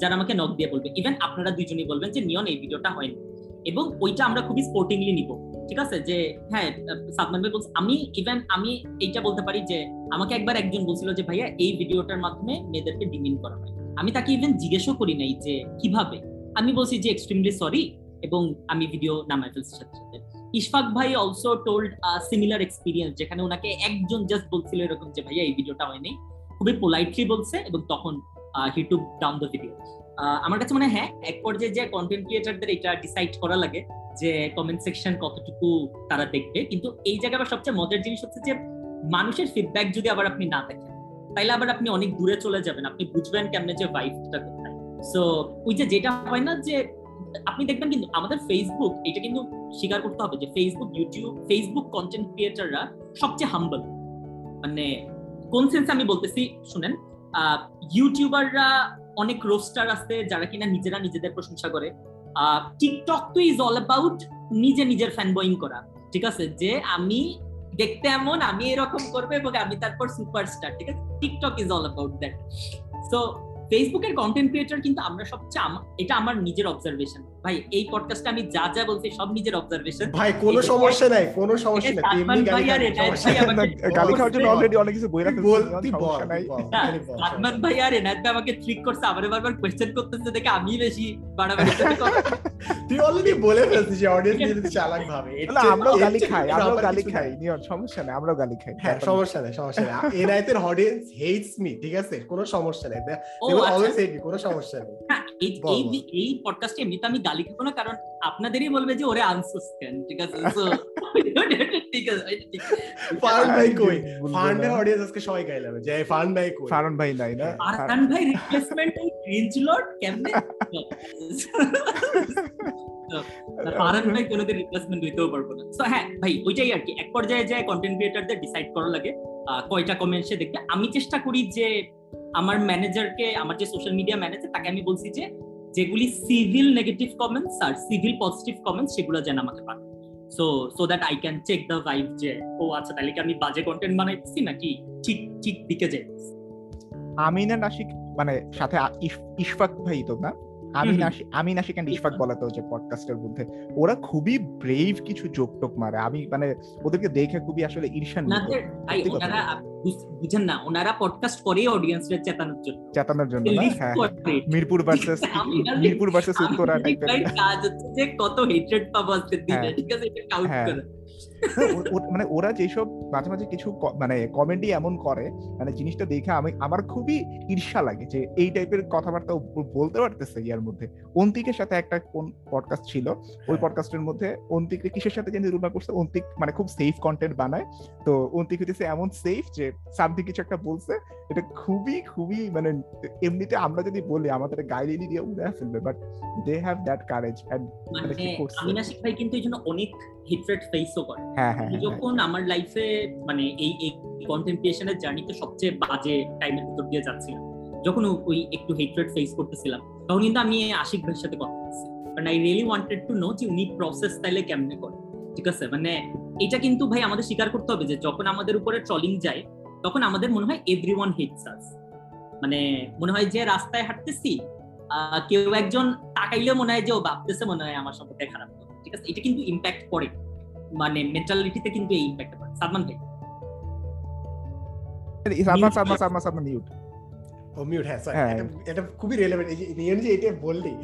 যারা আমাকে নক দিয়ে বলবে। ইভেন আপনারা দুইজনই বলবেন যে, নিয়ন, এই ভিডিওটা হয়নি। এবং ওইটা আমরা খুবই স্পোর্টিংলি নিব। ঠিক আছে? যে হ্যাঁ সাদমান ভাই বলছে, আমি ইভেন আমি এইটা বলতে পারি যে, আমাকে একবার একজন বলছিল যে, ভাইয়া, এই ভিডিওটার মাধ্যমে মেয়েদেরকে ডিমিন করা হয়। আমি তাকে ইভেন জিজ্ঞেসও করি নাই যে, কীভাবে? আমি বলছি যে এক্সট্রিমলি সরি এবং আমি ভিডিও নামায় ফেলছি সাথে সাথে। ইশফাক ভাই অলসো টোল্ড সিমিলার এক্সপিরিয়েন্স যেখানে ওনাকে একজন জাস্ট বলছিল এরকম যে, ভাইয়া, এই ভিডিওটা হয়নি। খুবই পোলাইটলি বলছে এবং তখন he took down the video আমার কাছে মনে হ্যাঁ এক পর্যায়ে যে কন্টেন্ট ক্রিয়েটারদের এটা ডিসাইড করা লাগে যে কমেন্ট সেকশন কতটুকু তারা দেখবে। কিন্তু এই জায়গায় আবার সবচেয়ে মজার জিনিস হচ্ছে যে মানুষের ফিডব্যাক যদি আবার আপনি না দেখেন, তাইলে আবার আপনি অনেক দূরে চলে যাবেন। আপনি বুঝবেন কেমনে যে ভাইবটা কোথায়। সো ওই যে যেটা হয় না যে আপনি দেখবেন কিন্তু আমাদের ফেসবুক এটা কিন্তু স্বীকার করতে হবে যে ফেসবুক ইউটিউব ফেসবুক কন্টেন্ট ক্রিয়েটাররা সবচেয়ে হাম্বল মানে কোন সেন্সে আমি বলতেছি, শুনেন ইউটিউবাররা অনেক রোস্টার আছে যারা কিনা নিজেরা নিজেদের প্রশংসা করে। টিকটক তো ইজ অল অ্যাবাউট নিজে নিজের ফ্যান বয়িং করা। ঠিক আছে? যে আমি দেখতে এমন, আমি এরকম করব এবং আমি তারপর সুপারস্টার ঠিক আছে? TikTok is all about that so ফেসবুকের কন্টেন্ট ক্রিয়েটর কিন্তু আমরা সবচেয়ে এটা আমার নিজের অবজারভেশন ভাই এই পডকাস্টে আমি যা যা বলছি সব নিজের অবজারভেশন ভাই কোনো সমস্যা নাই কোনো সমস্যা নাই আমাকে গালি খাওয়ার জন্য অলরেডি অনেক কিছু বইরা বল সালমান ভাই আর এনায়েত ভাই আমাকে ট্রিক করছে আবার বারবার কোশ্চেন করতেছে দেখে আমি বেশি বাড়াবাড়ি তুই অলরেডি বলে ফেলছিস যে অডিয়েন্স নিজে চালাক ভাবে। না আমরাও গালি খাই আমরাও গালি খাই নিয়ন সমস্যা নাই আমরাও গালি খাই। হ্যাঁ সমস্যা নাই সমস্যা নাই। এনায়েতের অডিয়েন্স হেটস মি ঠিক আছে? কোনো সমস্যা নাই। দে অলওয়েজ হেট মি কোনো সমস্যা নেই। এই এই পডকাস্টে এমনিতে আমি গালি খাব না কারণ আপনাদেরই বলবে যে ওরে আনসার কেন ঠিক আছে? সো ঠিক আছে ফান ভাই কই? ফান্ডের অডিয়েন্স আজকে সবাই গাইলাবে যে ভাই কই? ফারন ভাই নাই না। ফারহান ভাই রিপ্লেসমেন্ট ক্রিঞ্জ লর্ড কেমনে? ফারহান ভাই কোনোদিন রিপ্লেসমেন্ট হইতেও পারব না। হ্যাঁ ভাই ওইটাই আর কি। এক পর্যায়ে যায় কন্টেন্ট ক্রিয়েটরদের ডিসাইড করা লাগে। কয়টা কমেন্ট সে দেখবে। আমি চেষ্টা করি যে আমার ম্যানেজারকে আমার যে সোশ্যাল মিডিয়া ম্যানেজার তাকে আমি বলছি যে যেগুলি সিভিল নেগেটিভ কমেন্টস আর সিভিল পজিটিভ কমেন্টস সেগুলো যেন আমাকে পাঠায় so so that I can check the vibe যে, ও আচ্ছা তাহলে কি আমি বাজে কন্টেন্ট বানাইতেছি নাকি ঠিক ঠিক দিকে যাই আমিনা নাসিক মানে সাথে ইশফাক ভাই তো না? আমি নাসি আমি নাসিক অ্যান্ড ইশফাক বলা তো যে পডকাস্টের মধ্যে। ওরা খুবই ব্রেভ কিছু জোক টোক মারে। আমি মানে ওদেরকে দেখে খুবই আসলে ঈর্ষা ভাই ওনারা বুঝেন না ওনারা পডকাস্ট করে অডিয়েন্সদের চেতানোর জন্য। চেতানোর জন্য না? হ্যাঁ মিরপুর ভার্সেস মিরপুর ভার্সেস উত্তরা টাইপের কাজ হচ্ছে যে কত হেট্রেড পাবো আজকে দিনে ঠিক আছে? এটা কাউন্ট করে। মানে ওরা যেসব মাঝে মাঝে কিছু মানে কমেডি এমন করে মানে জিনিসটা দেখে আমি আমার খুবই ঈর্ষা লাগে যে এই টাইপের কথাবার্তা বলতে পারতেছে ইয়ার মধ্যে। অন্তিকের সাথে একটা কোন পডকাস্ট ছিল ওই পডকাস্টের হ্যাঁ। মধ্যে অন্তিক কিসের সাথে যে নিরূপণ করছে অন্তিক মানে খুব সেফ কন্টেন্ট বানায়। তো অন্তিক হইতেছে এমন সেফ যে সামথিং কিছু একটা বলছে এটা খুবই খুবই মানে এমনিতে আমরা যদি বলি আমাদের গাইডলাইন দিয়ে উড়ে ফেলবে but they have that courage and মানে আমিনা ভাই কিন্তু এই জন্য অনেক হিটরেট ফেসও করে। যখন আমার লাইফে মানে এই এই কন্টেন্ট ক্রিয়েশনের জার্নিতে সবচেয়ে বাজে টাইমের ভিতর দিয়ে যাচ্ছিলাম। যখন ওই একটু হেটরেট ফেস করতেছিলাম তখন কিন্তু আমি আশিক ভাইয়ের সাথে কথা বলছি। কারণ I really wanted to know যে উনি প্রসেস তাইলে কেমনে করে। ঠিক আছে? মানে এটা কিন্তু ভাই আমাদের স্বীকার করতে হবে যে যখন আমাদের উপরে ট্রলিং যায় তখন আমাদের মনে হয় এভরি ওয়ান হেটস আস মানে মনে হয় যে রাস্তায় হাঁটতেছি কেউ একজন তাকাইলেও মনে হয় যে ও ভাবতেছে মনে হয় আমার সম্পর্কে খারাপ। ঠিক আছে? এটা কিন্তু ইম্প্যাক্ট করে। মানে মেন্টালিটিতে কিন্তু এই ইম্প্যাক্ট পড়ে। সালমান ভাই। সালমান সালমান সালমান সালমান মিউট ও মিউট হ্যাঁ এটা খুবই রিলেভেন্ট এই যে নিয়ন যে এটা বললি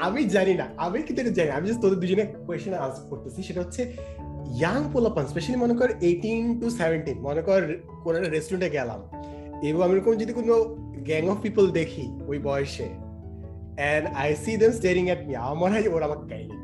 আমি জানি না আমি কিন্তু এটা জানি আমি জাস্ট তোদের দুজনে কোয়েশ্চেন আনসার করতেছি সেটা হচ্ছে ইয়াং পোলাপান স্পেশালি মনে কর এইটিন টু সেভেন্টিন মনে কর কোন রেস্টুরেন্টে গেলাম এবং আমি এরকম যদি কোনো গ্যাং অফ পিপল দেখি ওই বয়সে and I see them staring at me. আমার মনে হয় ওরা আমাকে গাইলে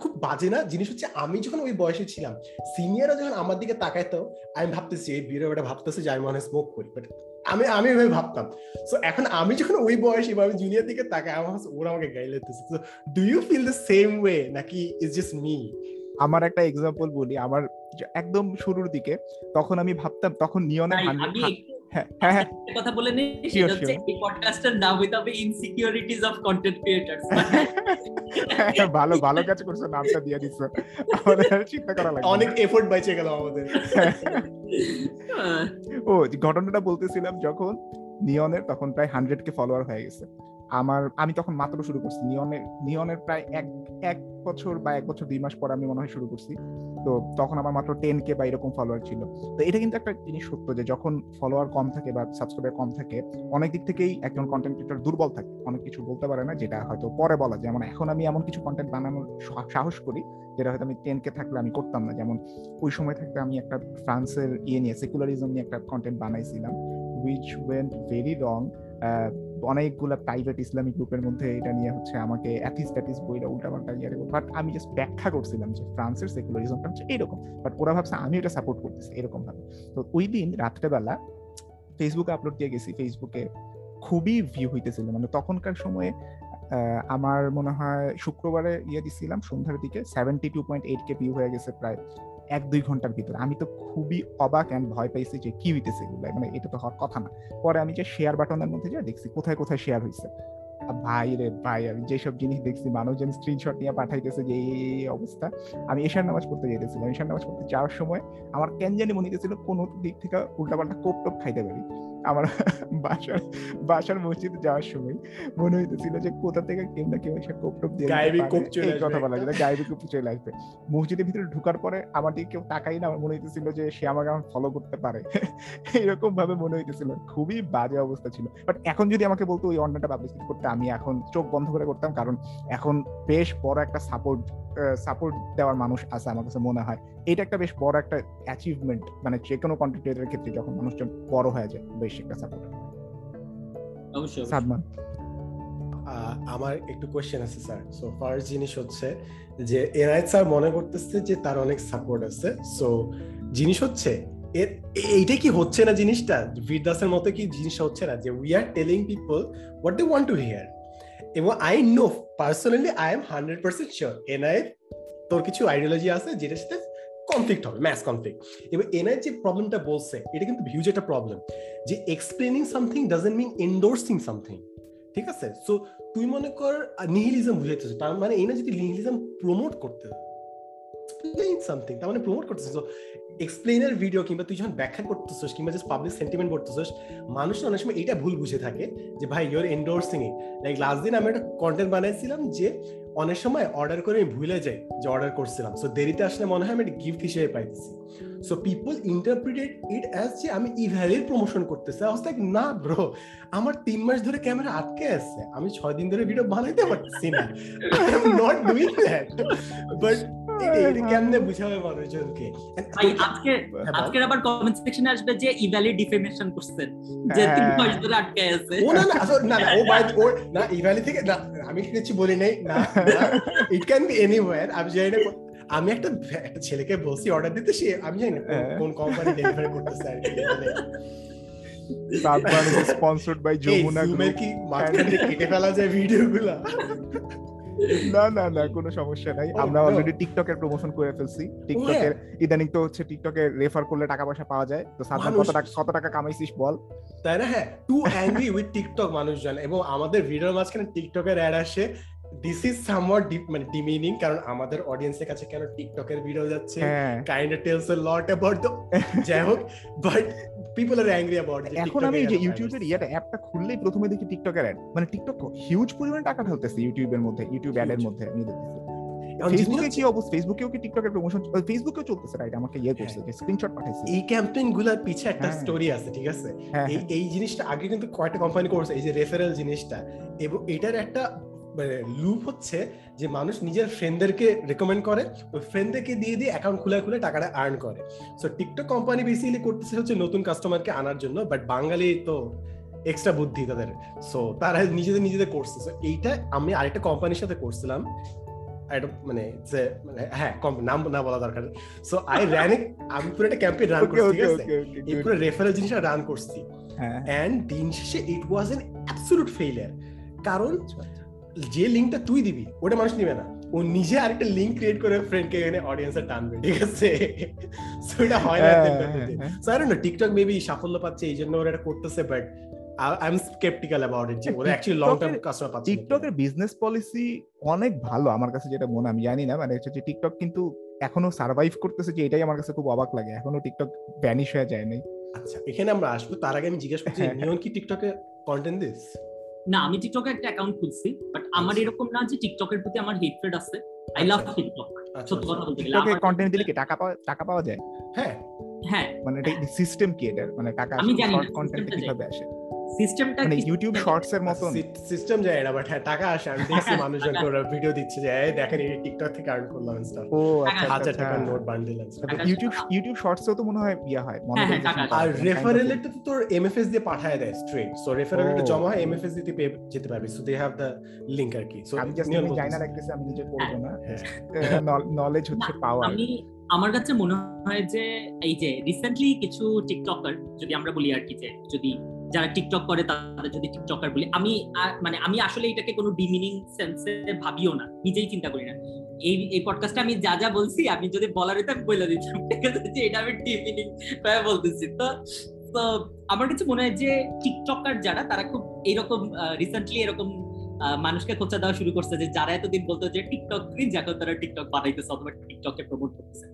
খুব বাজে না? জিনিস হচ্ছে আমি যখন ওই বয়সে ছিলাম সিনিয়ররা যখন আমার দিকে তাকাইতো আমি ভাবতেছি এই বিয়ের ওটা ভাবতেছে যে আমি মনে স্মোক করি। বাট আমি ভাবতাম। সো এখন আমি যখন ওই বয়সে বা আমি জুনিয়র দিকে তাকাই আমার ওরা আমাকে গাইলে do you feel the same way নাকি ইজ জাস্ট মি আমার একটা এক্সাম্পল বলি। আমার একদম শুরুর দিকে তখন আমি ভাবতাম তখন হ্যাঁ, হ্যাঁ। কথা বলে নেই সেটা হচ্ছে এই পডকাস্টের নাম হইতে হবে ইনসিকিউরিটিজ অফ কন্টেন্ট ক্রিয়েটরস ভালো ভালো কাজ করছ নামটা দিয়ে দিছো। আমাদের চিন্তা করা লাগে অনেক এফোর্ট বাইচে গেল আমাদের। ও ঘটনাটা বলতেছিলাম যখন নিয়নের তখন প্রায় হান্ড্রেড কে ফলোয়ার হয়ে গেছে। আমার, আমি তখন মাত্র শুরু করছি। নিয়নের নিয়নের প্রায় এক এক বছর বা এক বছর দুই মাস পর আমি মনে হয় শুরু করছি। তো তখন আমার মাত্র টেন কে বা এরকম ফলোয়ার ছিল। তো এটা কিন্তু একটা জিনিস সত্য যে যখন ফলোয়ার কম থাকে বা সাবস্ক্রাইবার কম থাকে, অনেক দিক থেকেই একজন কন্টেন্ট ক্রিয়েটর দুর্বল থাকে। অনেক কিছু বলতে পারে না, যেটা হয়তো পরে বলা যেমন এখন আমি এমন কিছু কন্টেন্ট বানানোর সাহস করি, যেটা হয়তো আমি টেন কে থাকলে আমি করতাম না। যেমন ওই সময় থাকতে আমি একটা ফ্রান্সের ইয়ে নিয়ে সেকুলারিজম নিয়ে একটা কন্টেন্ট বানাইছিলাম উইচ ওয়েন্ট ভেরি রং অনেকগুলো প্রাইভেট ইসলামিক গ্রুপের মধ্যে এটা নিয়ে হচ্ছে আমাকে অ্যাথিস ট্যাথিস বইটা উল্টাপাল্টা ইয়ে বাট আমি জাস্ট ব্যাখ্যা করছিলাম যে ফ্রান্সের সেকুলারিজমটা হচ্ছে এরকম। বাট ওরা ভাবছে আমি এটা সাপোর্ট করতেছি এরকম ভাবে। তো ওই দিন রাত্রেবেলা ফেসবুকে আপলোড দিয়ে গেছি। ফেসবুকে খুবই ভিউ হইতেছিল। মানে তখনকার সময়ে আমার মনে হয় শুক্রবারে ইয়ে দিছিলাম সন্ধ্যার দিকে। Seventy two point eight K view হয়ে গেছে প্রায়। এক দুই ঘণ্টার ভিতরে। আমি তো খুবই অবাক অ্যান্ড ভয় পাইছি যে কি হইতেছে এগুলো। মানে এটা তো হওয়ার কথা না। পরে আমি যে শেয়ার বাটনের মধ্যে যা দেখছি, কোথায় কোথায় শেয়ার হয়েছে ভাই রে ভাই, আমি যেসব জিনিস দেখছি, মানুষজন স্ক্রিনশট নিয়ে পাঠাইতেছে যে এই অবস্থা। আমি এশার নামাজ পড়তে যেতেছিলাম এশার নামাজ পড়তে যাওয়ার সময় আমার কেন জানি মনে হইতেছিল কোনো দিক থেকে উল্টাপাল্টা কোপ টোপ খাইতে পারি। আমার বাসার বাসার মসজিদে যাওয়ার সময় মনে হইতেছিল যে কোথা থেকে কেউ না কেউ এসে কোপ টোপ দিয়ে এই কথা বলা যায় গায়েবী কোপ চলে আসবে। মসজিদের ভিতরে ঢুকার পরে আমার দিকে কেউ তাকাই না আমার মনে হইতেছিল যে সে আমাকে আমার ফলো করতে পারে। এরকম ভাবে মনে হইতেছিল খুবই বাজে অবস্থা ছিল। বাট এখন যদি আমাকে বলতো ওই অন্যটা পাবলিসিটি করতে আমি এখন চোখ বন্ধ করে করতাম কারণ এখন বেশ বড় একটা সাপোর্ট সাপোর্ট দেওয়ার মানুষ আছে আমার কাছে মনে হয়। এটা একটা বেশ বড় একটা অ্যাচিভমেন্ট মানে যে কোনো কন্টেন্ট ক্রিয়েটারের ক্ষেত্রে যখন মানুষজন বড় হয়ে যায় বেশ একটা সাপোর্ট অবশ্যই সাদমান? আমার একটু কোয়েশ্চেন আছে স্যার সো ফার্স্ট জিনিস হচ্ছে যে এনআইট স্যার মনে করতেছে যে তার অনেক সাপোর্ট আছে। সো জিনিস হচ্ছে এর এইটা কি হচ্ছে না জিনিসটা? ভিরদাসের মতো কি জিনিসটা হচ্ছে না? যে we are telling people what they want to hear এবং I know personally I am hundred percent sure NI তোর কিছু আইডিওলজি আছে যেটার সাথে কনফ্লিক্ট হবে ম্যাস কনফ্লিক্ট এবার এনআই যে প্রবলেমটা বলছে, এটা কিন্তু হিউজ একটা প্রবলেম যে explaining something doesn't mean endorsing something ঠিক আছে? সো তুই মনে কর নিহিলিজম বুঝাইতেছ, তার মানে এনা যদি নিহিলিজম প্রমোট করতে এক্সপ্লেইন সামথিং তার মানে প্রমোট করতেছিস তো এক্সপ্লেইনার ভিডিও কিংবা তুই যখন ব্যাখ্যা করতেছিস কিংবা জাস্ট পাবলিক সেন্টিমেন্ট করতেছিস মানুষ অনেক সময় এটা ভুল বুঝে থাকে যে, ভাই you're endorsing it like last দিন আমি একটা কন্টেন্ট বানাইছিলাম যে অনেক সময় অর্ডার করে আমি ভুলে যাই যে অর্ডার করছিলাম। সো দেরিতে আসলে মনে হয় আমি একটা গিফট হিসেবে পাইতেছি। So people interpreted it as যে আমি ইভ্যালির প্রমোশন করতেছি। আই লাইক না ব্রো আমার তিন মাস ধরে ক্যামেরা আটকে আছে। আমি ছয় দিন ধরে ভিডিও বানাইতে পারতেছি না। I am not doing that but এটা কেমনে বুঝাবে মানুষজনকে? আজকে হ্যাঁ, আজকের আবার কমেন্ট সেকশনে আসবে যে ইভ্যালি ডিফেমেশন করছেন যে তিন হ্যাঁ। মাস ধরে আটকে আছে। ও না না না না ও বাই ও না ইভ্যালি থেকে না আমি কিছু বলি নাই না ইট ক্যান বি এনিওয়্যার আমি জানি না আমি একটা একটা ছেলেকে বলছি অর্ডার দিতে সে আমি জানি না কোন- হ্যাঁ। কোম্পানি ডেলিভারি করতেছে আর কি মানে। স্পন্সর্ড বাই এই যমুনা গ্রুপ কি মাঝখান থেকে কেটে ফেলা যায় ভিডিওগুলো না না না কোনো সমস্যা নাই। Oh, আমরা অলরেডি টিকটকের প্রমোশন করে ফেলছি। টিকটকের ইদানিং তো হচ্ছে টিকটকে রেফার করলে টাকা পয়সা পাওয়া যায়। তো সাদমান কত টাকা কত টাকা কামাইছিস বল? তাই না? হ্যাঁ টু অ্যাংরি উইথ টিকটক মানুষজন। এবং আমাদের ভিডিওর মাঝখানে টিকটকের অ্যাড আসে। দিস ইজ সামওয়াট মানে ডিমিনিং কারণ আমাদের অডিয়েন্সের কাছে কেন টিকটকের ভিডিও যাচ্ছে? of tells a lot about the যাই হোক but people are angry about এখন আমি যে ইউটিউবের ইয়াটা অ্যাপটা খুললেই প্রথমে দেখি টিকটকের অ্যাড মানে টিকটক হিউজ পরিমাণে টাকা ঢালতেছে ইউটিউবের মধ্যে ইউটিউব অ্যাড এর Huge. মধ্যে আমি দেখতেছি। ফেসবুকে কি অবস্থা? ফেসবুকেও কি টিকটকের প্রমোশন ফেসবুকেও চলতেছে রাইট আমাকে ইয়ে করছে স্ক্রিনশট পাঠাইছে। এই ক্যাম্পেইনগুলার পিছে একটা হ্যাঁ। স্টোরি আছে ঠিক আছে? হ্যাঁ এই এই জিনিসটা আগে কিন্তু কয়টা কোম্পানি করছে এই যে রেফারেল জিনিসটা। এবং এটার একটা লুপ হচ্ছে যে মানুষ নিজের ফ্রেন্ডদেরকে রেকমেন্ড করে ওই ফ্রেন্ডদেরকে দিয়ে দিয়ে অ্যাকাউন্ট খুলে খুলে টাকাটা আর্ন করে। সো টিকটক কোম্পানি বেসিক্যালি করতেছে হচ্ছে নতুন কাস্টমারকে আনার জন্য বাট বাঙালি তো এক্সট্রা বুদ্ধি তাদের। সো তারা নিজেদের নিজেদের করছে সো এইটা আমি আরেকটা কোম্পানির সাথে করছিলাম। একটা মানে যে মানে হ্যাঁ কম- নাম না বলা দরকার। সো আই র্যান আমি পুরো একটা ক্যাম্পেইন রান করছি ঠিক আছে? এই পুরো রেফারেল জিনিসটা রান করছি। হ্যাঁ অ্যান্ড দিন শেষে it was an absolute failure কারণ আচ্ছা। যে লিঙ্কটা তুই দিবি ওটা মানুষ নিবে না। ও নিজে আরেকটা লিঙ্ক ক্রিয়েট করে ফ্রেন্ডকে এখানে অডিয়েন্সে টানবে ঠিক আছে? সো এটা হয় না। So I don't know TikTok maybe সাফল্য পাচ্ছে এই জন্য ওরা এটা করতেছে but I am skeptical about it যে ওরা অ্যাকচুয়ালি লং টার্ম কাস্টমার পাচ্ছে টিকটকের বিজনেস পলিসি অনেক ভালো আমার কাছে যেটা মনে আমি জানি না মানে হচ্ছে যে টিকটক কিন্তু এখনও সার্ভাইভ করতেছে যে এটাই আমার কাছে খুব অবাক লাগে এখনও টিকটক ভ্যানিশ হয়ে যায় নাই। আচ্ছা এখানে আমরা আসব তার আগে আমি জিজ্ঞেস করছি হ্যাঁ। নিয়ন কি টিকটকে কন্টেন্ট দিস? না আমি টিকটকে একটা অ্যাকাউন্ট খুলছি বাট আমার আচ্ছা। এরকম না যে টিকটকের প্রতি আমার হেট্রেড আছে। আই লাভ টিকটক সত্যি কথা বলতে গেলে। টিকটকে কন্টেন্ট দিলে কি টাকা পাওয়া টাকা পাওয়া যায়? হ্যাঁ। হ্যাঁ মানে এটা সিস্টেম কি এটা মানে টাকা আমি জানি কন্টেন্ট কীভাবে আসে? সিস্টেমটা মানে ইউটিউব শর্টস এর মতন সিস্টেম যায় না বাট হ্যাঁ টাকা আসে। আমি দেখছি মানুষজনকে ওরা ভিডিও দিচ্ছে যে এই দেখেন এই টিকটক থেকে আর্ন করলাম স্টাফ ও আচ্ছা হাজার আচ্ছা। টাকার নোট বান্ডেল আছে। ইউটিউব ইউটিউব শর্টসেও তো মনে হয় ইয়া হয় হ্যাঁ, হ্যাঁ, আর রেফারেল তো তোর এমএফএস দিয়ে পাঠায় দেয় স্ট্রেট সো। জমা হয় এমএফএস দিতে পেয়ে যেতে পারবি। So they have the link আর কি। সো আমি জাস্ট জানি না। রাখতেছি আমি নিজে করব না। হ্যাঁ। নলেজ হচ্ছে পাওয়ার আমি আমার কাছে মনে হয় যে এই যে রিসেন্টলি কিছু টিকটকার যদি আমরা বলি আর কি যে যদি যারা টিকটক করে, তাদের যদি টিকটকার বলি, আমি মানে আমি আসলে এটাকে কোনো ডিমিনিং সেন্সে ভাবিও না, নিজেই চিন্তা করি না। এই এই পডকাস্টে আমি যা যা বলছি, আমি যদি বলার হইতো, আমি বলে দিতাম। ঠিক আছে, যে এটা আমি ডিমিনিং ভাবে বলতেছি। তো তো আমার কাছে মনে হয় যে টিকটকার যারা, তারা খুব এরকম রিসেন্টলি এরকম মানুষকে খোঁচা দেওয়া শুরু করছে যে যারা এতদিন বলতো যে টিকটক ক্রিঞ্জ এখন তারা টিকটক বানাইতেছে অথবা টিকটকে প্রমোট করতেছে।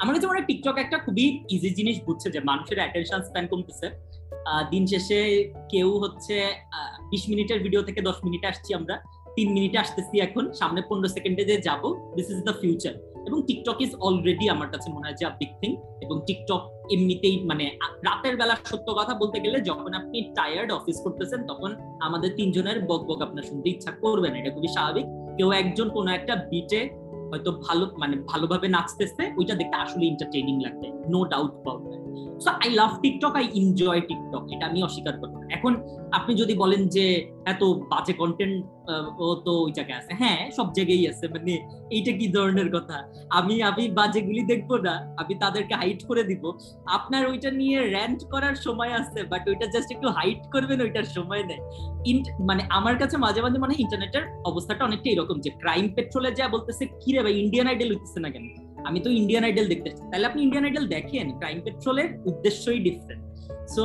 আমার কাছে মনে হয় টিকটক একটা খুবই ইজি জিনিস বুঝছে যে মানুষের অ্যাটেনশন স্প্যান কমতেছে। দিন শেষে কেউ হচ্ছে বিশ মিনিটের ভিডিও থেকে দশ মিনিটে আসছি আমরা। তিন মিনিটে আসতেছি এখন, সামনে পনেরো সেকেন্ডে যে যাব দিস ইজ দ্য ফিউচার এবং টিকটক ইজ অলরেডি আমার কাছে মনে হয় যে বিগ থিং এবং টিকটক এমনিতেই মানে রাতের বেলা সত্য কথা বলতে গেলে যখন আপনি টায়ার্ড অফিস করতেছেন, তখন আমাদের তিনজনের বক বক আপনার শুনতে ইচ্ছা করবে না। এটা খুবই স্বাভাবিক। কেউ একজন কোনো একটা বিটে হয়তো ভালো মানে ভালোভাবে নাচতেছে, ওইটা দেখতে আসলে এন্টারটেইনিং লাগবে। No doubt that so I love TikTok I enjoy TikTok এটা আমি অস্বীকার করব না। এখন আপনি যদি বলেন যে, এত বাজে কন্টেন্ট ও তো ওই জায়গায় আছে। হ্যাঁ সব জায়গায় আছে। মানে এইটা কি ধরনের কথা? আমি আমি বাজেগুলি দেখব না, আমি তাদেরকে হাইট করে দিব। আপনার ওইটা নিয়ে র্যান্ট করার সময় আছে বাট ওইটা জাস্ট একটু হাইট করবেন, ওইটার সময় নেই। মানে আমার কাছে মাঝে মাঝে মনে ইন্টারনেটের অবস্থাটা অনেকটা এরকম যে ক্রাইম পেট্রোলে যা বলতেছে কি রে ভাই ইন্ডিয়ান আইডল হইতেছে না কেন? আমি তো ইন্ডিয়ান আইডল দেখতেছি তাহলে আপনি ইন্ডিয়ান আইডল দেখেন ক্রাইম পেট্রোলের উদ্দেশ্যই ডিফারেন্ট সো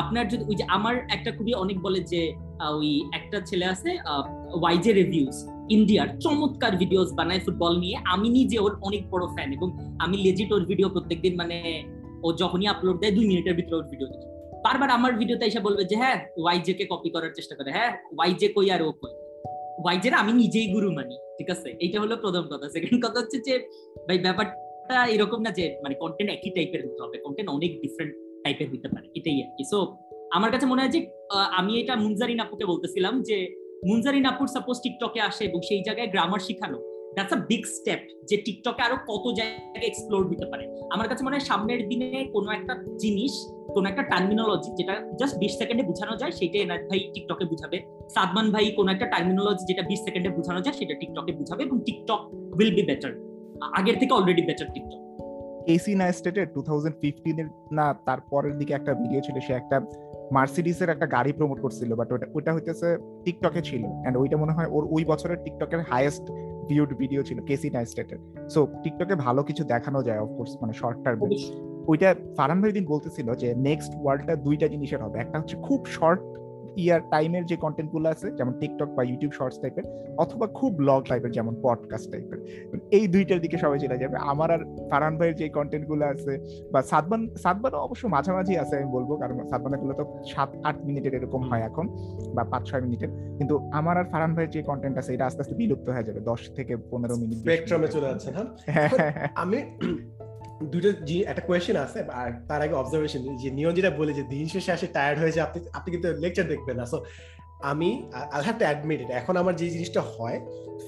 আপনার যদি ওই যে আমার একটা খুবই অনেক বলে যে ওই একটা ছেলে আছে ওয়াইজে রিভিউজ ইন্ডিয়ার চমৎকার ভিডিওস বানায় ফুটবল নিয়ে। আমি নিজে ওর অনেক বড় ফ্যান এবং আমি লেজিট ওর ভিডিও প্রত্যেকদিন মানে ও যখনই আপলোড দেয়, দুই মিনিটের ভিতরে ওর ভিডিও দেখি। বারবার আমার ভিডিওতে এসে বলবে যে হ্যাঁ ওয়াইজে কে কপি করার চেষ্টা করে। হ্যাঁ ওয়াইজে কই আর ও কই? ওয়াইজের আমি নিজেই গুরু মানি, ঠিক আছে? এইটা হলো প্রথম কথা। সেকেন্ড কথা হচ্ছে যে, ভাই, ব্যাপারটা এরকম না যে মানে কন্টেন্ট একই টাইপের হতে হবে। কন্টেন্ট অনেক ডিফারেন্ট টাইপের হতে পারে, এটাই আর কি। সো আমার কাছে মনে হয় যে আমি এটা মুনজারিন আপুকে বলতেছিলাম যে, মুনজারিন আপুর সাপোজ টিকটকে আসে এবং সেই জায়গায় গ্রামার শিখানো দ্যাটস আ বিগ স্টেপ যে টিকটকে আরও কত জায়গায় এক্সপ্লোর হতে পারে। আমার কাছে মনে হয় সামনের দিনে কোনো একটা জিনিস কোন একটা টার্মিনোলজি যেটা জাস্ট বিশ সেকেন্ডে বোঝানো যায় সেটা এনার ভাই টিকটকে বুঝাবে। সাদমান ভাই কোন একটা টার্মিনোলজি যেটা বিশ সেকেন্ডে বোঝানো যায় সেটা টিকটকে বুঝাবে এবং টিকটক উইল বি বেটার আগের থেকে অলরেডি বেটার টিকটক কেসি নাইস্টেটের টু থাউজেন্ড ফিফটিনের না দিকে একটা ভিডিও ছিল সে একটা মার্সিডিসের একটা গাড়ি প্রমোট করছিল বাট ওটা ওটা হইতেছে টিকটকে ছিল। এন্ড ওইটা মনে হয় ওর ওই বছরের টিকটকের হাইয়েস্ট ভিউড ভিডিও ছিল কেসি নাইস্টেটের সো টিকটকে ভালো কিছু দেখানো যায় অফকোর্স মানে শর্ট টার্মে ওইটা ফারান ভাই দিন বলতেছিল যে নেক্সট ওয়ার্ল্ডটা দুইটা জিনিসের হবে একটা হচ্ছে খুব শর্ট ইয়ার টাইমের যে কন্টেন্টগুলো আছে যেমন টিকটক বা ইউটিউব শর্টস টাইপের অথবা খুব ব্লগ টাইপের যেমন পডকাস্ট টাইপের এই দুইটার দিকে সবাই চলে যাবে। আমার আর ফারহান ভাইয়ের যে কন্টেন্টগুলো আছে বা সাদবান সাদবান অবশ্য মাঝামাঝি আছে আমি বলব কারণ সাদবানেরগুলো তো সাত আট মিনিটের এরকম হয় এখন বা পাঁচ ছয় মিনিটের। কিন্তু আমার আর ফারহান ভাইয়ের যে কন্টেন্ট আছে এটা আস্তে আস্তে বিলুপ্ত হয়ে যাবে দশ থেকে পনেরো মিনিট স্পেকট্রামে চলে যাচ্ছে হ্যাঁ? আমি দুটো একটা কোয়েশ্চেন আছে আর তার আগে অবজারভেশন যে নিয়ন যেটা বলে যে দিন শেষে আসে টায়ার্ড হয়ে যায় আপনি আপনি কিন্তু লেকচার দেখবেন না। সো আমি আই হ্যাভ টু অ্যাডমিট এখন আমার যে জিনিসটা হয়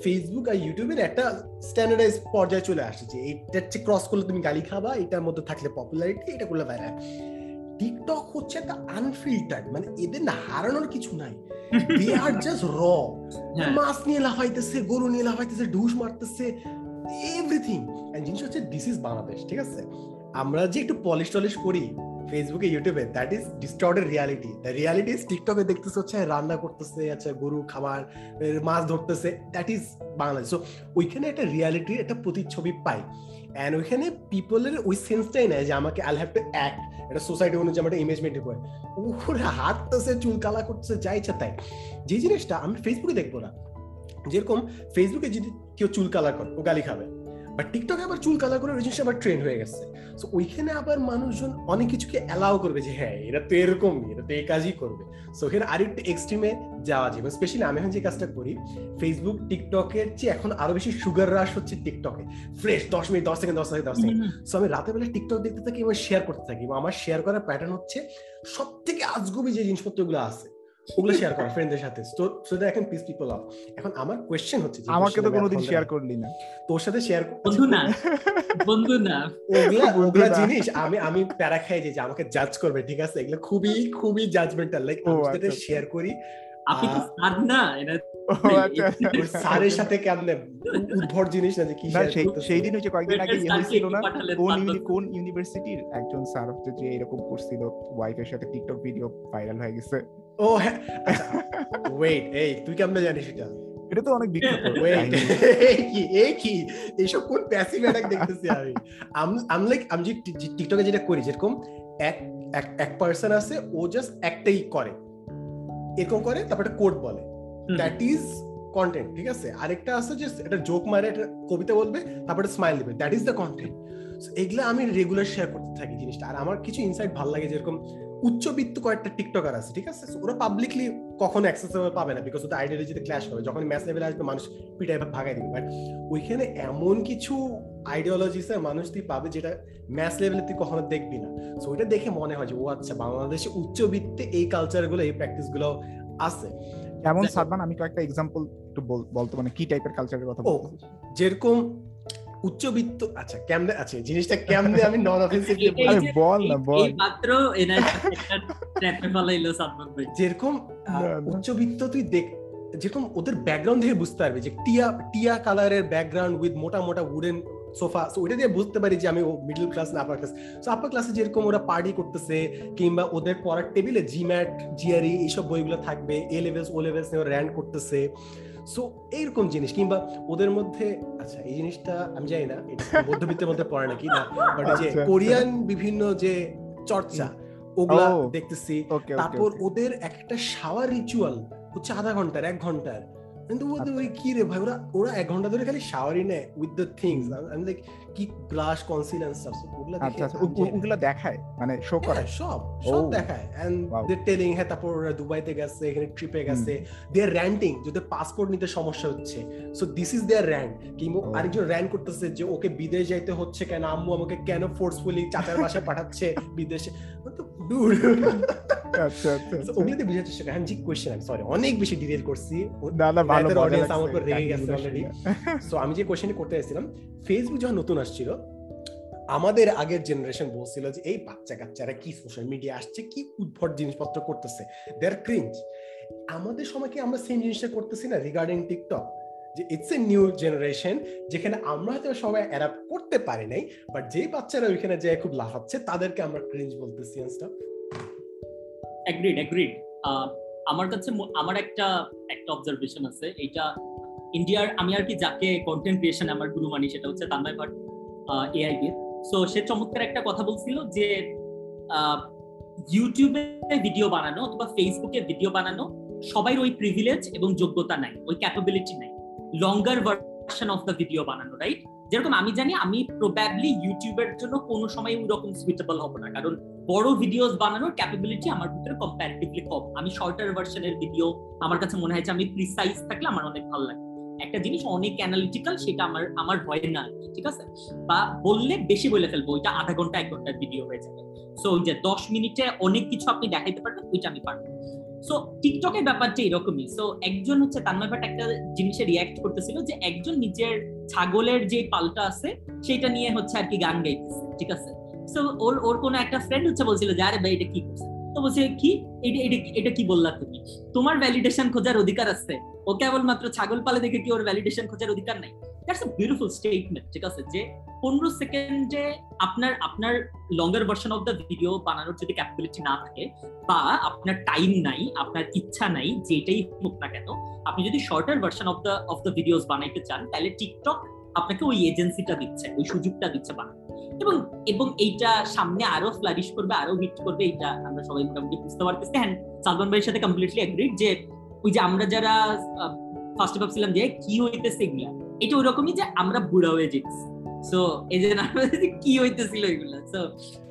ফেসবুক আর ইউটিউবের একটা স্ট্যান্ডার্ডাইজ পর্যায়ে চলে আসছে যে এইটা হচ্ছে ক্রস করলে তুমি গালি খাবা এটার মধ্যে থাকলে পপুলারিটি এটা করলে বাইরে টিকটক হচ্ছে একটা আনফিল্টার্ড মানে এদের না হারানোর কিছু নাই। দে আর জাস্ট র মাছ নিয়ে লাফাইতেছে গরু নিয়ে লাফাইতেছে ঢুস মারতেছে এভরিথিং জিনিস হচ্ছে দিস ইজ বাংলাদেশ, ঠিক আছে? আমরা যে একটু পলিশ টলিশ করি ফেসবুকে ইউটিউবে that is distorted reality the reality is টিকটকে দেখতেছে হচ্ছে রান্না করতেছে আচ্ছা গরু খাবার মাছ ধরতেছে দ্যাট ইজ বাংলাদেশ. সো ওইখানে একটা রিয়ালিটির একটা প্রতিচ্ছবি পাই। অ্যান্ড ওইখানে পিপলের ওই সেন্সটাই নেয় যে আমাকে আই হ্যাভ টু অ্যাক্ট এটা সোসাইটি অনুযায়ী আমার ইমেজ মেনটেন করে। ওরে হাঁটতেছে, চুল কালা করতেছে, যা ইচ্ছা তাই। যে জিনিসটা আমি ফেসবুকে দেখব না। যেরকম ফেসবুকে যদি কেউ চুল কালার করে ও গালি খাবে। বাট টিকটকে আবার চুল কালার করে ওই জিনিসটা আবার ট্রেন্ড হয়ে গেছে। সো ওইখানে আবার মানুষজন অনেক কিছুকে অ্যালাউ করবে যে হ্যাঁ এটা তো এরকমই এটা তো এই কাজই করবে। সো ওখানে আরেকটু এক্সট্রিমে যাওয়া যাবে স্পেশালি আমি এখন যে কাজটা করি ফেসবুক টিকটকের চেয়ে এখন আরও বেশি সুগার রাশ হচ্ছে টিকটকে ফ্রেশ দশ মিনিট দশ সেকেন্ড দশ সেকেন্ড দশ সেকেন্ড সো আমি রাতের বেলা টিকটক দেখতে থাকি এবং শেয়ার করতে থাকি। এবং আমার শেয়ার করার প্যাটার্ন হচ্ছে সব থেকে আজগুবি যে জিনিসপত্রগুলো আছে ওগুলো শেয়ার কর ফ্রেন্ডদের সাথে। So that can piss people off এখন আমার কোশ্চেন হচ্ছে আমাকে তো কোনোদিন শেয়ার করলি না। তোর সাথে শেয়ার বন্ধু না বন্ধু না। ওগুলা ওগুলা জিনিস আমি আমি প্যারা খাই যে আমাকে জাজ করবে ঠিক আছে? এগুলো খুবই খুবই জাজমেন্টাল লাইক আমি সাথে শেয়ার করি আপনি তো স্যার না এটা স্যারের সাথে কেমনে উদ্ভট জিনিস না যে কি সেই দিন হচ্ছে কয়েকদিন আগে ইয়ে হয়েছিল না? কোন কোন ইউনিভার্সিটির একজন স্যার হচ্ছে যে এরকম করছিল ওয়াইফের সাথে টিকটক ভিডিও ভাইরাল হয়ে গেছে। ও হ্যাঁ ওয়েট এই তুই কেমনে জানিস এটা? এটা তো অনেক বিখ্যাত। কি এই কি? এইসব কোন প্যাসিভ অ্যাটাক দেখতেছি আমি? আমি লাইক আমি যে টিকটকে যেটা করি যেরকম এক এক পার্সন আছে ও জাস্ট একটাই করে। এরকম করে তারপর একটা কোড বলে। দ্যাট ইজ কন্টেন্ট ঠিক আছে? আরেকটা আছে যে এটা জোক মারে একটা কবিতা বলবে তারপরে স্মাইল দিবে। দ্যাট ইজ দ্য কন্টেন্ট এগুলো আমি রেগুলার শেয়ার করতে থাকি জিনিসটা। আর আমার কিছু ইনসাইট ভালো লাগে যেরকম উচ্চবিত্ত কয়েকটা টিকটকার আছে ঠিক আছে? ওরা পাবলিকলি কখনো অ্যাক্সেসেবল পাবে না বিকজ ওদের আইডিয়োলজিতে ক্ল্যাশ হবে। যখন ম্যাচ লেভেলে আসবে মানুষ পিটাই ভাগাই দিবে। বাট ওইখানে এমন কিছু আইডিওলজিসের মানুষ তুই পাবে যেটা ম্যাচ লেভেলে তুই কখনো দেখবি না। সো ওইটা দেখে মনে হয় যে ও আচ্ছা বাংলাদেশে উচ্চবিত্তে এই কালচারগুলো এই প্র্যাকটিসগুলো আছে। যেমন সাদমান আমি কয়েকটা এক্সাম্পল একটু বলতো মানে কি টাইপের কালচারের কথা যেরকম উচ্চবিত্ত আচ্ছা কেমনে আছে জিনিসটা কেমনে আমি নন অফেন্সিভ বল না বল। মাত্র এনার ট্র্যাপে ফলাইলো সাদমান ভাই। যেরকম উচ্চবিত্ত তুই দেখ যেরকম ওদের ব্যাকগ্রাউন্ড দেখে বুঝতে পারবি যে টিয়া টিয়া কালারের ব্যাকগ্রাউন্ড উইথ মোটা মোটা উডেন সোফা সো ওইটা দিয়ে বুঝতে পারি যে আমি মিডল ক্লাস না আপার ক্লাস সো আপার ক্লাসে যেরকম ওরা পার্টি করতেছে কিংবা ওদের পড়ার টেবিলে জিম্যাট জিআরই এইসব বইগুলো থাকবে এ লেভেলস ও লেভেলস নিয়ে র্যান্ড করতেছে। সো এইরকম জিনিস কিংবা ওদের মধ্যে আচ্ছা এই জিনিসটা আমি জানি না এটা মধ্যবিত্তের মধ্যে পড়ে নাকি না বাট যে কোরিয়ান বিভিন্ন যে চর্চা ওগুলা দেখতেছি তারপর ওদের একটা শাওয়ার রিচুয়াল হচ্ছে আধা ঘণ্টার এক ঘণ্টার। কিন্তু বলতে ওই কি রে ভাই ওরা ওরা এক ঘণ্টা ধরে খালি শাওয়ারই নেয় উইথ দ্য থিংস আমি লাইক কি ব্লাশ ওগুলা আচ্ছা আচ্ছা ওগুলো দেখায় মানে শো করে হ্যাঁ, সব সব Oh. দেখায়। এন্ড দে টেলিং হ্যাঁ তারপর দুবাইতে গেছে এখানে ট্রিপে গেছে। দে আর র্যান্টিং যদি পাসপোর্ট নিতে সমস্যা হচ্ছে। So this is their rant কিংবা. আরেকজন র্যান্ট করতেছে যে ওকে বিদেশ যাইতে হচ্ছে কেন? আম্মু আমাকে কেন ফোর্সফুলি চাচার বাসায় পাঠাচ্ছে বিদেশে? ডুড আচ্ছা আচ্ছা আচ্ছা। ওগুলোতে চেষ্টা করি আমি কোয়েশ্চেন সরি অনেক বেশি ডিটেল করছি। না না ভালো রাতের আমার উপর রেগে গেছে কাহিনীগুলো সো আমি যে করতে ফেসবুক যখন নতুন আসছিল আমাদের আগের জেনারেশন বলছিল যে এই বাচ্চা কাচ্চারা কি সোশ্যাল মিডিয়া আসছে কি উদ্ভট জিনিসপত্র করতেছে? দেয়ার ক্রিঞ্জ আমাদের সময় কি আমরা সেম জিনিসটা করতেছি না রিগার্ডিং টিকটক যে ইটস এ নিউ জেনারেশন যেখানে আমরা হয়তো সবাই অ্যাডাপ্ট করতে পারি নাই বাট যেই বাচ্চারা ওইখানে যে খুব লাফাচ্ছে তাদেরকে আমরা ক্রিঞ্জ বলতেছি। অ্যাগ্রিড অ্যাগ্রিড আমার কাছে আমার একটা একটা অবজারভেশন আছে। এটা ইন্ডিয়ার আমি আর কি যাকে কন্টেন্ট ক্রিয়েশন আমার গুরু মানি সেটা হচ্ছে তান্ময় ভাট এআই সো সে চমৎকার একটা কথা বলছিল যে ইউটিউবে ভিডিও বানানো অথবা ফেসবুকে ভিডিও বানানো সবাই ওই প্রিভিলেজ এবং যোগ্যতা নাই, ওই ক্যাপাবিলিটি নাই। Longer version of the video বানানো রাইট যেরকম আমি জানি, আমি প্রবাবলি ইউটিউবের জন্য কোনো সময় ওই রকম সুইটেবল হব না। কারণ বড় ভিডিওস বানানোর ক্যাপাবিলিটি আমার ভিতরে কম্পারেটিভলি কম। আমি শর্টার ভার্সনের ভিডিও আমার কাছে মনে হয় যে আমি প্রিসাইজ থাকলে আমার অনেক ভালো লাগে। একটা জিনিস অনেক অ্যানালিটিক্যাল সেটা আমার আমার ভয় না, ঠিক আছে? বা বললে বেশি বলে ফেলব, ওইটা আধা ঘণ্টা, এক ঘণ্টার ভিডিও হয়ে যাবে। সো যে দশ মিনিটে অনেক কিছু আপনি দেখাইতে পারবেন, ওইটা আমি পারব। সো টিকটকের ব্যাপারটা এরকমই। সো একজন হচ্ছে তান্ময় ভাট একটা জিনিসে রিয়াক্ট করতেছিল যে একজন নিজের ছাগলের যে পালটা আছে, সেটা নিয়ে হচ্ছে আর কি গান গাইতেছে, ঠিক আছে? সো ওর ওর কোনো একটা ফ্রেন্ড হচ্ছে, বলছিল যে, আরে ভাই, এটা কি তো বলছে, কি? এটা কি বললা তুমি? তোমার ভ্যালিডেশন খোঁজার অধিকার আছে। ও কেবলমাত্র ছাগল পালে দেখে কি ওর ভ্যালিডেশন খোঁজার অধিকার নাই? দ্যাটস আ বিউটিফুল স্টেটমেন্ট ঠিক আছে? যে পনেরো সেকেন্ডে আপনার আপনার longer version of the video বানানোর যদি ক্যাপাবিলিটি না থাকে, বা আপনার টাইম নাই, আপনার ইচ্ছা নাই, যেটাই হোক না কেন, আপনি যদি shorter version of the of the videos বানাইতে চান, তাহলে টিকটক আপনাকে ওই এজেন্সিটা দিচ্ছে, ওই সুযোগটা দিচ্ছে বানানো এবং এবং এইটা সামনে আরও ফ্লারিশ করবে, আরও হিট করবে এটা আমরা সবাই মোটামুটি বুঝতে পারতেছি। হ্যাঁ সালমান ভাইয়ের সাথে কমপ্লিটলি এগ্রিড যে, ওই যে আমরা যারা ফার্স্টে ভাবছিলাম যে, কি হইতেছে এগুলা? এটা ওরকমই যে আমরা বুড়া হয়ে যেতেছি। সো এই যে কি হইতেছিল এগুলা? সো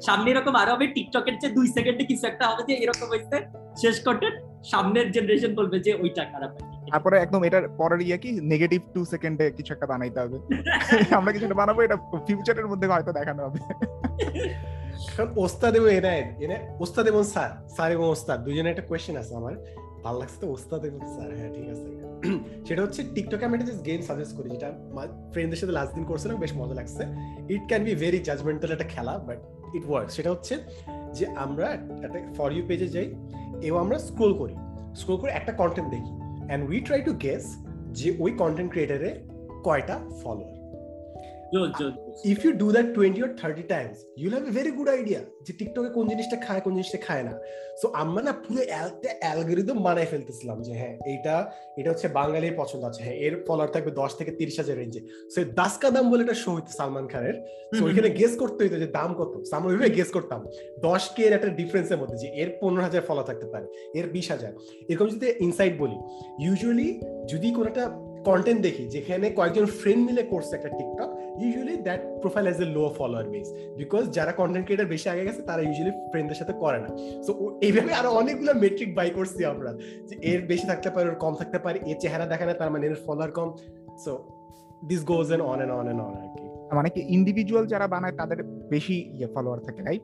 সামনে এরকম আরও হবে টিকটকের যে দুই সেকেন্ডে কিছু একটা হবে যে এরকম হইছে। শেষ কন্টেন্ট সামনের জেনারেশন বলবে যে, ওইটা খারাপ হয়নি। তারপরে একদম এটার পরের ইয়ে কি? নেগেটিভ টু সেকেন্ডে কিছু একটা বানাইতে হবে। আমরা কিছু একটা বানাবো এটা ফিউচারের মধ্যে হয়তো দেখানো হবে। কারণ ওস্তাদ এবং এনায়েত এনে ওস্তাদ এবং স্যার স্যার এবং ওস্তাদ দুজনে একটা কোয়েশ্চেন আছে আমার। ভালো লাগছে তো ওস্তাদ এবং স্যার হ্যাঁ ঠিক আছে। সেটা হচ্ছে টিকটকে আমি একটা গেম সাজেস্ট করি যেটা ফ্রেন্ডদের সাথে লাস্ট দিন করছিলাম বেশ মজা লাগছে। It can be very judgmental একটা খেলা বাট ইট ওয়ার্ক সেটা হচ্ছে যে আমরা একটা ফর ইউ পেজে যাই এবং আমরা স্ক্রোল করি। স্ক্রোল করে একটা কন্টেন্ট দেখি। And we try to guess যে ওই কন্টেন্ট ক্রিয়েটারে কয়টা follower. If you do that twenty or thirty times you'll have a very good idea যে টিকটকে কোন জিনিসটা খায় কোন জিনিসটা খায় না। সো আমরা না পুরো একটা অ্যালগোরিদম বানাই ফেলতেছিলাম যে হ্যাঁ এইটা এটা হচ্ছে বাঙালির পছন্দ আছে। হ্যাঁ এর ফলোয়ার থাকবে দশ থেকে তিরিশ হাজার রেঞ্জে সো দাস কা দাম বলে একটা শো হইতো সালমান খানের। সো ওইখানে গেস করতে হইতো যে দাম কত। So আমরা ওইভাবে গেস করতাম। দশ কে এর একটা ডিফারেন্সের মধ্যে যে এর পনেরো হাজার ফলো থাকতে পারে এর বিশ হাজার। এরকম যদি ইনসাইট বলি ইউজুয়ালি যদি কোনো একটা কন্টেন্ট দেখি যেখানে কয়েকজন ফ্রেন্ড মিলে করছে একটা TikTok usually that profile has a low follower base because যারা কন্টেন্ট ক্রিয়েটার বেশি আগে গেছে তারা ইউজুয়ালি ফ্রেন্ডদের সাথে করে না। সো এইভাবে আরও অনেকগুলো মেট্রিক বাই করছি আমরা যে এর বেশি থাকতে পারে ওর কম থাকতে পারে এর চেহারা দেখে না তার মানে এর follower com. So this goes and on and on and on আর কি। মানে কি ইন্ডিভিজুয়াল যারা বানায় তাদের বেশি ইয়ে ফলোয়ার থাকে রাইট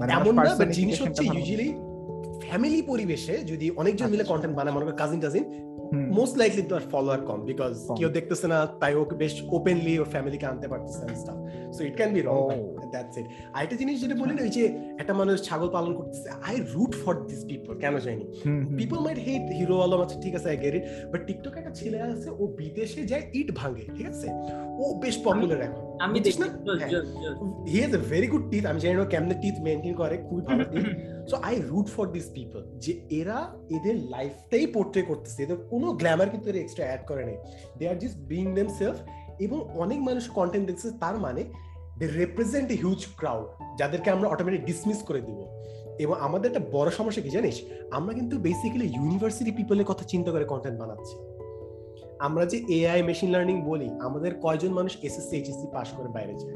মানে এমন না জিনিস হচ্ছে ইউজুয়ালি ফ্যামিলি পরিবেশে যদি অনেকজন মিলে আচ্ছা, কন্টেন্ট বানায় মনে করো কাজিন টাজিন মোস্ট লাইকলি তার ফলোয়ার কম বিকজ কেউ দেখতেছে না তাই ওকে বেশ ওপেনলি ওর ফ্যামিলিকে আনতে পারতেছে stuff so it can be wrong. That's it আরেকটা জিনিস যেটা বললেন ওই যে একটা মানুষ ছাগল পালন করতেছে I root for this people কেন জানি? People might hate Hero Alam আছে ঠিক আছে I get it but TikTok একটা ছেলে আছে ও বিদেশে যায় ইট ভাঙে ঠিক আছে? ও বেশ পপুলার এখন। আমি দেখি। না? He has a very good teeth আমি জানি না কেমনে টিথ মেনটেন করে খুবই ভালো teeth so I root for this people যে এরা এদের লাইফটাই পোর্ট্রে করতেছে। এদের কোনো গ্ল্যামার কিন্তু এরা এক্সট্রা অ্যাড করে নেই। They are just being them self এবং অনেক মানুষ কন্টেন্ট দেখছে তার মানে they represent a huge crowd যাদেরকে আমরা অটোমেটিক ডিসমিস করে দিব। এবং আমাদের একটা বড় সমস্যা কি জানিস? আমরা কিন্তু বেসিক্যালি ইউনিভার্সিটি পিপলের কথা চিন্তা করে কন্টেন্ট বানাচ্ছি। আমরা যে এআই মেশিন লার্নিং বলি, আমাদের কয়জন মানুষ এসএসসি এইচএসসি পাস করে বাইরে যায়?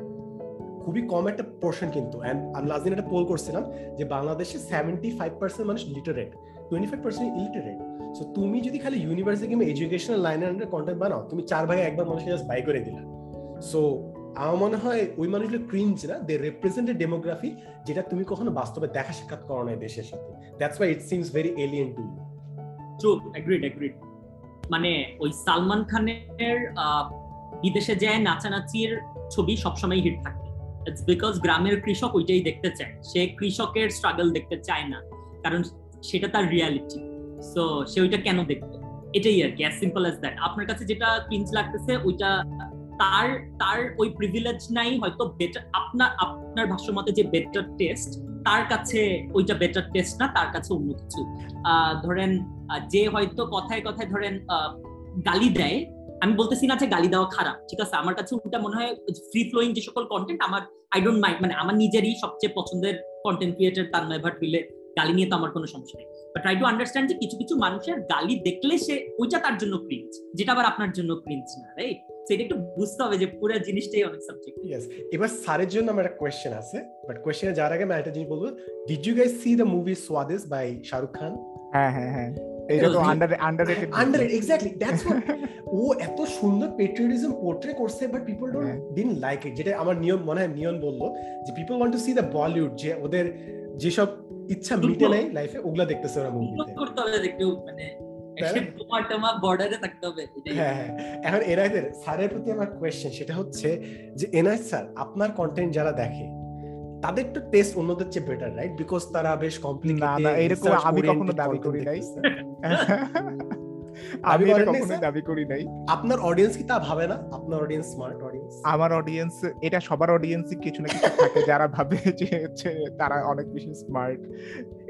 খুবই কম একটা পোর্শন কিন্তু। আমি লাস্ট দিন একটা পোল করছিলাম যে বাংলাদেশে সেভেন্টি ফাইভ পার্সেন্ট মানুষ literate twenty five percent illiterate so তুমি যদি খালি ইউনিভার্সিটি কিংবা এডুকেশনাল লাইনের আন্ডার কন্টেন্ট বানাও, তুমি চার ভাগে একবার মানুষকে জাস্ট বাই করে দিলা। সো আমার মনে হয় ওই মানুষগুলো ক্রিঞ্জ না দে রিপ্রেজেন্ট এ ডেমোগ্রাফি যেটা তুমি কখনো বাস্তবে দেখা সাক্ষাৎ করো না দেশের সাথে। That's why it seems very alien to you true agreed agreed মানে ওই সালমান খানের বিদেশে যায় নাচানাচির ছবি সবসময় হিট থাকে। ইটস বিকজ গ্রামের কৃষক ওইটাই দেখতে চায়। সে কৃষকের স্ট্রাগল দেখতে চায় না, কারণ সেটা তার রিয়ালিটি সো সে ওইটা কেন দেখবে? এটাই আর কি অ্যাজ সিম্পল অ্যাজ দ্যাট আপনার কাছে যেটা ক্রিঞ্জ লাগতেছে, ওইটা তার তার ওই প্রিভিলেজ নাই, হয়তো বেটার আপনার আপনার ভাষ্য মতে যে বেটার টেস্ট তার কাছে ওইটা বেটার টেস্ট না, তার কাছে অন্য কিছু। ধরেন যে হয়তো কথায় কথায় ধরেন গালি দেয় আমি বলতেছি না যে গালি দেওয়া খারাপ ঠিক আছে? আমার কাছে ওটা মনে হয় ফ্রি ফ্লোয়িং যে সকল কন্টেন্ট আমার আই ডোন্ট মাইন্ড মানে আমার নিজেরই সবচেয়ে পছন্দের কন্টেন্ট ক্রিয়েটার তার ভাট ফিলে গালি নিয়ে তো আমার কোনো সমস্যা নেই। বাট ট্রাই টু আন্ডারস্ট্যান্ড যে কিছু কিছু মানুষের গালি দেখলে সে ওইটা তার জন্য ক্রিঞ্জ যেটা আবার আপনার জন্য ক্রিঞ্জ না রাইট সেটা একটু বুঝতে হবে যে পুরো জিনিসটাই অনেক সাবজেক্ট ইয়েস এবার স্যারের জন্য আমার একটা কোয়েশ্চেন আছে বাট কোয়েশ্চেনে যাওয়ার আগে আমি একটা জিনিস বলব। Did you guys see the movie Swades by Shahrukh Khan হ্যাঁ হ্যাঁ হ্যাঁ। এটা তো under underrated underrated exactly that's what ও এত সুন্দর পেট্রিয়টিজম পোর্ট্রে করছে বাট পিপল ডোন্ট ডিন লাইক ইট যেটা আমার নিয়ম মনে হয় নিয়ন বলল যে people want to see the Bollywood যে ওদের যেসব ইচ্ছা মিটে নাই লাইফে ওগুলা দেখতেছে ওরা মুভিতে করতে হবে একটু মানে হ্যাঁ, হ্যাঁ। এখন এনায়েতের স্যারের প্রতি আমার কোয়েশ্চেন সেটা হচ্ছে যে এনায়েত স্যার আপনার কন্টেন্ট যারা দেখে তাদের তো টেস্ট অন্যদের চেয়ে বেটার রাইট বিকজ তারা বেশ কমপ্লিকেটেড না না এরকম আমি কখনো দাবি করি নাই। আমি কখনো দাবি করি নাই। আপনার অডিয়েন্স কি তা ভাবে না? আপনার অডিয়েন্স স্মার্ট অডিয়েন্স আমার অডিয়েন্স এটা সবার অডিয়েন্স কিছু না কিছু থাকে যারা ভাবে যে হচ্ছে তারা অনেক বেশি স্মার্ট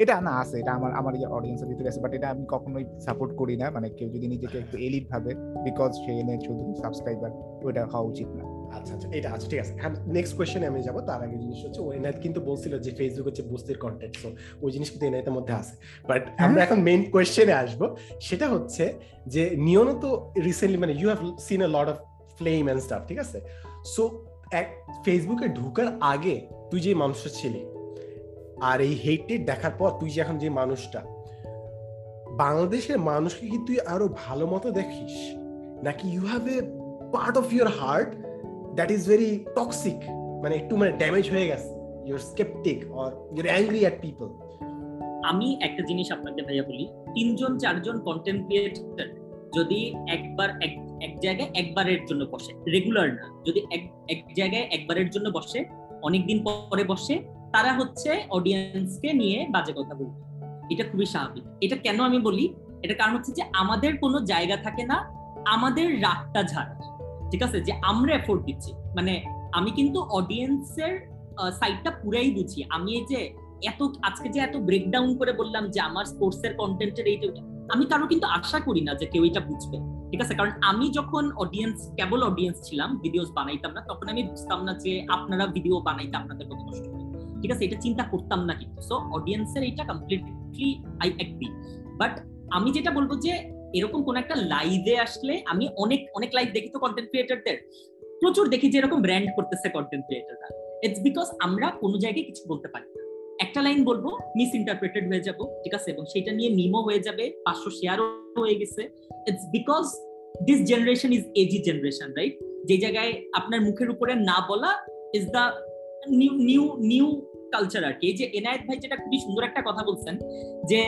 এটা না আছে এটা আমার আমার অডিয়েন্সের ভিতরে আছে বাট এটা আমি কখনোই সাপোর্ট করি না। মানে কেউ যদি নিজেকে একটু এলিট ভাবে বিকজ সে এনে চৌধুরী সাবস্ক্রাইবার ওইটা হওয়া উচিত না। আচ্ছা আচ্ছা এটা আচ্ছা ঠিক আছে। নেক্সট কোয়েশ্চেনে আমি যাব তার আগে জিনিস হচ্ছে এনায়েত কিন্তু বলছিল যে ফেসবুক হচ্ছে বুস্তের কন্টেন্ট সো ওই জিনিস কিন্তু এনায়েতের মধ্যে আছে। বাট আমরা এখন মেইন কোয়েশ্চেনে আসব সেটা হচ্ছে যে নিয়নও তো রিসেন্টলি মানে you have seen a lot of flame and stuff ঠিক আছে? সো এক ফেসবুকে ঢুকার আগে তুই যে মানুষটা ছিলি আর এই হেটেড দেখার পর তুই যে এখন যে মানুষটা বাংলাদেশের মানুষকে কি তুই আরও ভালো মতো দেখিস? নাকি you have a part of your heart that is very toxic মানে একটু মানে ড্যামেজ হয়ে গেছে। Your skeptic or your angry at people আমি একটা জিনিস আপনাকে ভাইয়া বলি, তিনজন, চারজন কন্টেন্ট ক্রিয়েটর যদি একবার এক এক জায়গায় একবারের জন্য বসে রেগুলার না, যদি এক এক জায়গায় একবারের জন্য বসে, অনেকদিন পরে বসে, তারা হচ্ছে অডিয়েন্সকে নিয়ে বাজে কথা বলবে। এটা খুবই স্বাভাবিক। এটা কেন আমি বলি? এটা কারণ হচ্ছে যে আমাদের কোনো জায়গা থাকে না, আমাদের রাগটা ঝাড়ার। ঠিক আছে? যে আমরা এফোর্ট দিচ্ছি। মানে আমি কিন্তু অডিয়েন্সের সাইডটা পুরাই বুঝি। আমি এই যে এত, আজকে যে এত ব্রেকডাউন করে বললাম যে আমার স্পোর্টস এর কন্টেন্টের এইটা আমি কারও কিন্তু আশা করি না যে কেউ এটা বুঝবে। ঠিক আছে? কারণ আমি যখন অডিয়েন্স কেবল অডিয়েন্স ছিলাম ভিডিওস বানাইতাম না, তখন আমি বুঝতাম না যে আপনারা ভিডিও বানাইতে আপনাদের কত কষ্ট হয়। ঠিক আছে? এটা চিন্তা করতাম না কিন্তু। সো অডিয়েন্সের এটা কমপ্লিটলি আই অ্যাগ্রি বাট আমি যেটা বলব যে এরকম কোন একটা লাইভে আসলে আমি অনেক অনেক লাইভ দেখি তো কন্টেন্ট ক্রিয়েটারদের প্রচুর দেখি যে এরকম ব্র্যান্ড করতেছে কন্টেন্ট ক্রিয়েটাররা ইটস বিকজ আমরা কোনো জায়গায় কিছু বলতে পারি না। একটা লাইন বলব মিস ইন্টারপ্রেটেড হয়ে যাব, ঠিক আছে? এবং সেটা নিয়ে মিমো হয়ে যাবে, পাঁচশো শেয়ারও হয়ে গেছে। It's because this generation is edgy generation right যে জায়গায় আপনার মুখের উপরে না বলা is the new new new culture আর কি। এই যে এনায়েত ভাই যেটা খুবই সুন্দর একটা কথা বলছেন যে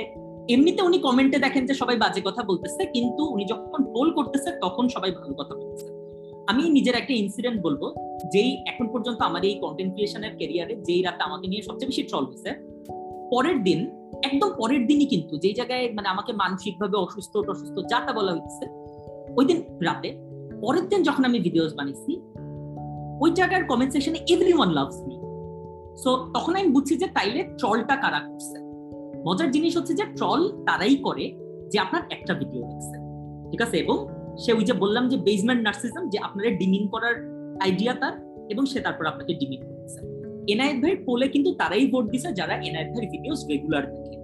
এমনিতে উনি কমেন্টে দেখেন যে সবাই বাজে কথা বলতেছে, কিন্তু উনি যখন টোল করতেছে, তখন সবাই ভালো কথা বলতেছে। আমি নিজের একটা ইনসিডেন্ট বলব, যেই এখন পর্যন্ত আমার এই কন্টেন্ট ক্রিয়েশনের ক্যারিয়ারে যেই রাতে আমাকে নিয়ে সবচেয়ে বেশি ট্রল হয়েছে, পরের দিন, একদম পরের দিনই কিন্তু যেই জায়গায় মানে আমাকে মানসিকভাবে অসুস্থ অসুস্থ যা তা বলা হয়েছে ওই দিন রাতে, পরের দিন যখন আমি ভিডিওস বানিয়েছি ওই জায়গার কমেন্ট সেকশনে everyone loves me so তখন আমি বুঝছি যে তাইলে ট্রলটা কারা করছে? মজার জিনিস হচ্ছে যে ট্রল তারাই করে যে আপনার একটা ভিডিও দেখছে। ঠিক আছে? এবং সে ওই যে বললাম যে বেসমেন্ট নার্সিজম যে আপনার ডিমিন করার আইডিয়া তার এবং সে তারপর আপনাকে ডিমিন করতেছে এনআইএফ ভাইয়ের পোলে কিন্তু তারাই ভোট দিছে যারা এনআইএফ ভাইয়ের ভিডিওস রেগুলার দেখে।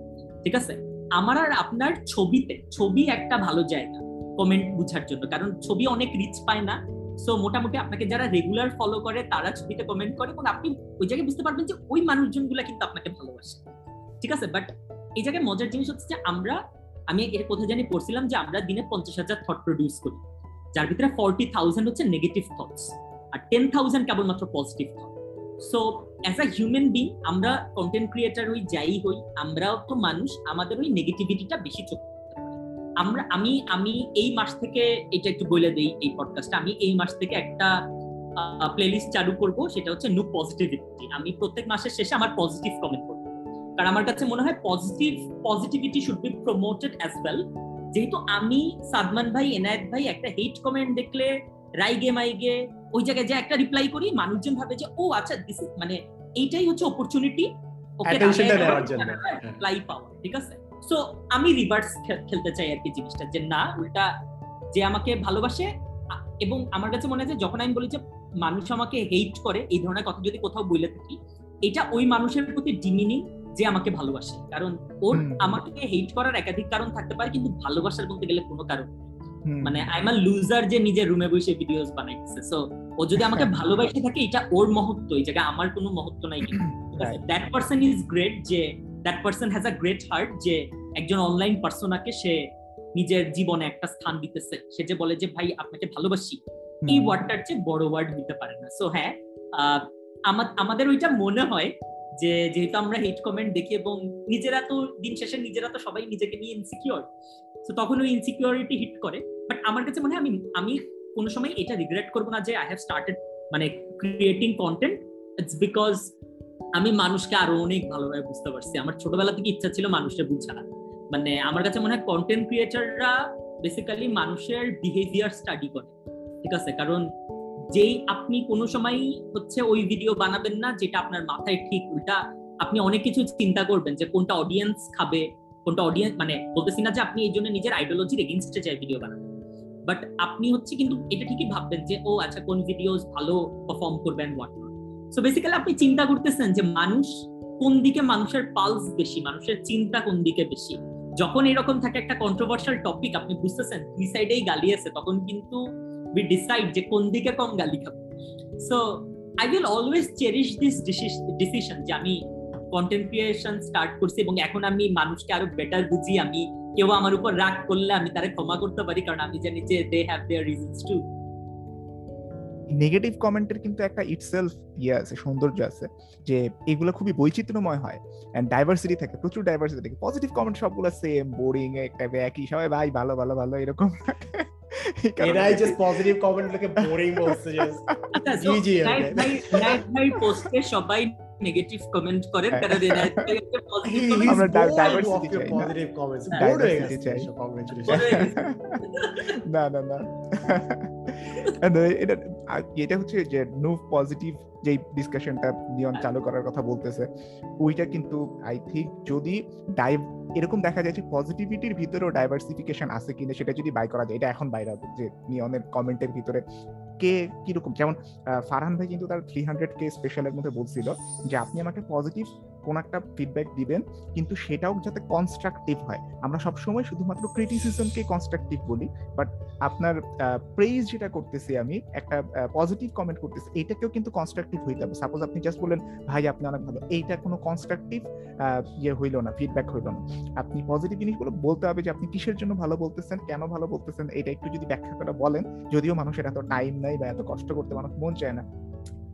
ঠিক আছে? আমার আর আপনার ছবিতে, ছবি একটা ভালো জায়গা কমেন্ট বুঝার জন্য। কারণ ছবি অনেক রিচ পায় না। সো মোটামুটি আপনাকে যারা রেগুলার ফলো করে, তারা ছবিতে কমেন্ট করে এবং আপনি ওই জায়গায় বুঝতে পারবেন যে ওই মানুষজনগুলো কিন্তু আপনাকে ভালোবাসে। ঠিক আছে? বাট এই জায়গায় মজার জিনিস হচ্ছে যে আমরা, আমি এর কোথায় জানি পড়ছিলাম যে আমরা দিনে পঞ্চাশ হাজার থট প্রডিউস করি। যার ভিতরে ফর্টি থাউজেন্ড হচ্ছে নেগেটিভ থটস আর টেন থাউজেন্ড কেবলমাত্র positive thought so as a human being আমরা কন্টেন্ট ক্রিয়েটার হই, যাই হই, আমরাও তো মানুষ, আমাদের ওই নেগেটিভিটিটা বেশি চোখ আমরা, আমি আমি এই মাস থেকে এটা একটু বলে দেই এই পডকাস্টে আমি এই মাস থেকে একটা প্লেলিস্ট চালু করব, সেটা হচ্ছে নুক পজিটিভিটি আমি প্রত্যেক মাসের শেষে আমার পজিটিভ কমেন্ট কারণ আমার কাছে মনে হয় positive positivity should be promoted as well যেহেতু আমি সাদমান ভাই এনায়েত ভাই একটা হেট কমেন্ট দেখলে রাইগে মাইগে ওই জায়গায় যে একটা রিপ্লাই করি মানুষজন ভাবে যে ও আচ্ছা দিস মানে এইটাই হচ্ছে অপরচুনিটি ওকে রিপ্লাই পাওয়া ঠিক আছে? সো আমি রিভার্স খেলতে চাই আর কি জিনিসটা যে না উল্টা যে আমাকে ভালোবাসে এবং আমার কাছে মনে হয় যখন আমি বলি যে মানুষ আমাকে হেইট করে এই ধরনের কথা যদি কোথাও বলে থাকি এটা ওই মানুষের প্রতি ডিমিনিং যে আমাকে ভালোবাসে। কারণ ওর আমাকে হেইট করার একাধিক কারণ থাকতে পারে কিন্তু ভালোবাসার বলতে গেলে কোনো কারণ মানে আই এম লুজার যে নিজের রুমে বসে ভিডিওস বানাইতেছে। সো ও যদি আমাকে ভালোবাসে থাকে এটা ওর মহত্ব এই জায়গায় আমার কোনো মহত্ব নাই কিন্তু। দ্যাট পারসন ইজ গ্রেট যে that person has a great heart যে একজন অনলাইন পার্সোনাকে সে নিজের জীবনে একটা স্থান দিতেছে। সে যে বলে যে ভাই আপনাকে ভালোবাসি। এই ওয়ার্ডটার চেয়ে বড় ওয়ার্ড দিতে পারে না। সো হ্যাঁ আমাদের ওইটা মনে হয় যে যেহেতু আমরা হেট কমেন্ট দেখি এবং নিজেরা তো দিন শেষে নিজেরা তো সবাই নিজেকে নিয়ে ইনসিকিউর তো তখন ওই ইনসিকিউরিটি হিট করে। বাট আমার কাছে মনে হয়, আমি আমি কোনো সময় এটা রিগ্রেট করব না যে আই হ্যাভ স্টার্টেড মানে ক্রিয়েটিং কন্টেন্ট ইটস বিকজ আমি মানুষকে আরও অনেক ভালোভাবে বুঝতে পারছি। আমার ছোটবেলা থেকে ইচ্ছা ছিল মানুষকে বুঝা মানে আমার কাছে মনে হয় কন্টেন্ট ক্রিয়েটাররা বেসিক্যালি মানুষের বিহেভিয়ার স্টাডি করে। ঠিক আছে? কারণ যেই আপনি কোনো সময় হচ্ছে ওই ভিডিও বানাবেন না, যেটা আপনার মাথায় ঠিক উল্টা আপনি অনেক কিছু চিন্তা করবেন যে কোনটা অডিয়েন্স খাবে, কোনটা অডিয়েন্স মানে বলতেছি না যে আপনি এই জন্য নিজের আইডিওলজির এগেনস্টে চাই ভিডিও বানাবেন বাট আপনি হচ্ছে কিন্তু এটা ঠিকই ভাববেন যে, ও আচ্ছা কোন ভিডিওস ভালো পারফর্ম করবেন হোয়াট সো বেসিক্যালি আপনি চিন্তা করতেছেন যে মানুষ কোন দিকে মানুষের পালস বেশি, মানুষের চিন্তা কোন দিকে বেশি? যখন এরকম থাকে একটা কন্ট্রোভার্সিয়াল টপিক আপনি বুঝতেছেন দুই সাইডেই গালি আছে তখন কিন্তু উই ডিসাইড যে কোন দিকে কম গালি খাব। So I will always cherish this decision যে আমি কন্টেন্ট ক্রিয়েশন স্টার্ট করছি এবং এখন আমি মানুষকে আরও বেটার বুঝি, আমি কেউ আমার উপর রাগ করলে আমি তারে ক্ষমা করতে পারি, কারণ আমি জানি যে they have their reasons to negative কমেন্টের কিন্তু একটা ইটসেলফ ইয়ে আছে, সৌন্দর্য আছে, যে এগুলো খুবই বৈচিত্র্যময় হয় এন্ড ডাইভার্সিটি থাকে, প্রচুর ডাইভার্সিটি থাকে। পজিটিভ কমেন্ট সবগুলো সেম বোরিং একটা একই, সবাই ভাই, ভালো ভালো ভালো, এরকম জাস্ট পজিটিভ কমেন্ট লিখে বোরিং বলছে জাস্ট জি জি নাইট ভাই পোস্টে সবাই নেগেটিভ কমেন্ট হ্যাঁ। কারণ আমরা ডাইভার্সিটি চাই পজিটিভ কমেন্টস ডাইভার্সিটি চাই না না না এটা এটা হচ্ছে যে নো পজিটিভ যে ডিসকাশনটা নিয়ন চালু করার কথা বলতেছে ওইটা কিন্তু আই থিঙ্ক যদি ডাইভ এরকম দেখা যায় যে পজিটিভিটির ভিতরেও ডাইভার্সিফিকেশন আছে কিনা সেটা যদি বাই করা যায় এটা এখন বাইরে যে নিয়নের কমেন্টের ভিতরে কে কীরকম? যেমন ফারহান ভাই কিন্তু তার থ্রি হান্ড্রেড কে স্পেশালের মধ্যে বলছিল যে আপনি আমাকে পজিটিভ কোন একটা ফিডব্যাক দিবেন, কিন্তু সেটাও যাতে কনস্ট্রাকটিভ হয়। আমরা সবসময় শুধুমাত্র ক্রিটিসিজমকে কনস্ট্রাকটিভ বলি বাট আপনার প্রেইজ যেটা করতেছি আমি, একটা পজিটিভ কমেন্ট করতেছি এইটাকেও কিন্তু কনস্ট্রাকটিভ হইতে হবে। সাপোজ আপনি জাস্ট বললেন, ভাই, আপনি অনেক ভালো। এইটা কোনো কনস্ট্রাকটিভ ইয়ে হইল না ফিডব্যাক হইল না। আপনি পজিটিভ জিনিসগুলো বলতে হবে যে, আপনি কিসের জন্য ভালো বলতেছেন? কেন ভালো বলতেছেন? এটা একটু যদি ব্যাখ্যা করে বলেন, যদিও মানুষের এত টাইম নাই বা এত কষ্ট করতে মানুষ মন চায় না।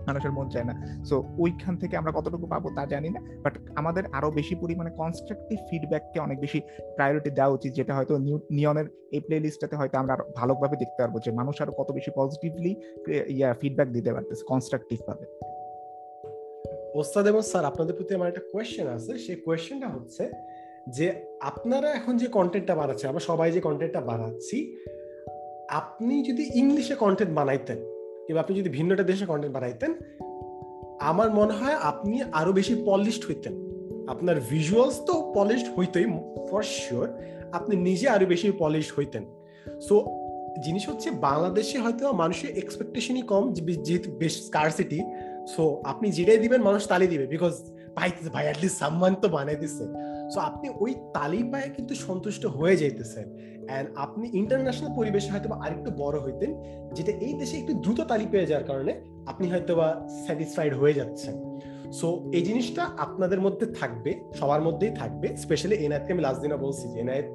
মানুষের মন চায় না। সো ওইখান থেকে আমরা কতটুকু পাবো তা জানি না বাট আমাদের আরও বেশি পরিমাণে কনস্ট্রাকটিভ ফিডব্যাককে অনেক বেশি প্রায়োরিটি দেওয়া উচিত, যেটা হয়তো নিয়নের এই প্লে লিস্টটাতে হয়তো আমরা আরও ভালোভাবে দেখতে পারব যে মানুষ আরও কত বেশি পজিটিভলি ইয়া ফিডব্যাক দিতে পারতেছে কনস্ট্রাকটিভ ভাবে। ওস্তাদ এবং স্যার, আপনাদের প্রতি আমার একটা কোয়েশ্চেন আছে। সেই কোয়েশ্চেনটা হচ্ছে যে আপনারা এখন যে কন্টেন্টটা বানাচ্ছেন, আমরা সবাই যে কন্টেন্টটা বানাচ্ছি, আপনি যদি ইংলিশে কন্টেন্ট বানাইতেন কিংবা আপনি যদি ভিন্নটা দেশে কন্টেন্ট বানাইতেন, আমার মনে হয় আপনি আরও বেশি পলিশড হইতেন। আপনার ভিজুয়ালস তো পলিশড হইতই ফর শিওর আপনি নিজে আরও বেশি পলিশড হইতেন। সো জিনিস হচ্ছে বাংলাদেশে হয়তো মানুষের এক্সপেকটেশনই কম যেহেতু বেশ স্কারসিটি সো আপনি যেটাই দিবেন, মানুষ তালি দিবে বিকজ পাইতেছে ভাই অ্যাটলিস্ট সাম্মান তো বানাই দিচ্ছে সো আপনি ওই তালি পায়ে কিন্তু সন্তুষ্ট হয়ে যাইতেছেন। অ্যান্ড আপনি ইন্টারন্যাশনাল পরিবেশে হয়তো বা আরেকটু বড় হইতেন, যেটা এই দেশে একটু দ্রুত তালি পেয়ে যাওয়ার কারণে আপনি হয়তো বা স্যাটিসফাইড হয়ে যাচ্ছেন। সো এই জিনিসটা আপনাদের মধ্যে থাকবে, সবার মধ্যেই থাকবে স্পেশালি এনায়েতকে আমি লাস্ট দিনে বলছি যে এনায়েত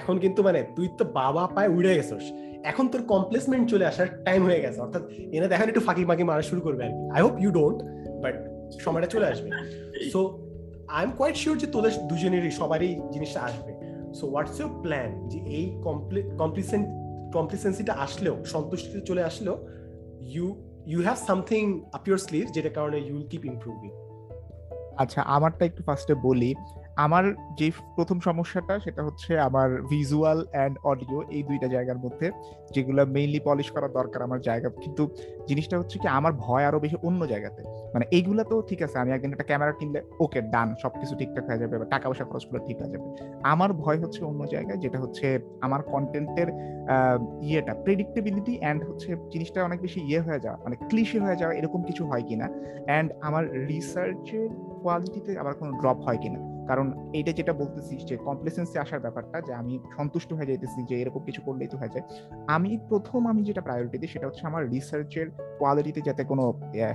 এখন কিন্তু মানে তুই তো বাবা পায়ে উড়ে গেছিস। এখন তোর কমপ্লেসমেন্ট চলে আসার টাইম হয়ে গেছে। অর্থাৎ এনায়েত এখন একটু ফাঁকি ফাঁকি মারা শুরু করবে আর কি। I hope you don't but সময়টা চলে আসবে। So I am quite sure যে তোদের দুজনেরই, সবারই জিনিসটা আসবে। সো হোয়াটস ইউর প্ল্যান যে এই কমপ্লিসেন্ট কমপ্লিসেন্সিটা আসলেও সন্তুষ্টিতে চলে আসলেও you you have something up your sleeve যেটা কারণে ইউ উইল কিপ ইমপ্রুভিং আচ্ছা আমারটা একটু ফার্স্টে বলি। আমার যে প্রথম সমস্যাটা, সেটা হচ্ছে আমার ভিজুয়াল অ্যান্ড অডিও এই দুইটা জায়গার মধ্যে, যেগুলো মেইনলি পলিশ করা দরকার আমার জায়গা। কিন্তু জিনিসটা হচ্ছে কি, আমার ভয় আরও বেশি অন্য জায়গাতে। মানে এইগুলা তো ঠিক আছে, আমি একদিন একটা ক্যামেরা কিনলে, ওকে ডান সবকিছু ঠিকঠাক হয়ে যাবে বা টাকা পয়সা খরচ করলে ঠিক হয়ে যাবে। আমার ভয় হচ্ছে অন্য জায়গায়, যেটা হচ্ছে আমার কন্টেন্টের ইয়েটা প্রেডিক্টেবিলিটি অ্যান্ড হচ্ছে জিনিসটা অনেক বেশি ইয়ে হয়ে যাওয়া মানে ক্লিশে হয়ে যাওয়া, এরকম কিছু হয় কিনা। অ্যান্ড আমার রিসার্চের কোয়ালিটিতে আবার কোনো ড্রপ হয় কিনা। কারণ এইটা যেটা বলতেছি যে কমপ্লেসেন্সি আসার ব্যাপারটা, যে আমি সন্তুষ্ট হয়ে যাইতেছি যে এরকম কিছু করলেই তো হয়ে যায়। আমি প্রথম আমি যেটা প্রায়োরিটি দিই সেটা হচ্ছে আমার রিসার্চের কোয়ালিটিতে যাতে কোনো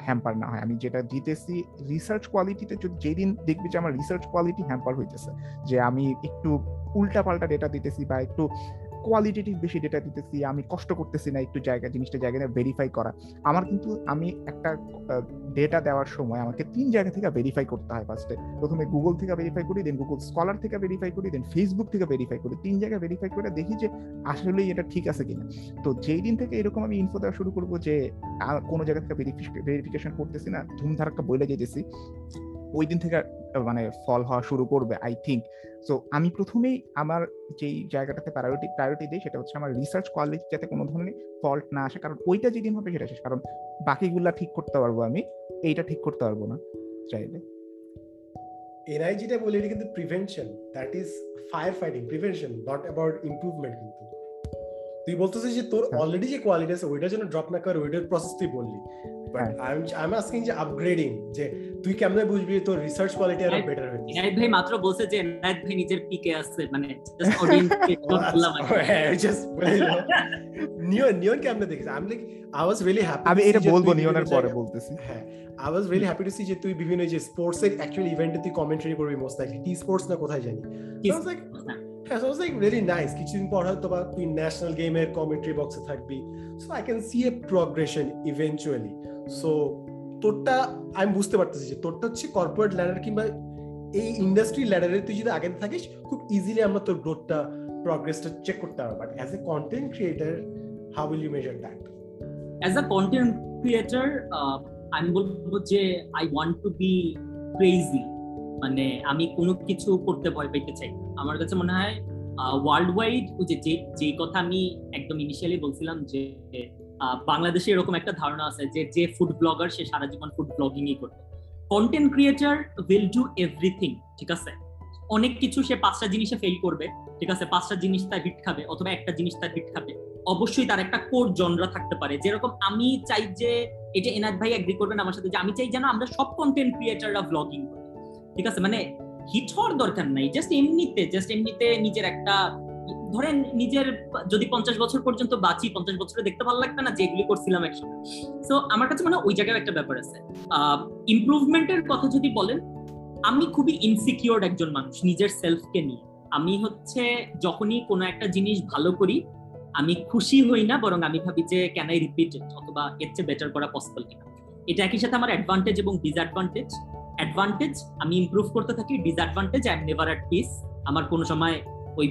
হ্যাম্পার না হয়। আমি যেটা দিতেছি রিসার্চ কোয়ালিটিতে যদি যেদিন দেখবি যে আমার রিসার্চ কোয়ালিটি হ্যাম্পার হইতেছে, যে আমি একটু উল্টা পাল্টা ডেটা দিতেছি বা একটু কোয়ালিটেটিভ বেশি ডেটা দিতেছি, আমি কষ্ট করতেছি না একটু জায়গা, জিনিসটা জায়গায় ভেরিফাই করা। আমার কিন্তু, আমি একটা ডেটা দেওয়ার সময় আমাকে তিন জায়গা থেকে ভেরিফাই করতে হয় ফার্স্টে প্রথমে গুগল থেকে ভেরিফাই করি দেন গুগল স্কলার থেকে ভেরিফাই করি দেন ফেসবুক থেকে ভেরিফাই করি। তিন জায়গায় ভেরিফাই করে দেখি যে আসলেই এটা ঠিক আছে কিনা। তো যেই দিন থেকে এরকম আমি ইনফো দেওয়া শুরু করব যে কোনো জায়গা থেকে ভেরিফিকেশন করতেছি না ধুমধারাক্কা বলে যেতেছি ওই দিন থেকে মানে ফল হওয়া শুরু করবে আই থিঙ্ক সো আমি প্রথমেই আমার যেই জায়গাটাতে প্রায়োরিটি প্রায়োরিটি দিই সেটা হচ্ছে আমার রিসার্চ কোয়ালিটি যাতে কোনো ধরনের ফল্ট না আসে। কারণ ওইটা যেদিন হবে সেটা শেষ। কারণ বাকিগুলা ঠিক করতে পারব আমি, এইটা ঠিক করতে পারব না চাইলে। এরাই যেটা বলি এটা কিন্তু prevention that is fire fighting prevention not about improvement কিন্তু। তুই বলতেছিস যে তোর অলরেডি যে কোয়ালিটি আছে ওইটার জন্য ড্রপ না করে ওইটার প্রসেস তুই বললি। বাট আই এম আস্কিং যে আপগ্রেডিং যে তুই কেমনে বুঝবি তোর রিসার্চ কোয়ালিটি আরও বেটার হবে ইনায়েত ভাই মাত্র বলছে যে ইনায়েত ভাই নিজের পিকে আছে মানে জাস্ট অডিয়েন্স কে বললাম হ্যাঁ জাস্ট নিয়ন নিয়ন কেমনে দেখিস I am like I was really happy আমি এটা বলব নিয়নের পরে বলতেছি। হ্যাঁ I was really happy to see যে তুই বিভিন্ন যে স্পোর্টস এর অ্যাকচুয়ালি ইভেন্টে তুই কমেন্টারি করবি মোস্ট লাইকলি টি স্পোর্টস না কোথায় জানি? I was like so was like really nice কিছুদিন পর হয়তো বা তুই ন্যাশনাল গেমের কমেন্ট্রি বক্সে থাকবি। So I can see a progression eventually so তোরটা, আমি বুঝতে পারতেছি যে তোরটা হচ্ছে কর্পোরেট ল্যাডার কিংবা এই ইন্ডাস্ট্রি ল্যাডারে তুই যদি আগে থাকিস, খুব ইজিলি আমরা তোর গ্রোথটা প্রগ্রেসটা চেক করতে পারব। But as a content creator how will you measure that as a content creator আমি বলব যে I want to be crazy মানে আমি কোনো কিছু করতে ভয় পাইতে চাই আমার কাছে মনে হয় ওয়ার্ল্ড ওয়াইড যে যে কথা আমি একদম ইনিশিয়ালি বলছিলাম যে বাংলাদেশে এরকম একটা ধারণা আছে যে যে ফুড ব্লগার সে সারা জীবন ফুড ব্লগিংই করবে। Content creator will do everything ঠিক আছে? অনেক কিছু সে পাঁচটা জিনিসে ফেল করবে, ঠিক আছে? পাঁচটা জিনিস তার হিট খাবে অথবা একটা জিনিস তার হিট খাবে। অবশ্যই তার একটা কোর জনরা থাকতে পারে। যেরকম আমি চাই যে এটা এনাদ ভাই এগ্রি করবেন আমার সাথে যে, আমি চাই যেন আমরা সব কন্টেন্ট ক্রিয়েটাররা ব্লগিং করি। ঠিক আছে? মানে হিট হওয়ার দরকার নাই। জাস্ট এমনিতে জাস্ট এমনিতে নিজের একটা, ধরেন নিজের যদি পঞ্চাশ বছর পর্যন্ত বাঁচি, পঞ্চাশ বছরে দেখতে ভালো লাগবে না, যেগুলি করছিলাম একসময় সো আমার কাছে মনে ওই জায়গায় একটা ব্যাপার আছে। ইমপ্রুভমেন্টের কথা যদি বলেন, আমি খুবই ইনসিকিওর একজন মানুষ, নিজের সেলফকে নিয়ে। আমি হচ্ছে যখনই কোনো একটা জিনিস ভালো করি, আমি খুশি হই না, বরং আমি ভাবি যে ক্যান আই রিপিট অথবা, এর চেয়ে বেটার করা পসিবল কিনা? এটা একই সাথে আমার অ্যাডভান্টেজ এবং ডিসঅ্যাডভান্টেজ অ্যাডভান্টেজ আমি ইমপ্রুভ করতে থাকি disadvantage I am never at peace আমার কোনো সময় ওই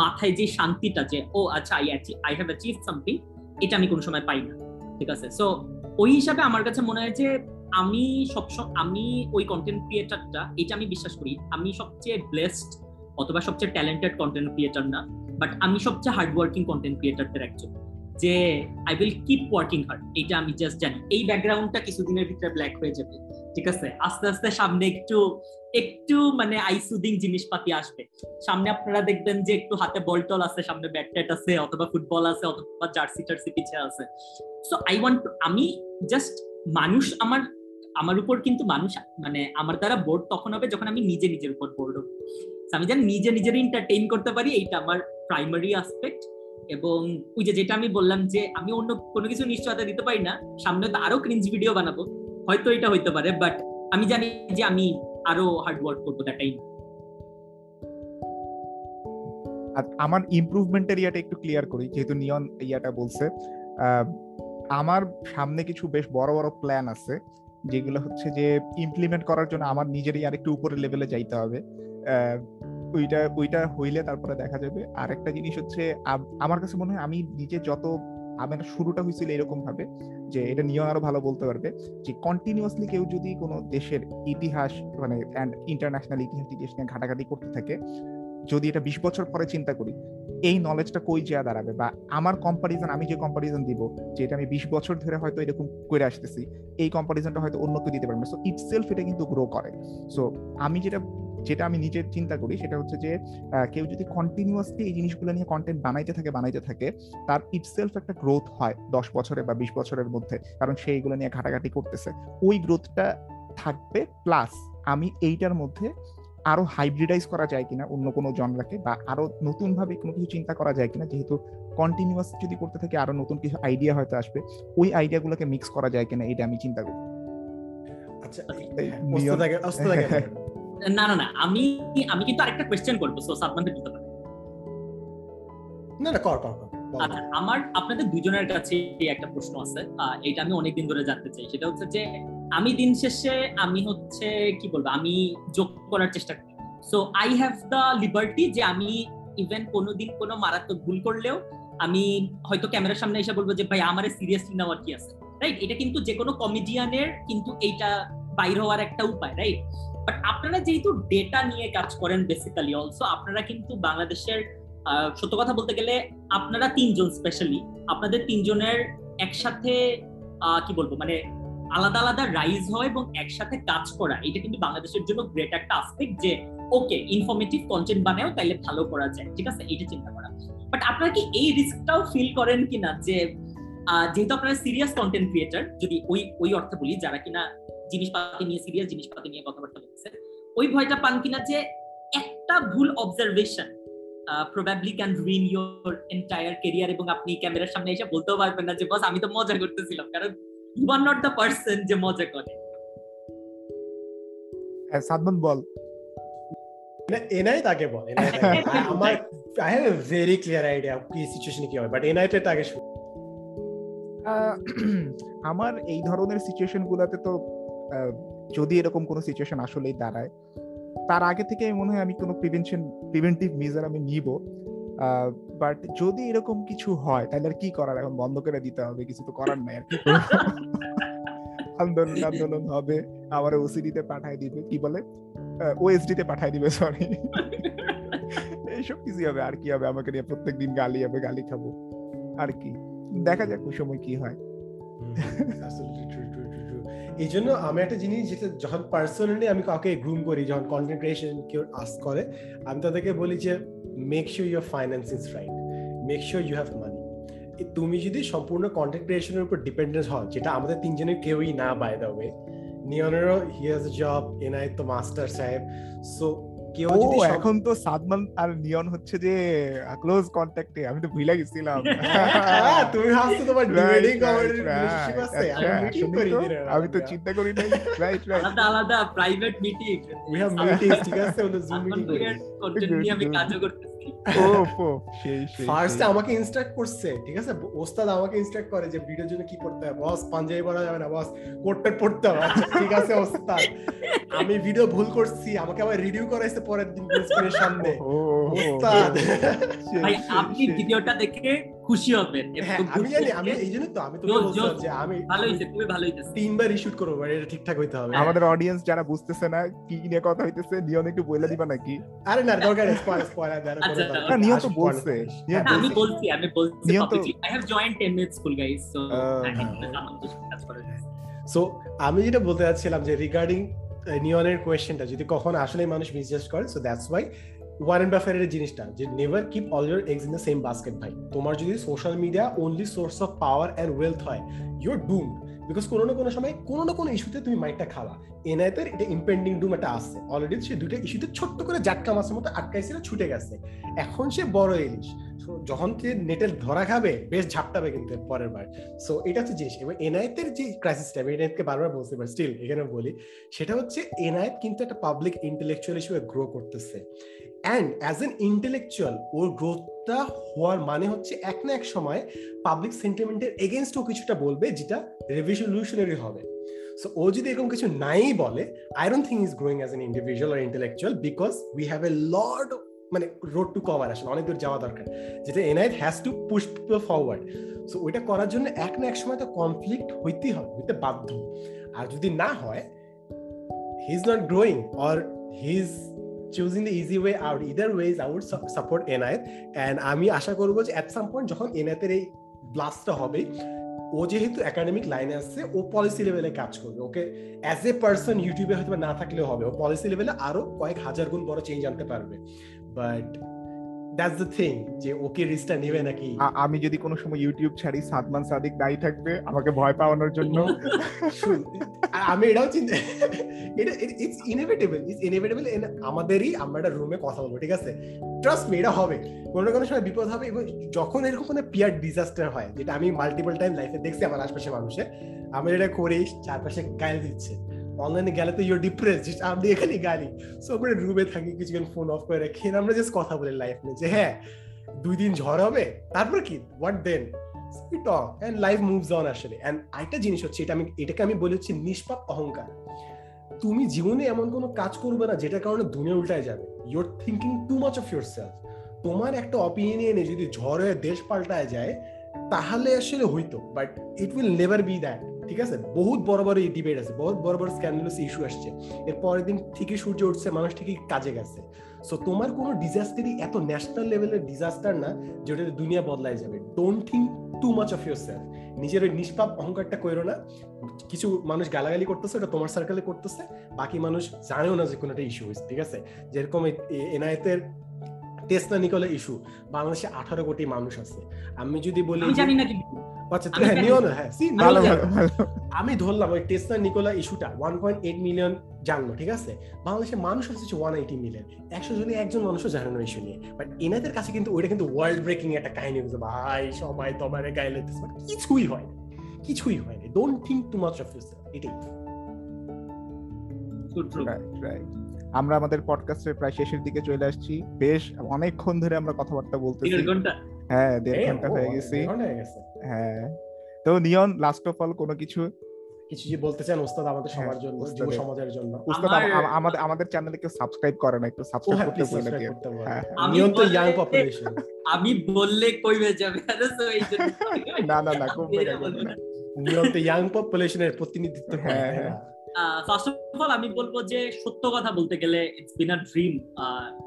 মাথায় যে শান্তিটা যে, ও আচ্ছা I I have achieve something এটা আমি কোনো সময় পাই না। ঠিক আছে? সো ওই হিসাবে আমার কাছে মনে হয় যে, আমি সবসময় আমি ওই কন্টেন্ট ক্রিয়েটারটা এটা আমি বিশ্বাস করি, আমি সবচেয়ে ব্লেসড অথবা সবচেয়ে ট্যালেন্টেড কন্টেন্ট ক্রিয়েটার না বাট আমি সবচেয়ে হার্ড ওয়ার্কিং কন্টেন্ট ক্রিয়েটারদের একজন, যে I will keep working hard এটা আমি জাস্ট জানি। এই ব্যাকগ্রাউন্ডটা কিছুদিনের ভিতরে ব্ল্যাক হয়ে যাবে। ঠিক আছে? আস্তে আস্তে সামনে একটু একটু মানে আইসুদিং জিনিসপাতি আসবে। সামনে আপনারা দেখবেন যে একটু হাতে বল টল আছে, সামনে ব্যাট ট্যাট আছে, অথবা ফুটবল আছে, অথবা জার্সি টার্সি পিছে আছে। সো আই ওয়ান্ট আমি জাস্ট মানুষ আমার আমার উপর কিন্তু মানুষ মানে আমার দ্বারা বোর্ড তখন হবে যখন আমি নিজে নিজের উপর বোর্ড হব। আমি যেন নিজে নিজের এন্টারটেইন করতে পারি, এইটা আমার প্রাইমারি আসপেক্ট এবং ওই যে যেটা আমি বললাম যে, আমি অন্য কোনো কিছু নিশ্চয়তা দিতে পারি না, সামনে তো আরও ক্রিঞ্জ ভিডিও বানাবো। হয়তো এটা হইতে পারে বাট আমি জানি যে আমি আরও হার্ড ওয়ার্ক করব দ্যাটাই আমার ইমপ্রুভমেন্টের ইয়াটা একটু ক্লিয়ার করি, যেহেতু নিয়ন ইয়াটা বলছে। আমার সামনে কিছু বেশ বড় বড় প্ল্যান আছে, যেগুলো হচ্ছে যে ইমপ্লিমেন্ট করার জন্য আমার নিজেরই আর একটু উপরের লেভেলে যাইতে হবে। ওইটা ওইটা হইলে তারপরে দেখা যাবে। আর একটা জিনিস হচ্ছে আমার কাছে মনে হয় আমি নিজে যত আমার শুরুটা হয়েছিল এরকম ভাবে যে এটা নিয়ে আরও ভালো বলতে পারবে যে কন্টিনিউয়াসলি কেউ যদি কোনো দেশের ইতিহাস মানে ইন্টারন্যাশনাল ইতিহাস টিতিহাস নিয়ে ঘাটাঘাটি করতে থাকে, যদি এটা বিশ বছর পরে চিন্তা করি, এই নলেজটা কই যা দাঁড়াবে? বা আমার কম্পারিজন আমি যে কম্পারিজন দিব, যে এটা আমি বিশ বছর ধরে হয়তো এরকম করে আসতেছি, এই কম্পারিজনটা হয়তো অন্য কেউ দিতে পারবে সো ইটসেলফ এটা কিন্তু গ্রো করে। সো আমি যেটা যেটা আমি নিজে চিন্তা করি সেটা হচ্ছে যে কেউ যদি কন্টিনিউয়াসলি এই জিনিসগুলো নিয়ে কন্টেন্ট বানাইতে থাকে বানাইতে থাকে তার ইটসেলফ একটা গ্রোথ হয় দশ বছরে বা বিশ বছরের মধ্যে কারণ সে এইগুলো নিয়ে ঘাটাঘাটি করতেছে। ওই গ্রোথটা থাকবে প্লাস আমি এইটার মধ্যে আরও হাইব্রিডাইজ করা যায় কিনা অন্য কোনো জনরাকে বা আরও নতুন ভাবে কোনো কিছু চিন্তা করা যায় কিনা যেহেতু কন্টিনিউয়াস যদি করতে থাকে আরও নতুন কিছু আইডিয়া হয়তো আসবে ওই আইডিয়াগুলোকে মিক্স করা যায় কিনা এটা আমি চিন্তা করি। আচ্ছা না না না আমি আমি কিন্তু আরেকটা কোশ্চেন করব সো সাদমান দিতে পারে। না না কর কর আচ্ছা আমার আপনাদের দুজনের কাছে একটা প্রশ্ন আছে এটা আমি অনেকদিন ধরে জানতে চাই সেটা হচ্ছে যে আমি দিন শেষে আমি হচ্ছে কি বলব আমি যোগ করার চেষ্টা করি। So I have the liberty যে আমি ইভেন কোনোদিন কোনো মারাত্মক ভুল করলেও আমি হয়তো ক্যামেরার সামনে এসে বলব যে ভাই আমার সিরিয়াসলি নেওয়ার কি আছে? রাইট এটা কিন্তু যে কোনো কমেডিয়ানের কিন্তু এইটা বাইর হওয়ার একটা উপায় রাইট বাট আপনারা যেহেতু ডেটা নিয়ে কাজ করেন বেসিক্যালি অলসো আপনারা কিন্তু বাংলাদেশের সত্য কথা বলতে গেলে আপনারা তিনজন স্পেশালি আপনাদের তিনজনের একসাথে কি বলব মানে আলাদা আলাদা রাইজ হয় এবং একসাথে কাজ করা, এটা কিন্তু বাংলাদেশের জন্য গ্রেট একটা আসপেক্ট যে ওকে ইনফরমেটিভ কন্টেন্ট বানাও, তাইলে ভালো করা যায়, ঠিক আছে? এটা চিন্তা করা। বাট আপনারা কি এই রিস্কটাও ফিল করেন কিনা যে যেহেতু আপনারা সিরিয়াস কন্টেন্ট ক্রিয়েটার যদি ওই ওই অর্থে বলি, যারা কিনা জিনিসপাতি নিয়ে সিরিয়াস জিনিসপাতি নিয়ে কথাবার্তা বলছে ওই ভয়টা পান কিনা যে একটা ভুল observation probably can ruin your entire career এবং আপনি ক্যামেরার সামনে এসে বলতেও পারবেন না যে বস আমি তো মজা করতেছিলাম। কারণ you are not the person যে মজা করে। সাদমান বল। এনআই তাকে বল আমার I have a very clear idea কি সিচুয়েশন কি হবে বাট এনআই তে তাকে আমার এই ধরনের সিচুয়েশন গুলাতে তো যদি এরকম কোনো সিচুয়েশন আসলেই দাঁড়ায় তার আগে থেকে মনে হয় আমি কোনো প্রিভেনশন প্রিভেন্টিভ মেজার আমি নিব। বাট যদি এরকম কিছু হয় তাহলে আর কি করার? এখন বন্ধ করে দিতে হবে কিছু তো করার নাই আর কি। আন্দোলন আন্দোলন হবে আমার ওসিডি তে পাঠাই দিবে কি বলে? ওএসডি তে পাঠাই দিবে সরি এইসব কিছু হবে আর কি হবে? আমাকে নিয়ে প্রত্যেকদিন গালি হবে গালি খাব আর কি। দেখা যাক ওই সময় কি হয়। এই জন্য আমি একটা জিনিস যেটা যখন পার্সোনালি আমি কাউকে গ্রুম করি, যখন কন্টেন্ট ক্রিয়েশন কেউ আস করে, আমি তাদেরকে বলি যে make sure your finance is right make sure you have money তুমি যদি সম্পূর্ণ কন্টেন্ট ক্রিয়েশনের উপর ডিপেন্ডেন্ট হও, যেটা আমাদের তিনজনের কেউই না বাই দা ওয়ে নিয়নেরও হি হ্যাজ জব এনআই তো মাস্টার সাহেব সো কেউ যদি এখন তো সাদমান আর নিয়ন হচ্ছে যে ক্লোজ কন্টাক্টে আমি তো ভুলে গেছিলাম। হ্যাঁ, তুমি হাসছো তোমার ডিবেটিং রিলেশনশিপ আছে? আমি তো। চিন্তা করি নাই। রাইট রাইট আলাদা আলাদা private meeting we have meeting ঠিক আছে? ওটা জুম মিটিং কন্টেন্ট নিয়ে আমি কাজ করতেছি। ফার্স্টে আমাকে ইনস্ট্রাক্ট করছে ঠিক আছে? ওস্তাদ আমাকে ইনস্ট্রাক্ট করে যে ভিডিওর জন্য কি করতে হবে বস পাঞ্জাবি পরা যাবে না বস কোটটা পড়তে হবে। আচ্ছা ঠিক আছে ওস্তাদ। আমি ভিডিও ভুল করছি আমাকে আবার রিভিউ করাইছে পরের দিন স্ক্রিনের সামনে ওস্তাদ। ভাই আপনি ভিডিওটা দেখে খুশি হবেন হ্যাঁ, আমি জানি আমি এই জন্য তো আমি তোকে বলছিলাম যে আমি ভালো হইছে খুবই ভালো হইছে তিনবার রিশুট করব মানে এটা ঠিকঠাক হইতে হবে। আমাদের অডিয়েন্স যারা বুঝতেছে না কি নিয়ে কথা হইতেছে নিয়ন একটু বলে দিবা নাকি? আরে না দরকার স্পয়লার স্পয়লার দেওয়ার আচ্ছা, আচ্ছা, না নিয়ন তো বলছে হ্যাঁ, আমি বলছি আমি বলছি I have joined 10 minute school guys so so আমি যেটা বলতে যাচ্ছিলাম যে রিগার্ডিং নিয়নের কোয়েশ্চেনটা যদি কখন আসলে মানুষ মিসজাস্ট করে সো দ্যাটস ওয়াই ওয়ারেন বাফেটের জিনিসটা, যে never keep all your eggs in the same basket ভাই। তোমার যদি social media only source of power and wealth হয় ইউর ডুম বিকজ কোনো না কোনো সময় কোনো না কোনো ইস্যুতে তুমি মাইকটা খাওয়া। এনআইতের এটা ইম্পেন্ডিং ডুম একটা আসছে। অলরেডি সে দুইটা ইস্যুতে ছোট্ট করে জাটকা মাছের মতো আটকাইছিল ছুটে গেছে। এখন সে বড় ইলিশ। যখন সে নেটের ধরা খাবে, বেশ ঝাপটাবে কিন্তু পরের বার। সো এটা হচ্ছে জিনিস। এবং এনআইতের যে ক্রাইসিসটা আমি এনআইতকে বারবার বলছি বাট স্টিল এখানে বলি, সেটা হচ্ছে এনআইত কিন্তু একটা পাবলিক ইন্টেলেকচুয়াল হিসেবে গ্রো করতেছে। অ্যান্ড অ্যাজ এন ইন্টেলেকচুয়াল ওর গ্রোথটা হওয়ার মানে হচ্ছে এক না এক সময় পাবলিক সেন্টিমেন্টের এগেনস্টও কিছুটা বলবে, যেটা রেভলিউশনারি হবে। সো ও যদি এরকম কিছু নাই বলে I don't think is growing as an individual R intellectual because we have a lord মানে রোড টু কভার আসলে, অনেক দূর যাওয়া দরকার। যেটা এনআইট has to push people forward so ওইটা করার জন্য এক না এক সময় তো কনফ্লিক্ট হইতেই হবে, হইতে বাধ্য। আর যদি না হয় he is not growing or he is choosing the easy way out either ways I would support এনআইট অ্যান্ড আমি আশা করব যে অ্যাট সাম পয়েন্ট যখন এনআইতের এই ব্লাস্টটা হবে, ও যেহেতু একাডেমিক লাইনে আসছে, ও পলিসি লেভেলে কাজ করবে ওকে অ্যাজ এ পার্সন ইউটিউবে হয়তো না থাকলেও হবে, ও পলিসি লেভেলে আরও কয়েক হাজার গুণ বড় চেঞ্জ আনতে পারবে। বাট দ্যাটস দ্য থিং যে ওকে রিস্কটা নেবে নাকি? আমি যদি কোনো সময় ইউটিউব ছাড়ি সাদমান সাদিক থাকবে আমাকে ভয় পাওয়ানোর জন্য। আমি এটাও চিন্তা এটা ইটস ইনএভিটেবল ইটস ইনএভিটেবল আমাদেরই আমরা একটা রুমে কথা বলব ঠিক আছে? ট্রাস্ট মি এটা হবে। কোনো না কোনো সময় বিপদ হবে এবং যখন এরকম কোনো পিয়ার ডিজাস্টার হয় যেটা আমি মাল্টিপল টাইম লাইফে দেখছি আমার আশপাশে মানুষের আমি এটা করি চারপাশে গাইল দিচ্ছে। অনলাইনে গেলে তো ইউর ডিপ্রেস আমি এখানে গালি। সো আমরা রুমে থাকি, কিছুক্ষণ ফোন অফ করে রেখে আমরা জাস্ট কথা বলি লাইফ নিয়ে, যে হ্যাঁ দুই দিন ঝড় হবে, তারপর কি? What then talk and life moves on আসলে and আরেকটা জিনিস হচ্ছে, এটা আমি, এটাকে আমি বলে হচ্ছে নিষ্পাপ অহংকার। তুমি জীবনে এমন কোনো কাজ করবে না যেটার কারণে দুনিয়া উল্টায় যাবে। Your thinking too much of yourself তোমার একটা অপিনিয়নে যদি ঝড় হয়ে দেশ পাল্টায় যায়, তাহলে আসলে হইতো but it will never be that ঠিক আছে? বহুত বড় বড় ডিবেট আছে বহুত বড় বড় স্ক্যান্ডালাস ইস্যু আসছে। এর পরের দিন ঠিকই সূর্য উঠছে মানুষ ঠিকই কাজে গেছে। সো তোমার কোনো ডিজাস্টারই এত ন্যাশনাল লেভেলের ডিজাস্টার না যেটা দুনিয়া বদলায় যাবে। Don't think too much of yourself নিজের ওই নিষ্পাপ অহংকারটা করো না। কিছু মানুষ গালাগালি করতেছে ওটা তোমার সার্কেলে করতেছে। বাকি মানুষ জানেও না যে কোনো একটা ইস্যু হয়েছে ঠিক আছে? যেরকম এনআইতের টেসলা নিকোলা ইস্যু বাংলাদেশে আঠারো কোটি মানুষ আছে। আমি যদি বলি জানি না আচ্ছা হ্যাঁ নিও না হ্যাঁ see, ভালো ভালো আমি ধরলাম ওই টেসলা নিকোলা ইস্যুটা ওয়ান পয়েন্ট এইট মিলিয়ন জানলো ঠিক আছে? বাংলাদেশের মানুষ হচ্ছে ওয়ান এইটি মিলিয়ন একশো জনে একজন মানুষও জানে না ইস্যু নিয়ে। বাট এনাদের কাছে কিন্তু ওইটা কিন্তু ওয়ার্ল্ড ব্রেকিং একটা কাহিনী হয়েছে। ভাই সবাই তোমার গায়ে লেগেছে। কিছুই হয় কিছুই হয় না। Don't think too much of your এটাই। আমরা আমাদের পডকাস্টের প্রায় শেষের দিকে চলে আসছি। বেশ অনেকক্ষণ ধরে আমরা কথাবার্তা বলতেছি। হ্যাঁ দেড় ঘণ্টা হয়ে অনেক গেছি। হয়ে। হ্যাঁ তো নিয়ন লাস্ট অফ অল কোনো কিছু? কিছু যে বলতে চান ওস্তাদ আমাদের হ্যাঁ, সবার জন্য যুব সমাজের জন্য? আম- আমাদের আমাদের চ্যানেলে কেউ সাবস্ক্রাইব করে না একটু সাবস্ক্রাইব হ্যাঁ করতে বলে দিয়ে করতে হ্যাঁ, আমি বললে- ইয়াং পপুলেশন আমি বললে কইবে যাবে? তো এই জন্য না না না কমবে না, আমি কমবে না। নিয়ন্ত ইয়াং পপুলেশনের প্রতিনিধিত্ব করে, হ্যাঁ, ফার্স্ট অফ অল আমি বলব যে সত্য কথা বলতে গেলে ইটস বিন আ ড্রিম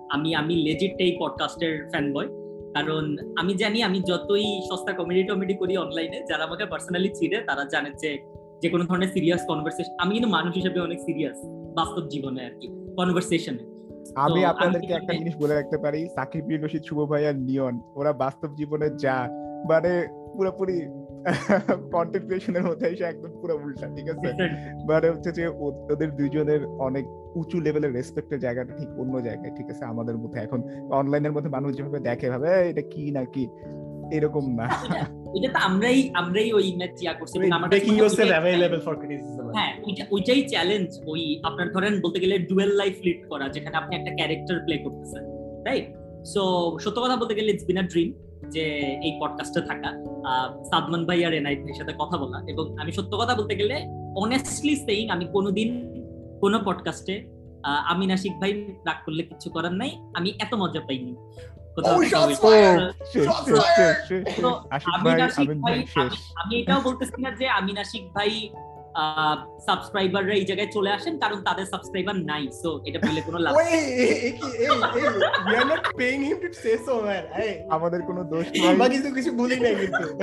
আমি আমি লেজিট এই পডকাস্টের ফ্যান বয় কারণ আমি জানি আমি যতই সস্তা কমেডি টমেডি করি অনলাইনে যারা আমাকে পার্সোনালি চিনে তারা জানে যে যে কোনো ধরনের সিরিয়াস কনভারসেশন আমি কিন্তু মানুষ হিসেবে অনেক সিরিয়াস বাস্তব জীবনে আর কি কনভারসেশনে আমি আপনাদেরকে একটা জিনিস বলে রাখতে পারি সাকিব বিন রশিদ শুভ ভাই আর নিয়ন ওরা বাস্তব জীবনে যা মানে পুরোপুরি কন্টেন্ট ক্রিয়েশনের মধ্যে এসে একদম পুরো উল্টা ঠিক আছে? মানে হচ্ছে যে ওদের দুইজনের অনেক উঁচু লেভেলের রেসপেক্টের জায়গাটা ঠিক অন্য জায়গায় ঠিক আছে? আমাদের মধ্যে এখন অনলাইনের মধ্যে মানুষ যেভাবে দেখে ভাবে এটা কি না কি? এরকম না। ওইটা তো আমরাই আমরাই ওই ইয়া করছি আমার মেকিং অ্যাভেলেবল ফর ক্রিটিসিজম হ্যাঁ ওইটা ওইটাই চ্যালেঞ্জ ওই আপনার ধরেন বলতে গেলে ডুয়েল লাইফ লিড করা যেখানে আপনি একটা ক্যারেক্টার প্লে করতেছেন রাইট সো সত্য কথা বলতে গেলে ইটস বিন আ ড্রিম যে এই পডকাস্টে থাকা। আহ, সাদমান ভাই আর ভাইয়ের সাথে কথা বলা এবং আমি সত্য কথা বলতে গেলে অনেস্টলি সেইং আমি কোনোদিন কোনো পডকাস্টে আমি নাসিক ভাই রাগ করলে কিছু করার নাই আমি এত মজা পাইনি। কোথাও Oh, আমি ভাই নাসিক আমি এটাও বলতেছি না যে আমি নাসিক ভাই সাবস্ক্রাইবাররা এই জায়গায় চলে আসেন কারণ তাদের সাবস্ক্রাইবার নাই। সো এটা বলে কোনো লাভ Wait, hey, hey, hey, hey, we are not paying him to say so, man. Hey, আমাদের কোনো দোষ আমরা নাই কিন্তু কিছু বলি নাই কিন্তু।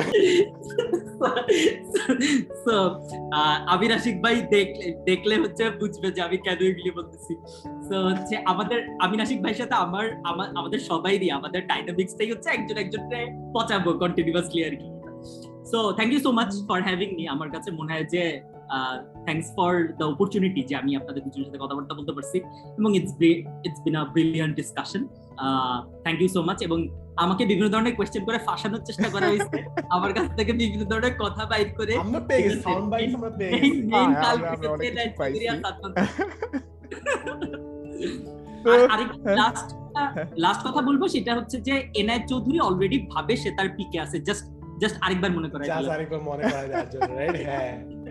So, আহ, আমির আশিক ভাই দেখলে দেখলে হচ্ছে বুঝবে যে আমি কেন এগুলি বলতেছি। তো হচ্ছে আমাদের আমির আশিক ভাইয়ের সাথে আমার আমা- আমাদের সবাই দিয়ে আমাদের ডাইনামিক্সটাই হচ্ছে একজন একজনকে পচাবো কন্টিনিউয়াসলি আর কি। So thank you so much for having me আমার কাছে মনে হয় যে থ্যাংকস ফর দ্য অপরচুনিটি যে আমি আপনাদের দুজনের সাথে কথাবার্তা বলতে পারছি এবং it's it's been a brilliant discussion thank you so much এবং আমাকে বিভিন্ন ধরনের কোয়েশ্চেন করে ফাঁসানোর চেষ্টা করা হয়েছে। আমার কাছ থেকে বিভিন্ন ধরনের কথা বাইট করে আমরা পেয়ে গেছি সাউন্ড বাইট আমরা পেয়ে গেছি। main- main হ্যাঁ, হ্যাঁ। লাস্ট লাস্ট কথা বলব সেটা হচ্ছে যে এনআই চৌধুরী অলরেডি ভাবে সে তার পিকে আছে। জাস্ট জাস্ট আরেকবার মনে করাই যা আরেকবার মনে করা যাওয়ার জন্য রাইট হ্যাঁ।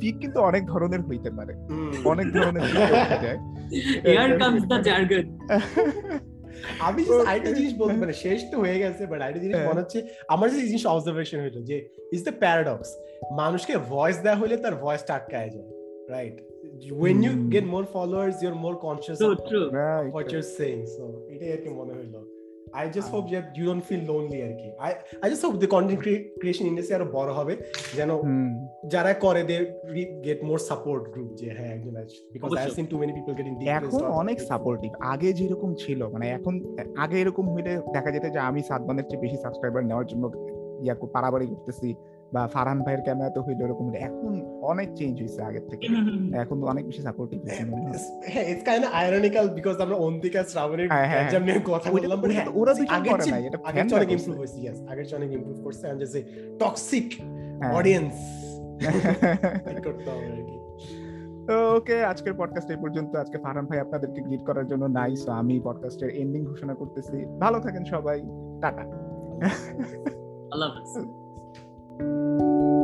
পিক কিন্তু অনেক ধরনের হইতে পারে অনেক ধরনের যায়. আমি আরেকটা জিনিস বলতে মানে শেষ তো হয়ে গেছে বাট আরেকটা জিনিস হ্যাঁ। মনে হচ্ছে আমার যে জিনিস অবজারভেশন হইল যে ইজ দ্য প্যারাডক্স মানুষকে ভয়েস দেওয়া হলে তার ভয়েস আটকায় যায় right when you Hmm. get more followers you're more conscious True, of true. Right. what you're saying so এটাই আর কি মনে হইল I just hope you don't feel lonely আর কি I I just hope the content creation industry আরও বড় হবে যেন যারা করে they get more support group যে হ্যাঁ একজন because I have seen too many people getting এখন অনেক সাপোর্টিভ আগে যেরকম ছিল মানে এখন আগে এরকম হইলে দেখা যেত যে আমি সাতবানের চেয়ে বেশি সাবস্ক্রাইবার নেওয়ার জন্য ইয়া পারাবাড়ি করতেছি। বা ফারহান ভাইয়ের ক্যামেরাতে হইলে এরকম এখন অনেক চেঞ্জ হয়েছে আগের থেকে। এখন অনেক বেশি সাপোর্টিভ মনে হয়। হ্যাঁ it's kind of ironical because আমরা অন্তিকা শ্রাবণের হ্যাঁ, হ্যাঁ, নিয়ে কথা বললাম বাট হ্যাঁ তো ওরা দুজন আগের করে নাই, এটা fan অনেক ইমপ্রুভ ইয়েস আগের চেয়ে অনেক ইমপ্রুভ করছে এম জাস্ট টক্সিক হ্যাঁ। অডিয়েন্স করতে হবে আর কি। তো ওকে আজকের পডকাস্ট এই পর্যন্ত। আজকে ফারহান ভাই আপনাদেরকে গ্রিট করার জন্য নাই সো আমি পডকাস্টের এন্ডিং ঘোষণা করতেছি। ভালো থাকেন সবাই টাটা। আল্লাহ হাফেজ। Música